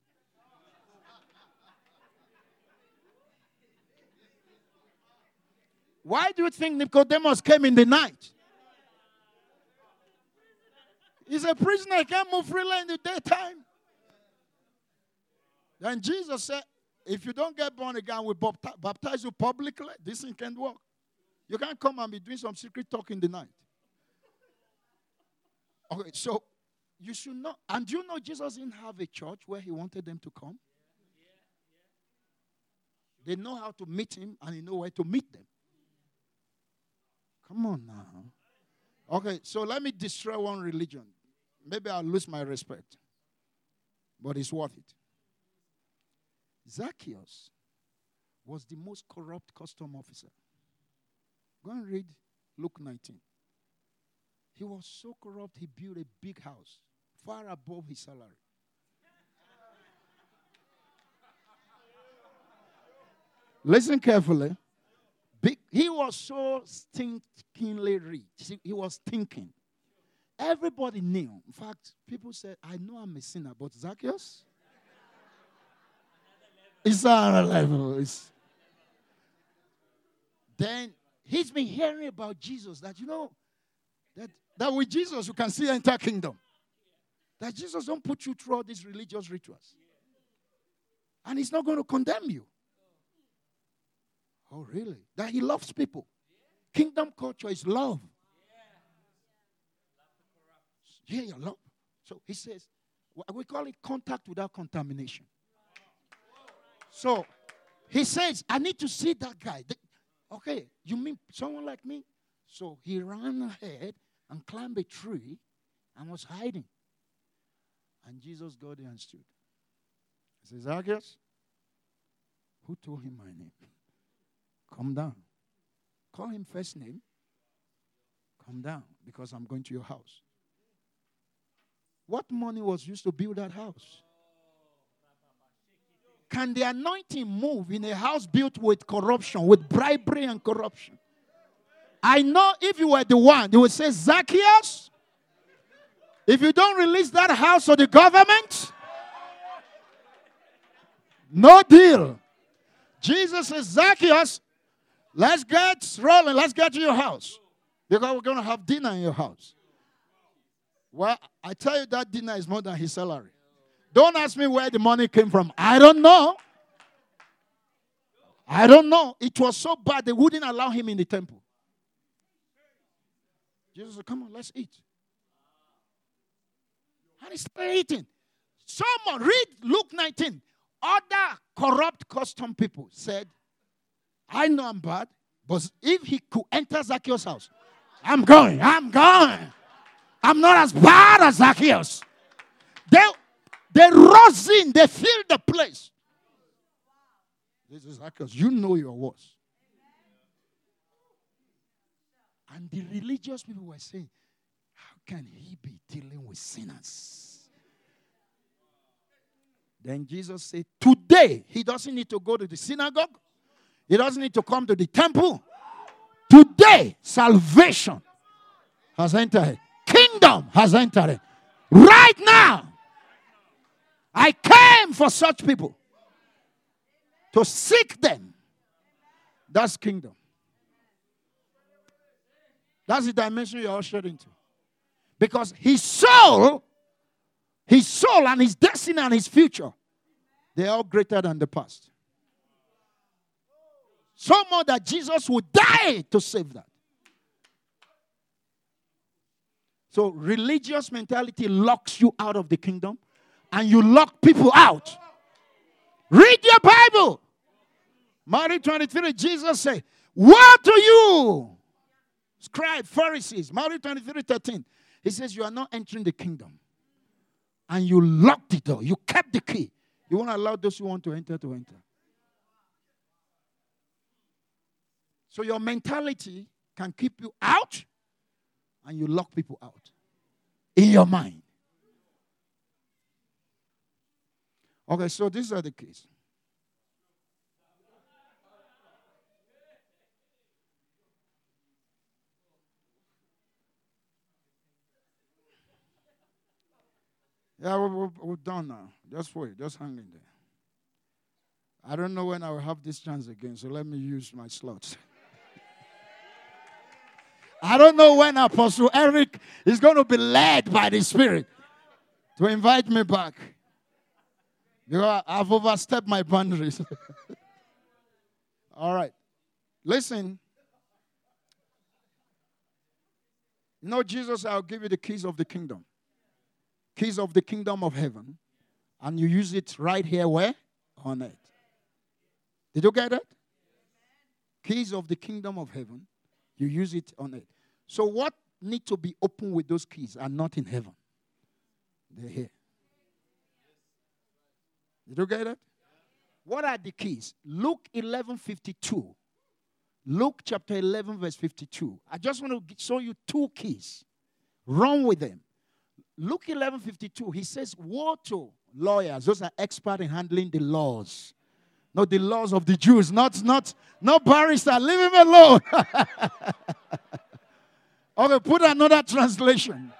Why do you think Nicodemus came in the night? He's a prisoner, he can't move freely in the daytime. Then Jesus said, if you don't get born again, we baptize you publicly. This thing can't work. You can't come and be doing some secret talk in the night. Okay, so you should know. And you know Jesus didn't have a church where he wanted them to come? They know how to meet him and he know where to meet them. Come on now. Okay, so let me destroy one religion. Maybe I'll lose my respect, but it's worth it. Zacchaeus was the most corrupt custom officer. Go and read Luke 19. He was so corrupt, he built a big house far above his salary. Listen carefully. Big, he was so stinkingly rich. He was thinking. Everybody knew. In fact, people said, I know I'm a sinner, but Zacchaeus? It's a level. It's... Then he's been hearing about Jesus that, you know, That, that with Jesus you can see enter kingdom. That Jesus don't put you through all these religious rituals. And he's not going to condemn you. Oh, really? That he loves people. Kingdom culture is love. Yeah, your love. So he says, we call it contact without contamination. So he says, I need to see that guy. Okay, you mean someone like me? So he ran ahead and climbed a tree and was hiding. And Jesus got there and stood. He says, Zacchaeus, who told him my name? Come down. Call him first name. Come down because I'm going to your house. What money was used to build that house? Can the anointing move in a house built with corruption, with bribery and corruption? I know if you were the one, you would say, Zacchaeus, if you don't release that house to the government, no deal. Jesus says, Zacchaeus, let's get rolling. Let's get to your house. Because we're going to have dinner in your house. Well, I tell you, that dinner is more than his salary. Don't ask me where the money came from. I don't know. I don't know. It was so bad they wouldn't allow him in the temple. Jesus said, Come on, let's eat. And he started eating. Someone, read Luke 19. Other corrupt custom people said, I know I'm bad, but if he could enter Zacchaeus' house, I'm going, I'm going. I'm not as bad as Zacchaeus. They, they rose in, they filled the place. This is Zacchaeus. You know your words. And the religious people were saying, How can he be dealing with sinners? Then Jesus said, Today, he doesn't need to go to the synagogue, he doesn't need to come to the temple. Today, salvation has entered, kingdom has entered. Right now, I came for such people to seek them. That's kingdom. That's the dimension you're ushered into. Because his soul, his soul and his destiny and his future, they're all greater than the past. So more that Jesus would die to save that. So religious mentality locks you out of the kingdom and you lock people out. Read your Bible. Matthew 23, Jesus said, What to you, scribe, Pharisees. Matthew 23, 13. He says, You are not entering the kingdom. And you locked the door. You kept the key. You won't allow those who want to enter to enter. So your mentality can keep you out and you lock people out in your mind. Okay, so these are the keys. Yeah, we're, we're, done now. Just wait. Just hang in there. I don't know when I will have this chance again, so let me use my slots. I don't know when Apostle Eric is going to be led by the Spirit to invite me back. Because I've overstepped my boundaries. All right. Listen. You know, Jesus, I'll give you the keys of the kingdom keys of the kingdom of heaven, and you use it right here where? On it. Did you get it? Keys of the kingdom of heaven, you use it on it. So what need to be open with those keys are not in heaven. They're here. Did you get it? What are the keys? Luke 11 52. Luke chapter 11, verse 52. I just want to show you two keys. Run with them. Luke 11 52, he says, Woe to lawyers, those are expert in handling the laws. Not the laws of the Jews, not not not barrister, leave him alone. okay, put another translation.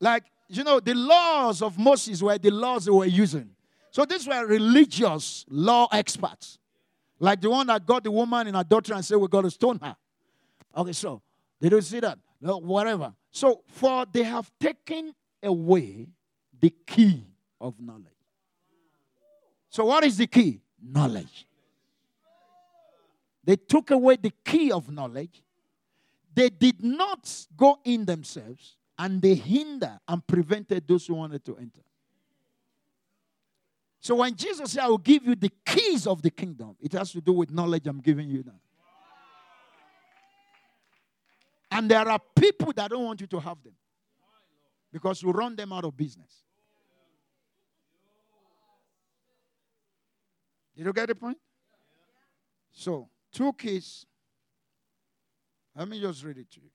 Like, you know, the laws of Moses were the laws they were using. So these were religious law experts. Like the one that got the woman in adultery and said, we got to stone her. Okay, so Did you see that? No, whatever. So, for they have taken away the key of knowledge. So, what is the key? Knowledge. They took away the key of knowledge. They did not go in themselves and they hinder and prevented those who wanted to enter. So when Jesus said, I will give you the keys of the kingdom, it has to do with knowledge I'm giving you now. And there are people that don't want you to have them because you run them out of business. Did you get the point? So, two keys. Let me just read it to you.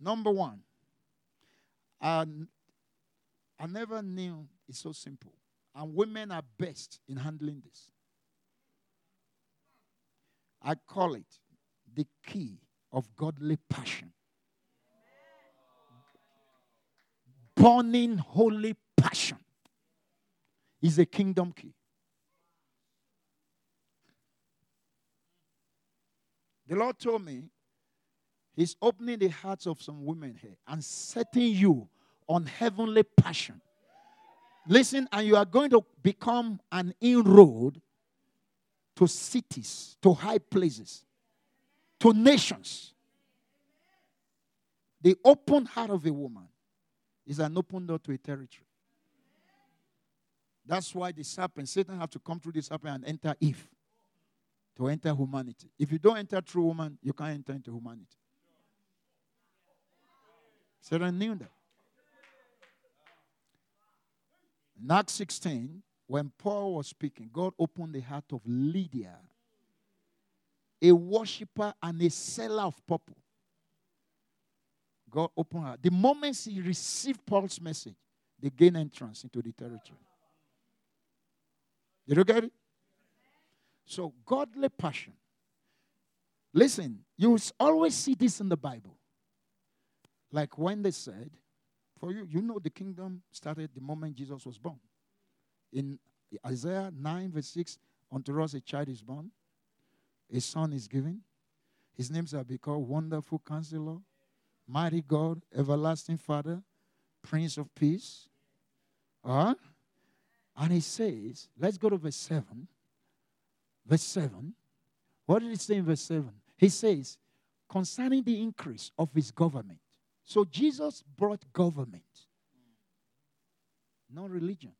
Number one, I, I never knew it's so simple. And women are best in handling this. I call it the key of godly passion. Burning holy passion is a kingdom key. The Lord told me He's opening the hearts of some women here and setting you on heavenly passion. Listen, and you are going to become an inroad to cities, to high places, to nations. The open heart of a woman is an open door to a territory. That's why the serpent, Satan, have to come through the serpent and enter Eve to enter humanity. If you don't enter through woman, you can't enter into humanity. Satan knew that. In Acts 16, when Paul was speaking, God opened the heart of Lydia, a worshiper and a seller of purple. God opened her. The moment she received Paul's message, they gained entrance into the territory. Did you get it? So, godly passion. Listen, you always see this in the Bible. Like when they said, for you, you know the kingdom started the moment Jesus was born. In Isaiah 9, verse 6, unto us a child is born, a son is given. His name shall be called Wonderful Counselor, Mighty God, Everlasting Father, Prince of Peace. Uh, and he says, let's go to verse 7. Verse 7. What did he say in verse 7? He says, concerning the increase of his government. So Jesus brought government, not religion.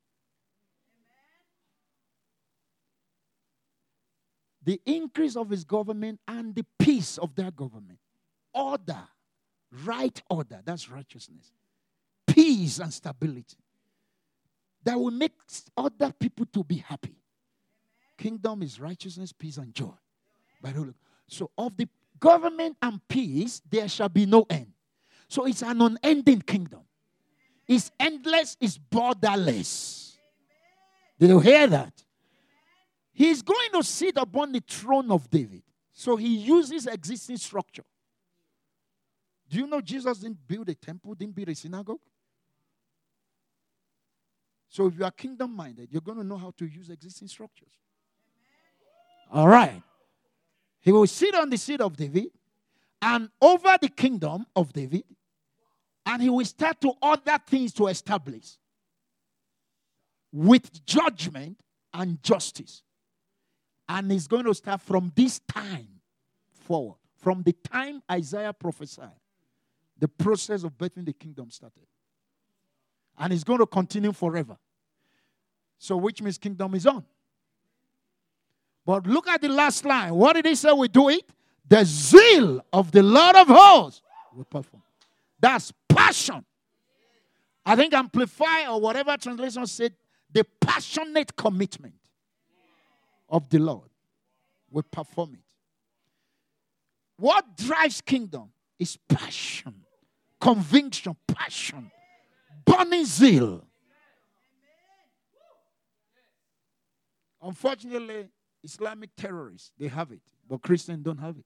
The increase of his government and the peace of that government. Order, right order, that's righteousness. Peace and stability. That will make other people to be happy. Kingdom is righteousness, peace, and joy. So, of the government and peace, there shall be no end. So it's an unending kingdom. It's endless, it's borderless. Did you hear that? He's going to sit upon the throne of David. So he uses existing structure. Do you know Jesus didn't build a temple, didn't build a synagogue? So if you are kingdom minded, you're going to know how to use existing structures. All right. He will sit on the seat of David, and over the kingdom of David, and he will start to order things to establish with judgment and justice. And he's going to start from this time forward. From the time Isaiah prophesied, the process of birthing the kingdom started. And it's going to continue forever. So, which means kingdom is on. But look at the last line. What did he say we do it? The zeal of the Lord of hosts will perform. That's passion. I think Amplify or whatever translation said, the passionate commitment of the Lord will perform it. What drives kingdom is passion, conviction, passion, burning zeal. Unfortunately, Islamic terrorists, they have it, but Christians don't have it.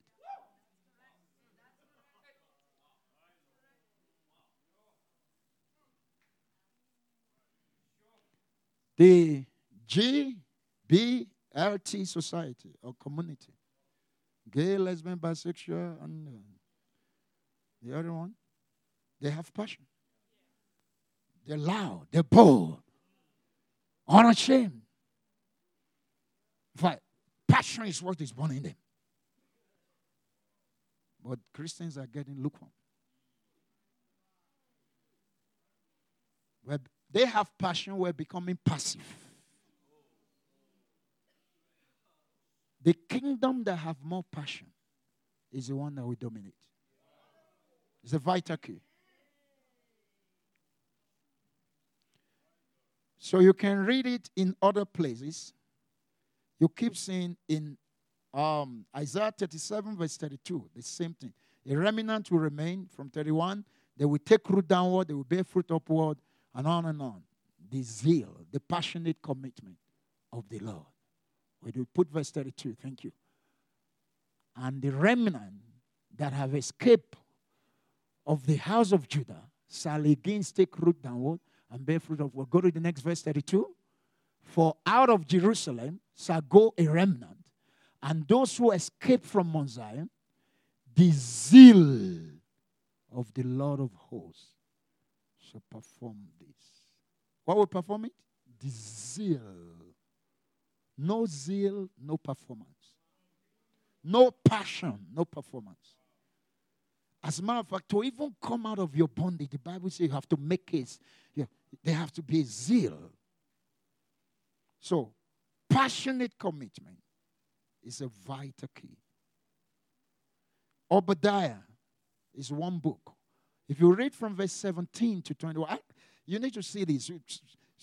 The GBLT society or community, gay, lesbian, bisexual, and uh, The other one, they have passion. They're loud, they're bold, unashamed. Fact, passion is what is born in them. But Christians are getting lukewarm. Where they have passion, we're becoming passive. The kingdom that have more passion is the one that will dominate. It's a vital key. So you can read it in other places. You keep seeing in um, Isaiah 37, verse 32, the same thing. A remnant will remain from 31. They will take root downward, they will bear fruit upward, and on and on. The zeal, the passionate commitment of the Lord. We do put verse 32, thank you. And the remnant that have escaped of the house of Judah shall again take root downward and bear fruit upward. Go to the next verse 32. For out of Jerusalem shall go a remnant and those who escape from Mount Zion, the zeal of the Lord of hosts shall perform this. What will perform it? The zeal. No zeal, no performance. No passion, no performance. As a matter of fact, to even come out of your bondage, the Bible says you have to make it. Yeah, there have to be zeal. So, passionate commitment is a vital key. Obadiah is one book. If you read from verse 17 to 21, you need to see this.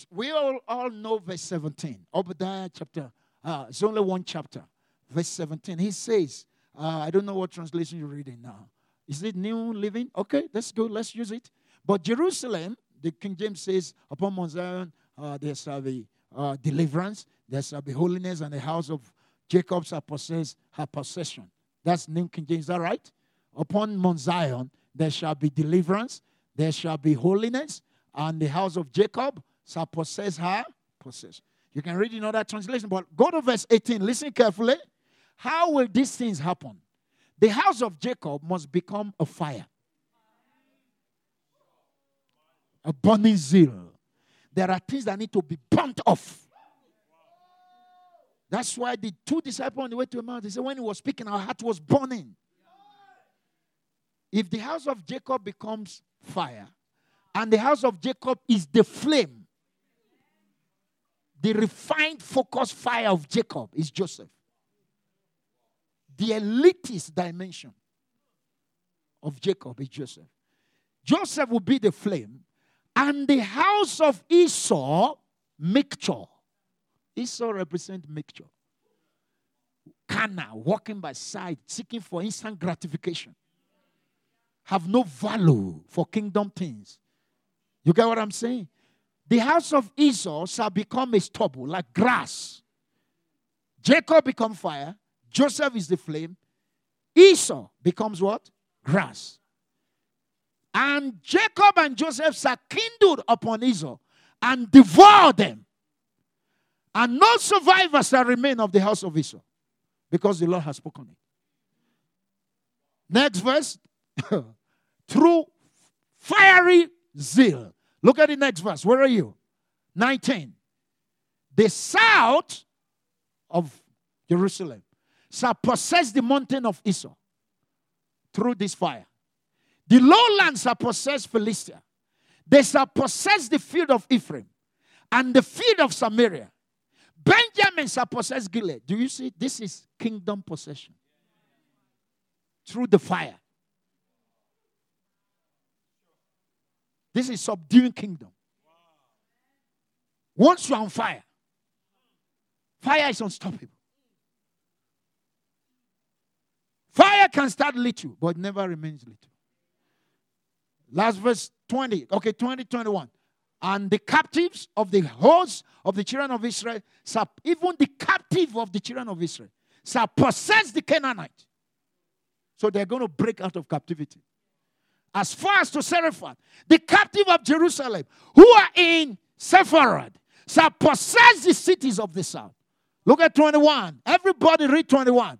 We all, all know verse 17. Obadiah chapter, uh, it's only one chapter. Verse 17. He says, uh, I don't know what translation you're reading now. Is it New Living? Okay, that's good. Let's use it. But Jerusalem, the King James says, upon Mount Zion, uh, there shall be uh, deliverance, there shall be holiness, and the house of Jacob shall possess her possession. That's New King James, is that right? Upon Mount Zion, there shall be deliverance, there shall be holiness, and the house of Jacob shall possess her possession. You can read in other translation, but go to verse 18. Listen carefully. How will these things happen? The house of Jacob must become a fire, a burning zeal. There are things that need to be burnt off. That's why the two disciples on the way to Emmaus, they said, when he was speaking, our heart was burning. If the house of Jacob becomes fire, and the house of Jacob is the flame, the refined, focused fire of Jacob is Joseph. The elitist dimension of Jacob is Joseph. Joseph will be the flame, and the house of Esau, mixture. Esau represents mixture. Cana, walking by side, seeking for instant gratification. Have no value for kingdom things. You get what I'm saying? The house of Esau shall become a stubble, like grass. Jacob become fire. Joseph is the flame. Esau becomes what? Grass. And Jacob and Joseph are kindled upon Esau and devour them. And no survivors shall remain of the house of Israel because the Lord has spoken it. Next verse. Through fiery zeal. Look at the next verse. Where are you? 19. The south of Jerusalem shall possess the mountain of Esau through this fire. The lowlands shall possess Philistia. They shall possess the field of Ephraim and the field of Samaria Benjamin shall possess Gilead. Do you see? This is kingdom possession through the fire. This is subduing kingdom. Once you're on fire, fire is unstoppable. Fire can start little, but never remains little. Last verse 20. Okay, 20, 21 and the captives of the hosts of the children of Israel, even the captive of the children of Israel, shall possess the Canaanite. So they're going to break out of captivity. As far as to Zarephath, the captive of Jerusalem, who are in Sepharad, shall possess the cities of the south. Look at 21. Everybody read 21.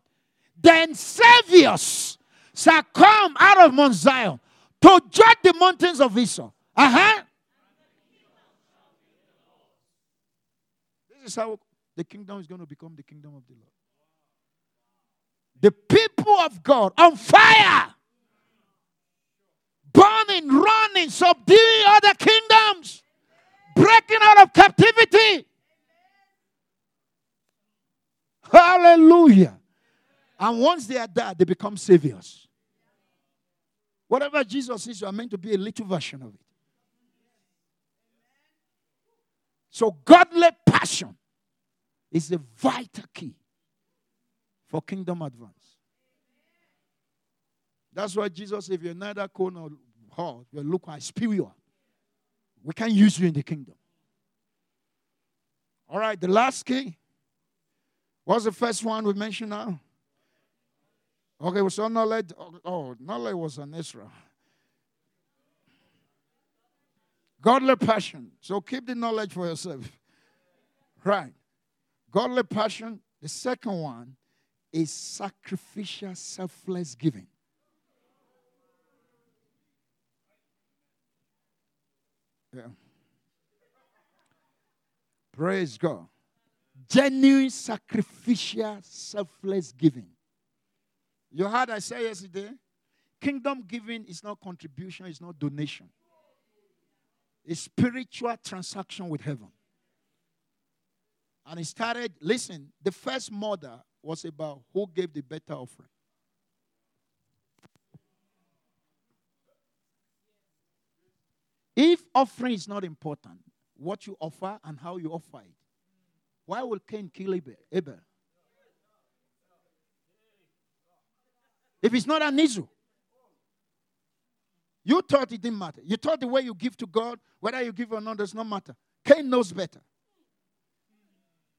Then saviors shall come out of Mount Zion to judge the mountains of Esau. Uh huh. This is how the kingdom is going to become the kingdom of the Lord. The people of God on fire, burning, running, subduing other kingdoms, breaking out of captivity. Hallelujah. And once they are there, they become saviors. Whatever Jesus is, you are meant to be a little version of it. So, godly passion is a vital key for kingdom advance. That's why Jesus, if you're neither cold nor hot, you look like spiritual. We can't use you in the kingdom. All right, the last key. What's the first one we mentioned now? Okay, so knowledge. Oh, knowledge was an Israel. Godly passion. So keep the knowledge for yourself. Right. Godly passion. The second one is sacrificial, selfless giving. Yeah. Praise God. Genuine, sacrificial, selfless giving. You heard I say yesterday? Kingdom giving is not contribution, it's not donation. It's spiritual transaction with heaven. And it started, listen, the first murder was about who gave the better offering. If offering is not important, what you offer and how you offer it, why will Cain kill Abel? If it's not an issue, you thought it didn't matter. You thought the way you give to God, whether you give or not, does not matter. Cain knows better.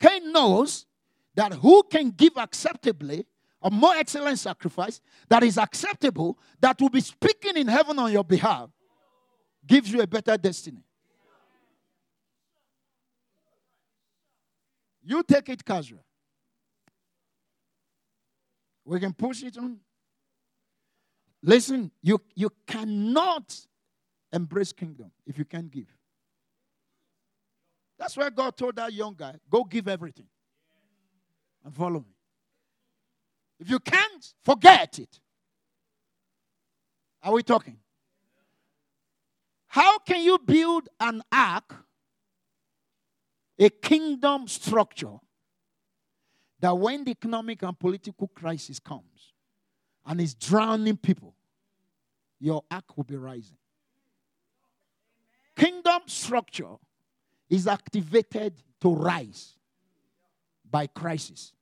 Cain knows that who can give acceptably a more excellent sacrifice that is acceptable, that will be speaking in heaven on your behalf, gives you a better destiny. You take it casual. We can push it on. Listen, you, you cannot embrace kingdom if you can't give. That's why God told that young guy, go give everything and follow me. If you can't, forget it. Are we talking? How can you build an ark, a kingdom structure, that when the economic and political crisis comes and is drowning people, your ark will be rising? Kingdom structure is activated to rise by crisis.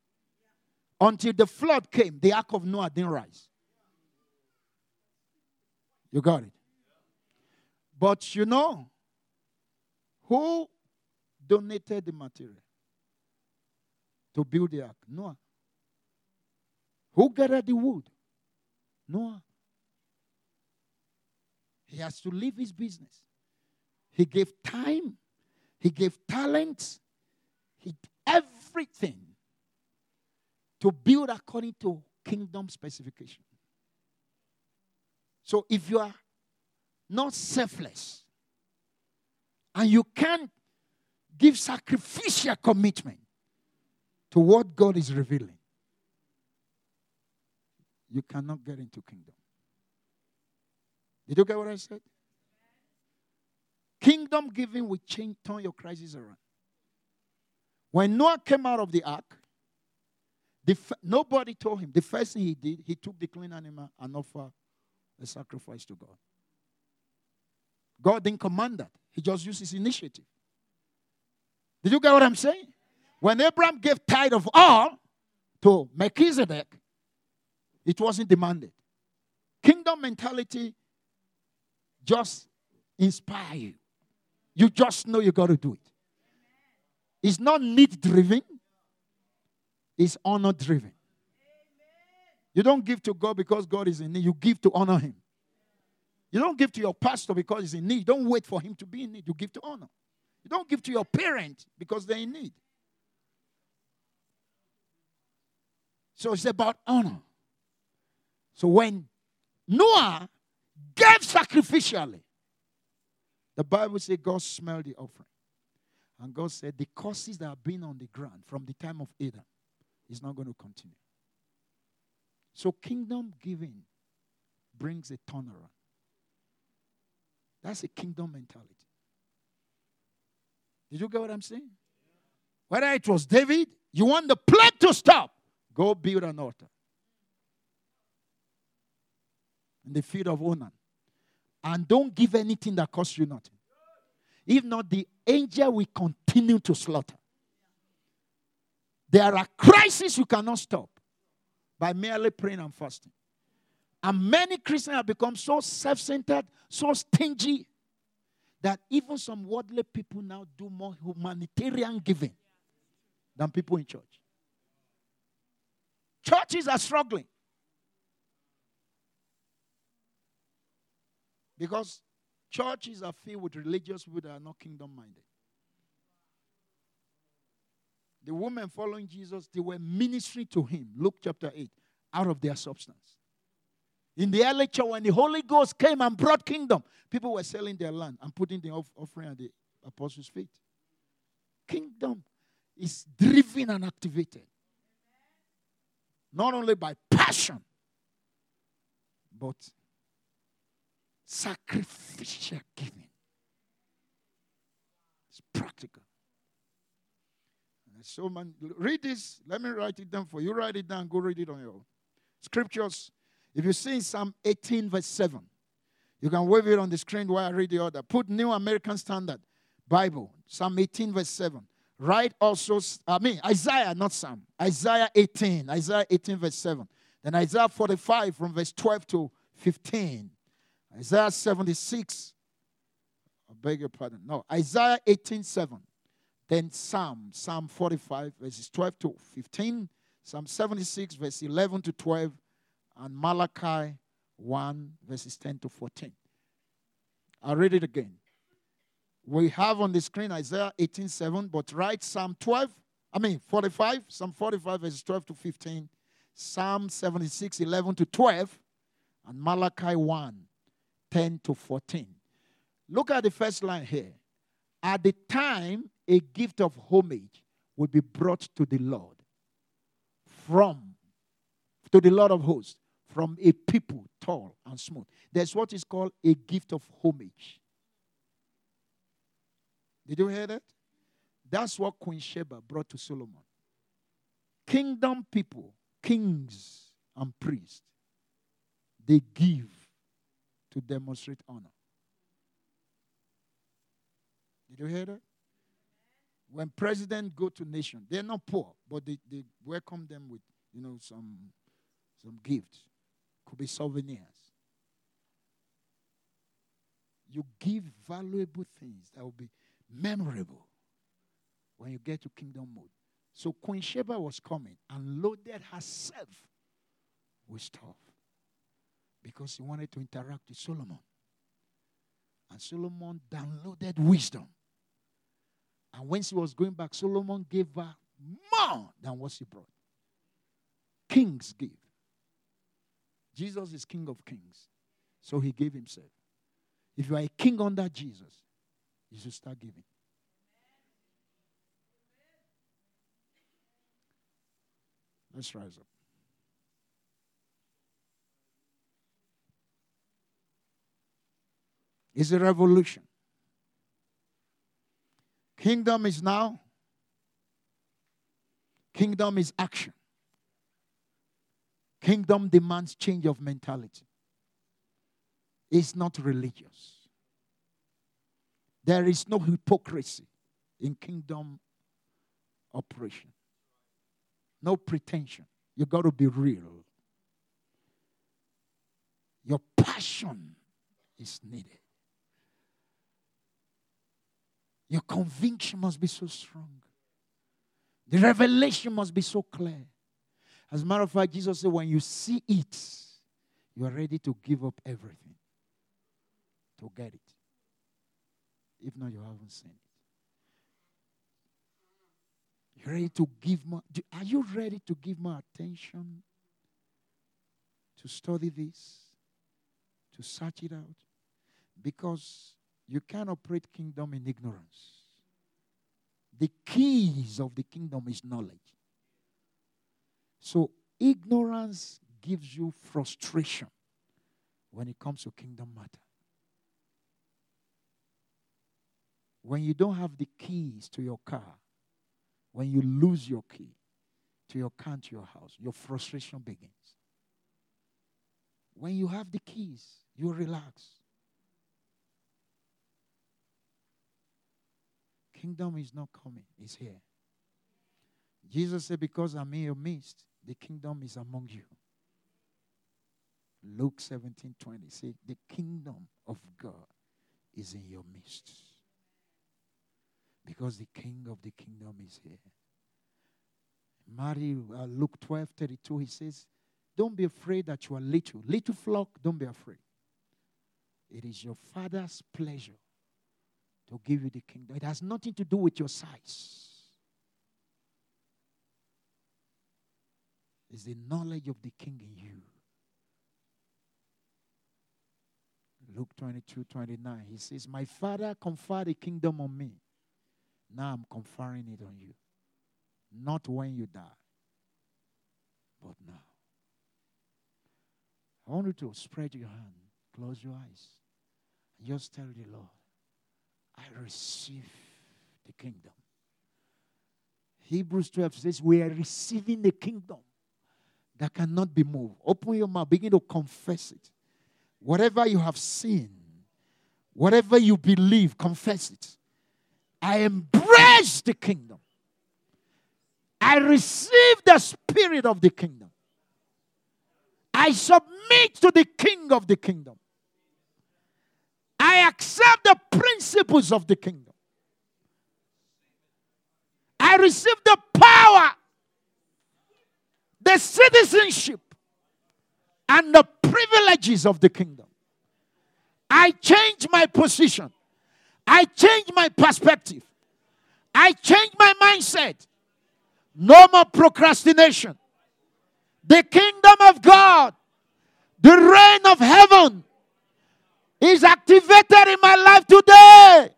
Until the flood came, the ark of Noah didn't rise. You got it? But you know, who donated the material to build the ark? Noah. Who gathered the wood? Noah. He has to leave his business. He gave time, he gave talent, he everything to build according to kingdom specification. So if you are not selfless and you can't give sacrificial commitment to what God is revealing, you cannot get into kingdom. Did you get what I said? Kingdom giving will change, turn your crisis around. When Noah came out of the ark, the, nobody told him. The first thing he did, he took the clean animal and offered a sacrifice to God. God didn't command that. He just used his initiative. Did you get what I'm saying? When Abraham gave tithe of all to Melchizedek, it wasn't demanded. Kingdom mentality just inspire you. You just know you got to do it. It's not need driven, it's honor driven. You don't give to God because God is in need, you give to honor Him. You don't give to your pastor because he's in need. Don't wait for him to be in need. You give to honor. You don't give to your parent because they're in need. So it's about honor. So when Noah gave sacrificially. The Bible says God smelled the offering. And God said, The curses that have been on the ground from the time of Adam is not going to continue. So, kingdom giving brings a turnaround. That's a kingdom mentality. Did you get what I'm saying? Whether it was David, you want the plague to stop, go build an altar. In the field of Onan. And don't give anything that costs you nothing. If not, the angel will continue to slaughter. There are crises you cannot stop by merely praying and fasting. And many Christians have become so self centered, so stingy, that even some worldly people now do more humanitarian giving than people in church. Churches are struggling. Because churches are filled with religious people that are not kingdom minded. The women following Jesus, they were ministering to him, Luke chapter 8, out of their substance. In the early church, when the Holy Ghost came and brought kingdom, people were selling their land and putting the offering at the apostles' feet. Kingdom is driven and activated. Not only by passion, but sacrificial giving. It's practical. So, man, read this. Let me write it down for you. Write it down. Go read it on your own. Scriptures. If you see in Psalm 18, verse 7, you can wave it on the screen while I read the other. Put New American Standard Bible, Psalm 18, verse 7. Write also, I mean, Isaiah, not Psalm. Isaiah 18, Isaiah 18, verse 7. Then Isaiah 45, from verse 12 to 15. Isaiah 76. I beg your pardon. No, Isaiah 18 7. Then Psalm, Psalm 45, verses 12 to 15. Psalm 76, verse 11 to 12. And Malachi 1, verses 10 to 14. I'll read it again. We have on the screen Isaiah 18 7, but write Psalm 12, I mean 45, Psalm 45, verses 12 to 15. Psalm 76, 11 to 12. And Malachi 1, 10 to 14. Look at the first line here. At the time, a gift of homage will be brought to the Lord from, to the Lord of hosts, from a people tall and smooth. There's what is called a gift of homage. Did you hear that? That's what Queen Sheba brought to Solomon. Kingdom people, kings and priests, they give to demonstrate honor. Did you hear that? When presidents go to nation, they're not poor, but they, they welcome them with, you know, some some gifts. Could be souvenirs. You give valuable things that will be memorable when you get to kingdom mode. So Queen Sheba was coming and loaded herself with stuff because she wanted to interact with Solomon. And Solomon downloaded wisdom. And when she was going back, Solomon gave her more than what she brought. Kings give. Jesus is King of Kings. So he gave himself. If you are a king under Jesus, you should start giving. Let's rise up. It's a revolution. Kingdom is now. Kingdom is action. Kingdom demands change of mentality. It's not religious. There is no hypocrisy in kingdom operation. No pretension. You got to be real. Your passion is needed. Your conviction must be so strong. The revelation must be so clear. As a matter of fact, Jesus said, when you see it, you are ready to give up everything to get it. If not, you haven't seen it. You're ready to give more. Are you ready to give more attention to study this? to search it out. Because you can't operate kingdom in ignorance. The keys of the kingdom is knowledge. So ignorance gives you frustration when it comes to kingdom matter. When you don't have the keys to your car, when you lose your key to your car to your house, your frustration begins. When you have the keys, you relax. Kingdom is not coming, it's here. Jesus said, Because I'm in your midst, the kingdom is among you. Luke 17 20 say, The kingdom of God is in your midst. Because the king of the kingdom is here. Matthew, uh, Luke 12 32, he says, Don't be afraid that you are little. Little flock, don't be afraid. It is your father's pleasure to give you the kingdom. It has nothing to do with your size. It's the knowledge of the king in you. Luke 22 29, he says, My father conferred the kingdom on me. Now I'm conferring it on you. Not when you die, but now. I want you to spread your hand, close your eyes, and just tell the Lord, I receive the kingdom. Hebrews 12 says, We are receiving the kingdom that cannot be moved. Open your mouth, begin to confess it. Whatever you have seen, whatever you believe, confess it. I embrace the kingdom. I receive the spirit of the kingdom. I submit to the king of the kingdom. I accept the principles of the kingdom. I receive the power, the citizenship, and the privileges of the kingdom. I change my position. I change my perspective. I change my mindset. No more procrastination. The kingdom of God, the reign of heaven is activated in my life today.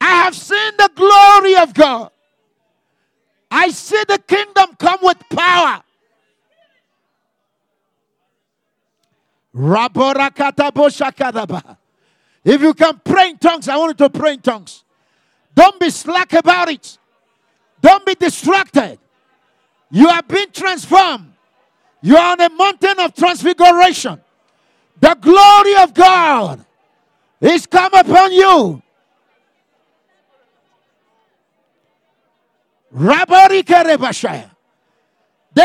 I have seen the glory of God. I see the kingdom come with power. If you can pray in tongues, I want you to pray in tongues. Don't be slack about it. Don't be distracted. You have been transformed. You are on a mountain of transfiguration. The glory of God is come upon you. The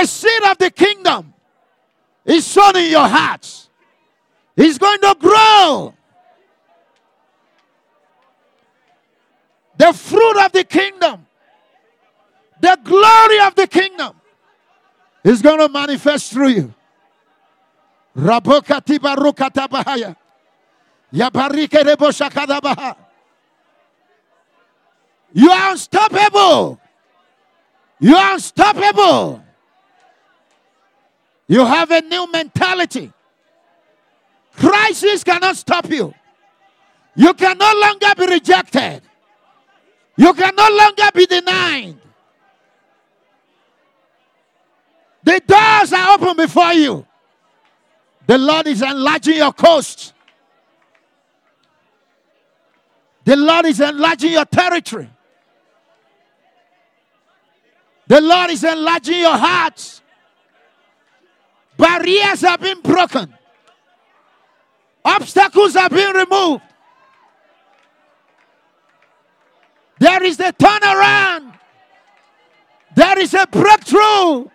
seed of the kingdom is sown in your hearts. It's going to grow. The fruit of the kingdom, the glory of the kingdom is going to manifest through you. Rabokati barukata bahaya. Yabarike rebo shakada baha. You are unstoppable. You are unstoppable. You have a new mentality. Crisis cannot stop you. You can no longer be rejected. You can no longer be denied. The doors are open before you. The Lord is enlarging your coast. The Lord is enlarging your territory. The Lord is enlarging your hearts. Barriers have been broken. Obstacles have been removed. There is a turnaround. There is a breakthrough.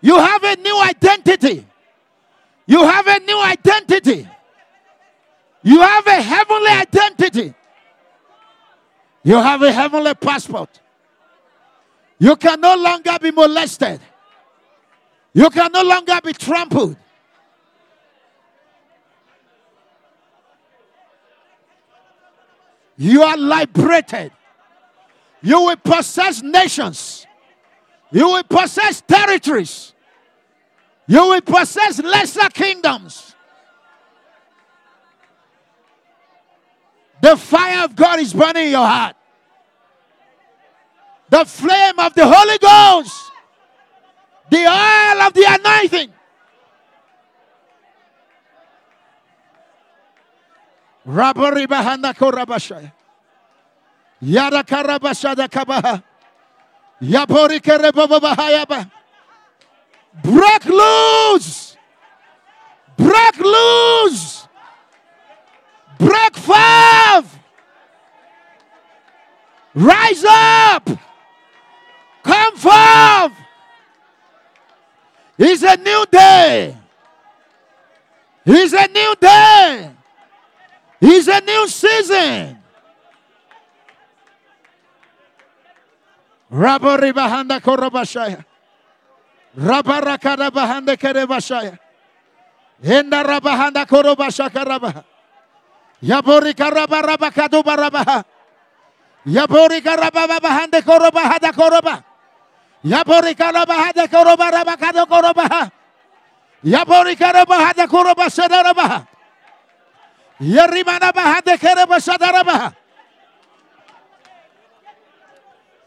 You have a new identity. You have a new identity. You have a heavenly identity. You have a heavenly passport. You can no longer be molested. You can no longer be trampled. You are liberated. You will possess nations. You will possess territories. You will possess lesser kingdoms. The fire of God is burning in your heart. The flame of the Holy Ghost. The oil of the anointing. Rabari bahanda korabashaya. Yada karabashada kabaha. Yabori kerebabahayaba. Break loose. Break loose. Break forth. Rise up. Come forth. It's a new day. It's a new day. It's a new season. Rabori bahanda korobashaya. Rabarakada bahanda kerebashaya. Enda rabahanda korobashaka rabaha. Yabori karaba rabakadu barabaha. Yabori karaba bahanda korobahada koroba.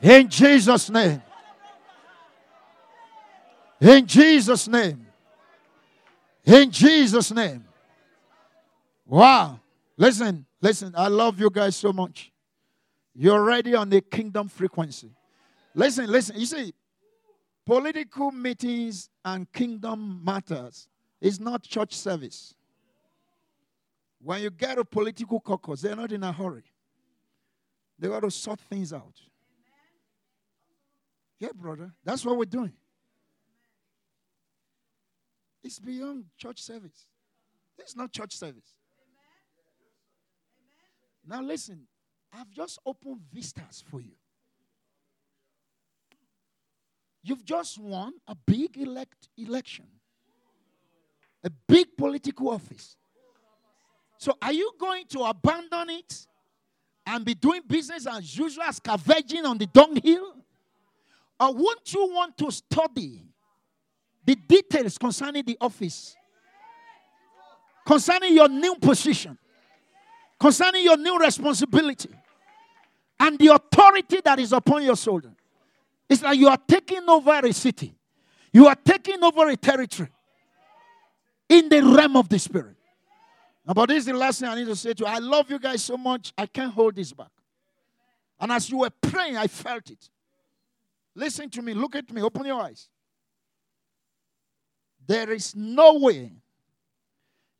In Jesus' name. In Jesus' name. In Jesus' name. Wow. Listen, listen. I love you guys so much. You're already on the kingdom frequency. Listen, listen. You see, political meetings and kingdom matters is not church service. When you get a political caucus, they're not in a hurry. They got to sort things out. Yeah, brother. That's what we're doing. It's beyond church service. Is not church service. Now, listen, I've just opened vistas for you. You've just won a big elect election, a big political office. So, are you going to abandon it and be doing business as usual, scavenging on the dunghill? Or won't you want to study the details concerning the office, concerning your new position, concerning your new responsibility, and the authority that is upon your shoulder? It's like you are taking over a city, you are taking over a territory in the realm of the spirit. Now, but this is the last thing I need to say to you. I love you guys so much, I can't hold this back. And as you were praying, I felt it. Listen to me, look at me, open your eyes. There is no way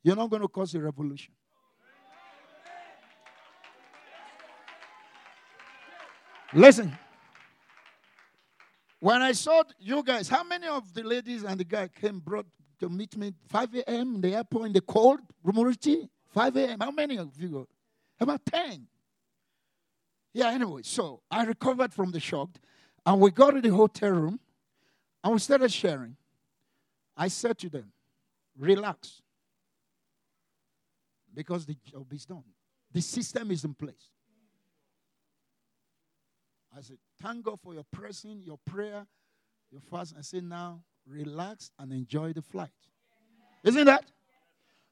you're not going to cause a revolution. Listen. When I saw you guys, how many of the ladies and the guy came brought to meet me 5 a.m. in the airport in the cold, Rumuriti? 5 a.m. How many of you go? About 10. Yeah, anyway, so I recovered from the shock and we got to the hotel room and we started sharing. I said to them, relax. Because the job is done. The system is in place. I said, thank God for your pressing, your prayer, your fast. I said, now relax and enjoy the flight. Isn't that?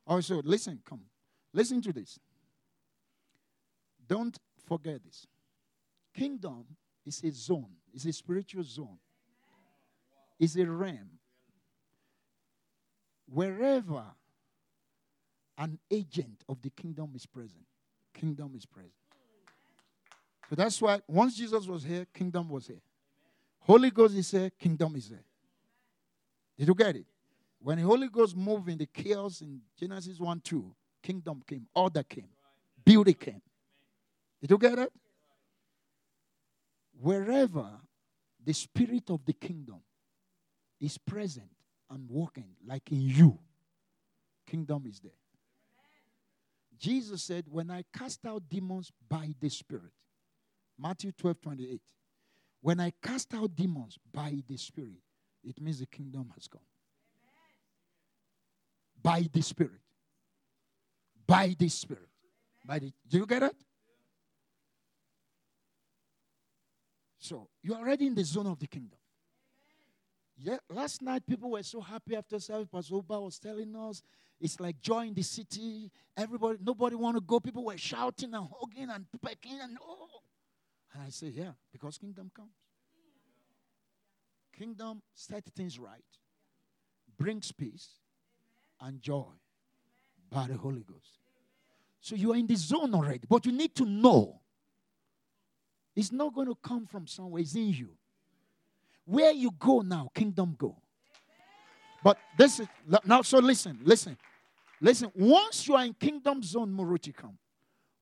Also, listen, come. Listen to this. Don't forget this. Kingdom is a zone, it's a spiritual zone, it's a realm. Wherever an agent of the kingdom is present, kingdom is present. So that's why once Jesus was here, kingdom was here. Holy Ghost is here, kingdom is there. Did you get it? When the Holy Ghost moved in the chaos in Genesis 1 2, kingdom came, order came, beauty came. Did you get it? Wherever the spirit of the kingdom is present and working, like in you, kingdom is there. Jesus said, When I cast out demons by the Spirit, Matthew 12 28, when I cast out demons by the Spirit, it means the kingdom has come. By the Spirit. By the Spirit. By the, do you get it? So you're already in the zone of the kingdom. Yeah, last night people were so happy after service. Pastor Oba was telling us it's like joy in the city. Everybody, nobody want to go. People were shouting and hugging and pecking and oh. And I say, yeah, because kingdom comes. Kingdom set things right, brings peace and joy by the Holy Ghost. So you are in the zone already, but you need to know it's not going to come from somewhere, it's in you. Where you go now, kingdom go. But this is now, so listen, listen, listen. Once you are in kingdom zone, Murutikam,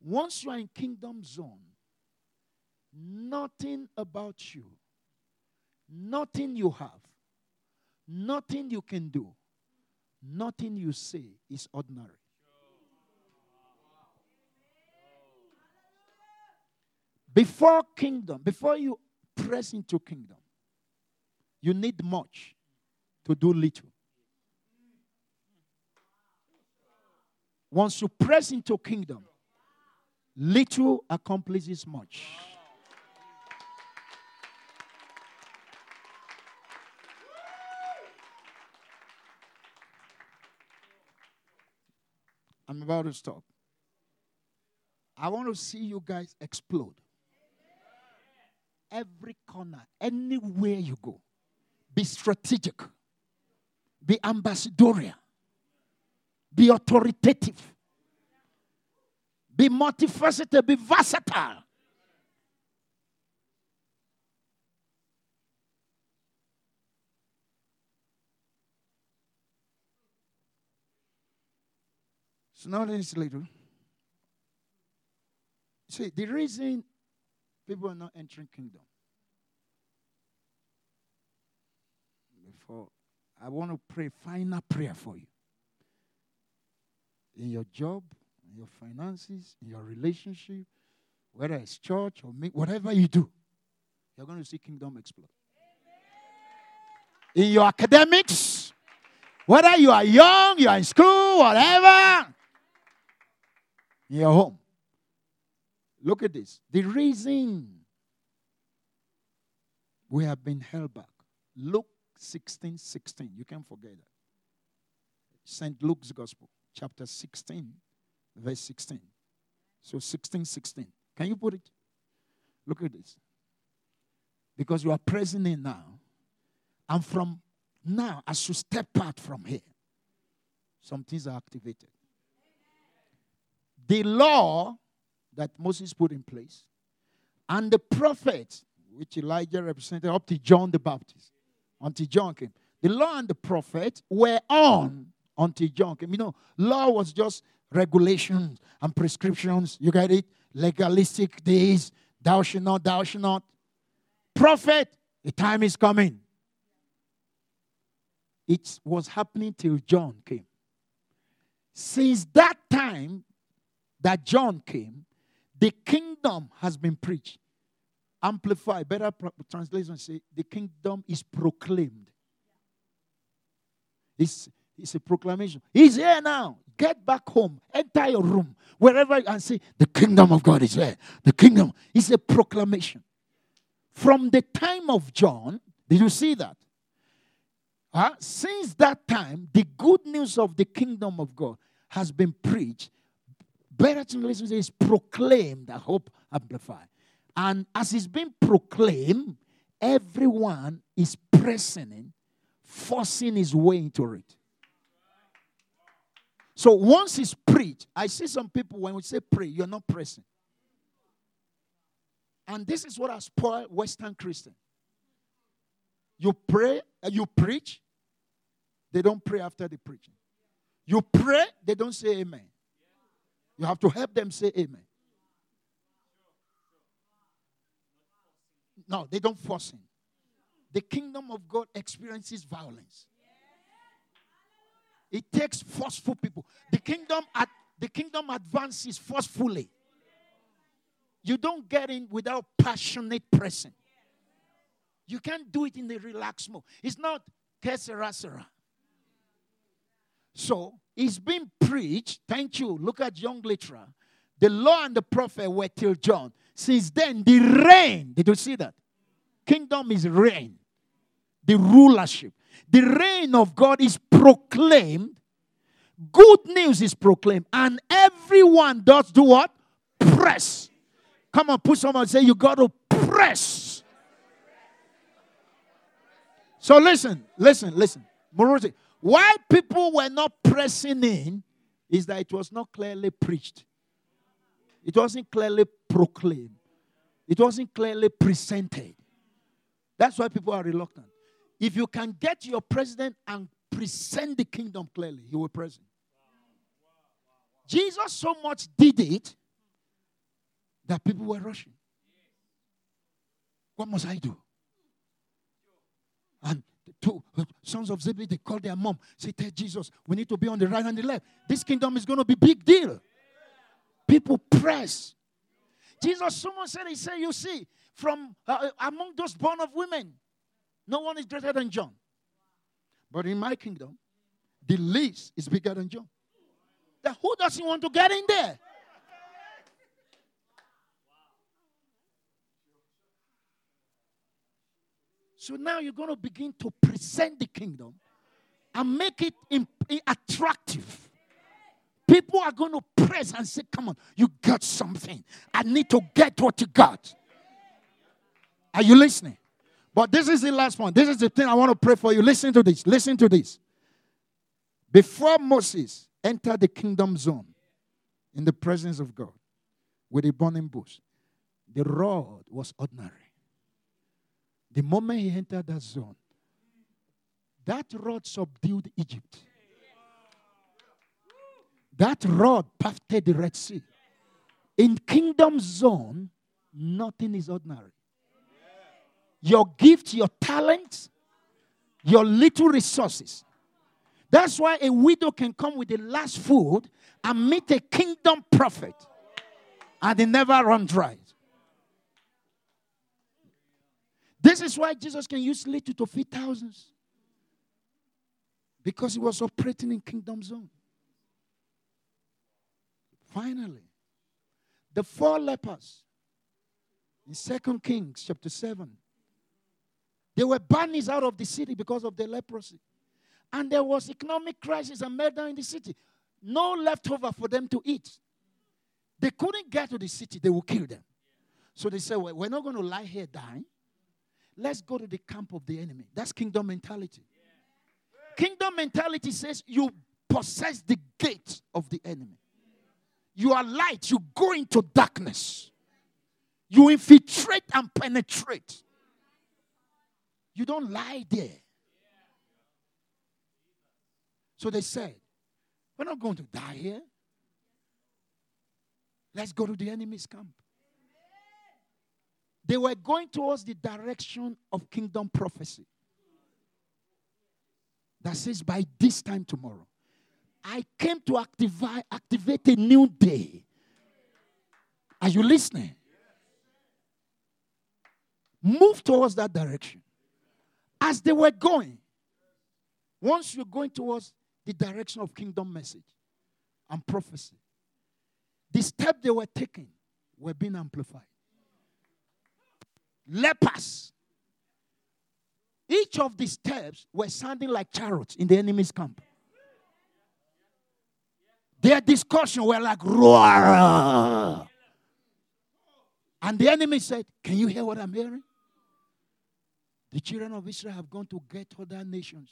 once you are in kingdom zone, nothing about you, nothing you have, nothing you can do, nothing you say is ordinary. Before kingdom, before you press into kingdom, you need much to do little. Once you press into kingdom, little accomplishes much. I'm about to stop. I want to see you guys explode. Every corner, anywhere you go. Be strategic. Be ambassadorial. Be authoritative. Be multifaceted. Be versatile. So now let's. See, the reason people are not entering kingdom Before I want to pray final prayer for you. In your job, in your finances, in your relationship, whether it's church or me, whatever you do, you're going to see kingdom explode. In your academics, whether you are young, you are in school, whatever, in your home. Look at this. The reason we have been held back. Look 16 16. You can't forget that. St. Luke's Gospel, chapter 16, verse 16. So 16 16. Can you put it? Look at this. Because you are present in now. And from now, as you step out from here, some things are activated. The law that Moses put in place and the prophets, which Elijah represented up to John the Baptist, until John came. The law and the prophet were on until John came. You know, law was just regulations and prescriptions. You get it? Legalistic days. Thou shalt not, thou shalt not. Prophet, the time is coming. It was happening till John came. Since that time that John came, the kingdom has been preached. Amplify, better translation say, the kingdom is proclaimed. It's, it's a proclamation. He's here now. Get back home. Enter your room. Wherever you and say, the kingdom of God is here. The kingdom is a proclamation. From the time of John, did you see that? Uh, since that time, the good news of the kingdom of God has been preached. Better translation is proclaimed. I hope amplified. And as it's being proclaimed, everyone is pressing forcing his way into it. So once it's preached, I see some people when we say pray, you're not pressing. And this is what has spoiled Western Christian. You pray, uh, you preach, they don't pray after the preaching. You pray, they don't say amen. You have to help them say amen. No, they don't force him. The kingdom of God experiences violence. It takes forceful people. The kingdom at the kingdom advances forcefully. You don't get in without passionate pressing. You can't do it in the relaxed mode. It's not keserasera. So it's been preached. Thank you. Look at young literal. The law and the prophet were till John. Since then, the reign, did you see that? Kingdom is reign. the rulership. The reign of God is proclaimed. Good news is proclaimed. And everyone does do what? Press. Come on, put someone say, You got to press. So listen, listen, listen. Morality. Why people were not pressing in is that it was not clearly preached. It wasn't clearly proclaimed. It wasn't clearly presented. That's why people are reluctant. If you can get your president and present the kingdom clearly, he will present. Jesus so much did it that people were rushing. What must I do? And two uh, sons of Zebedee, they called their mom. Say, tell Jesus, we need to be on the right and the left. This kingdom is going to be big deal. People press. Jesus, someone said, he said, you see, from uh, among those born of women, no one is greater than John. But in my kingdom, the least is bigger than John. Then who doesn't want to get in there? So now you're going to begin to present the kingdom and make it imp- attractive. People are going to press and say, Come on, you got something. I need to get what you got. Are you listening? But this is the last one. This is the thing I want to pray for you. Listen to this. Listen to this. Before Moses entered the kingdom zone in the presence of God with a burning bush, the rod was ordinary. The moment he entered that zone, that rod subdued Egypt. That rod parted the Red Sea. In kingdom zone, nothing is ordinary. Your gift, your talent, your little resources. That's why a widow can come with the last food and meet a kingdom prophet and they never run dry. This is why Jesus can use little to feed thousands. Because he was operating in kingdom zone. Finally, the four lepers in Second Kings chapter 7. They were banished out of the city because of their leprosy. And there was economic crisis and murder in the city. No leftover for them to eat. They couldn't get to the city, they would kill them. So they said, well, We're not going to lie here dying. Let's go to the camp of the enemy. That's kingdom mentality. Kingdom mentality says you possess the gate of the enemy. You are light, you go into darkness. You infiltrate and penetrate. You don't lie there. So they said, We're not going to die here. Let's go to the enemy's camp. They were going towards the direction of kingdom prophecy. That says, by this time tomorrow, I came to activate, activate a new day. Are you listening? Move towards that direction. As they were going, once you're going towards the direction of kingdom message and prophecy, the step they were taking were being amplified lepers. Each of the steps were sounding like chariots in the enemy's camp. Their discussion were like roar. And the enemy said, Can you hear what I'm hearing? The children of Israel have gone to get other nations.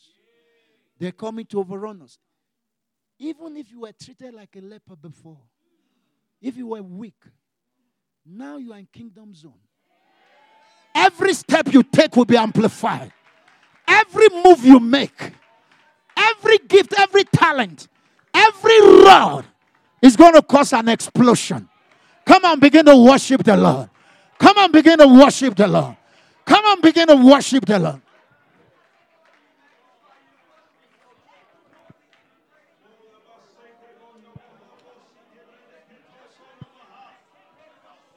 They're coming to overrun us. Even if you were treated like a leper before, if you were weak, now you are in kingdom zone. Every step you take will be amplified. Every move you make, every gift, every talent, every rod is going to cause an explosion. Come on, begin to worship the Lord. Come on, begin to worship the Lord. Come on, begin to worship the Lord.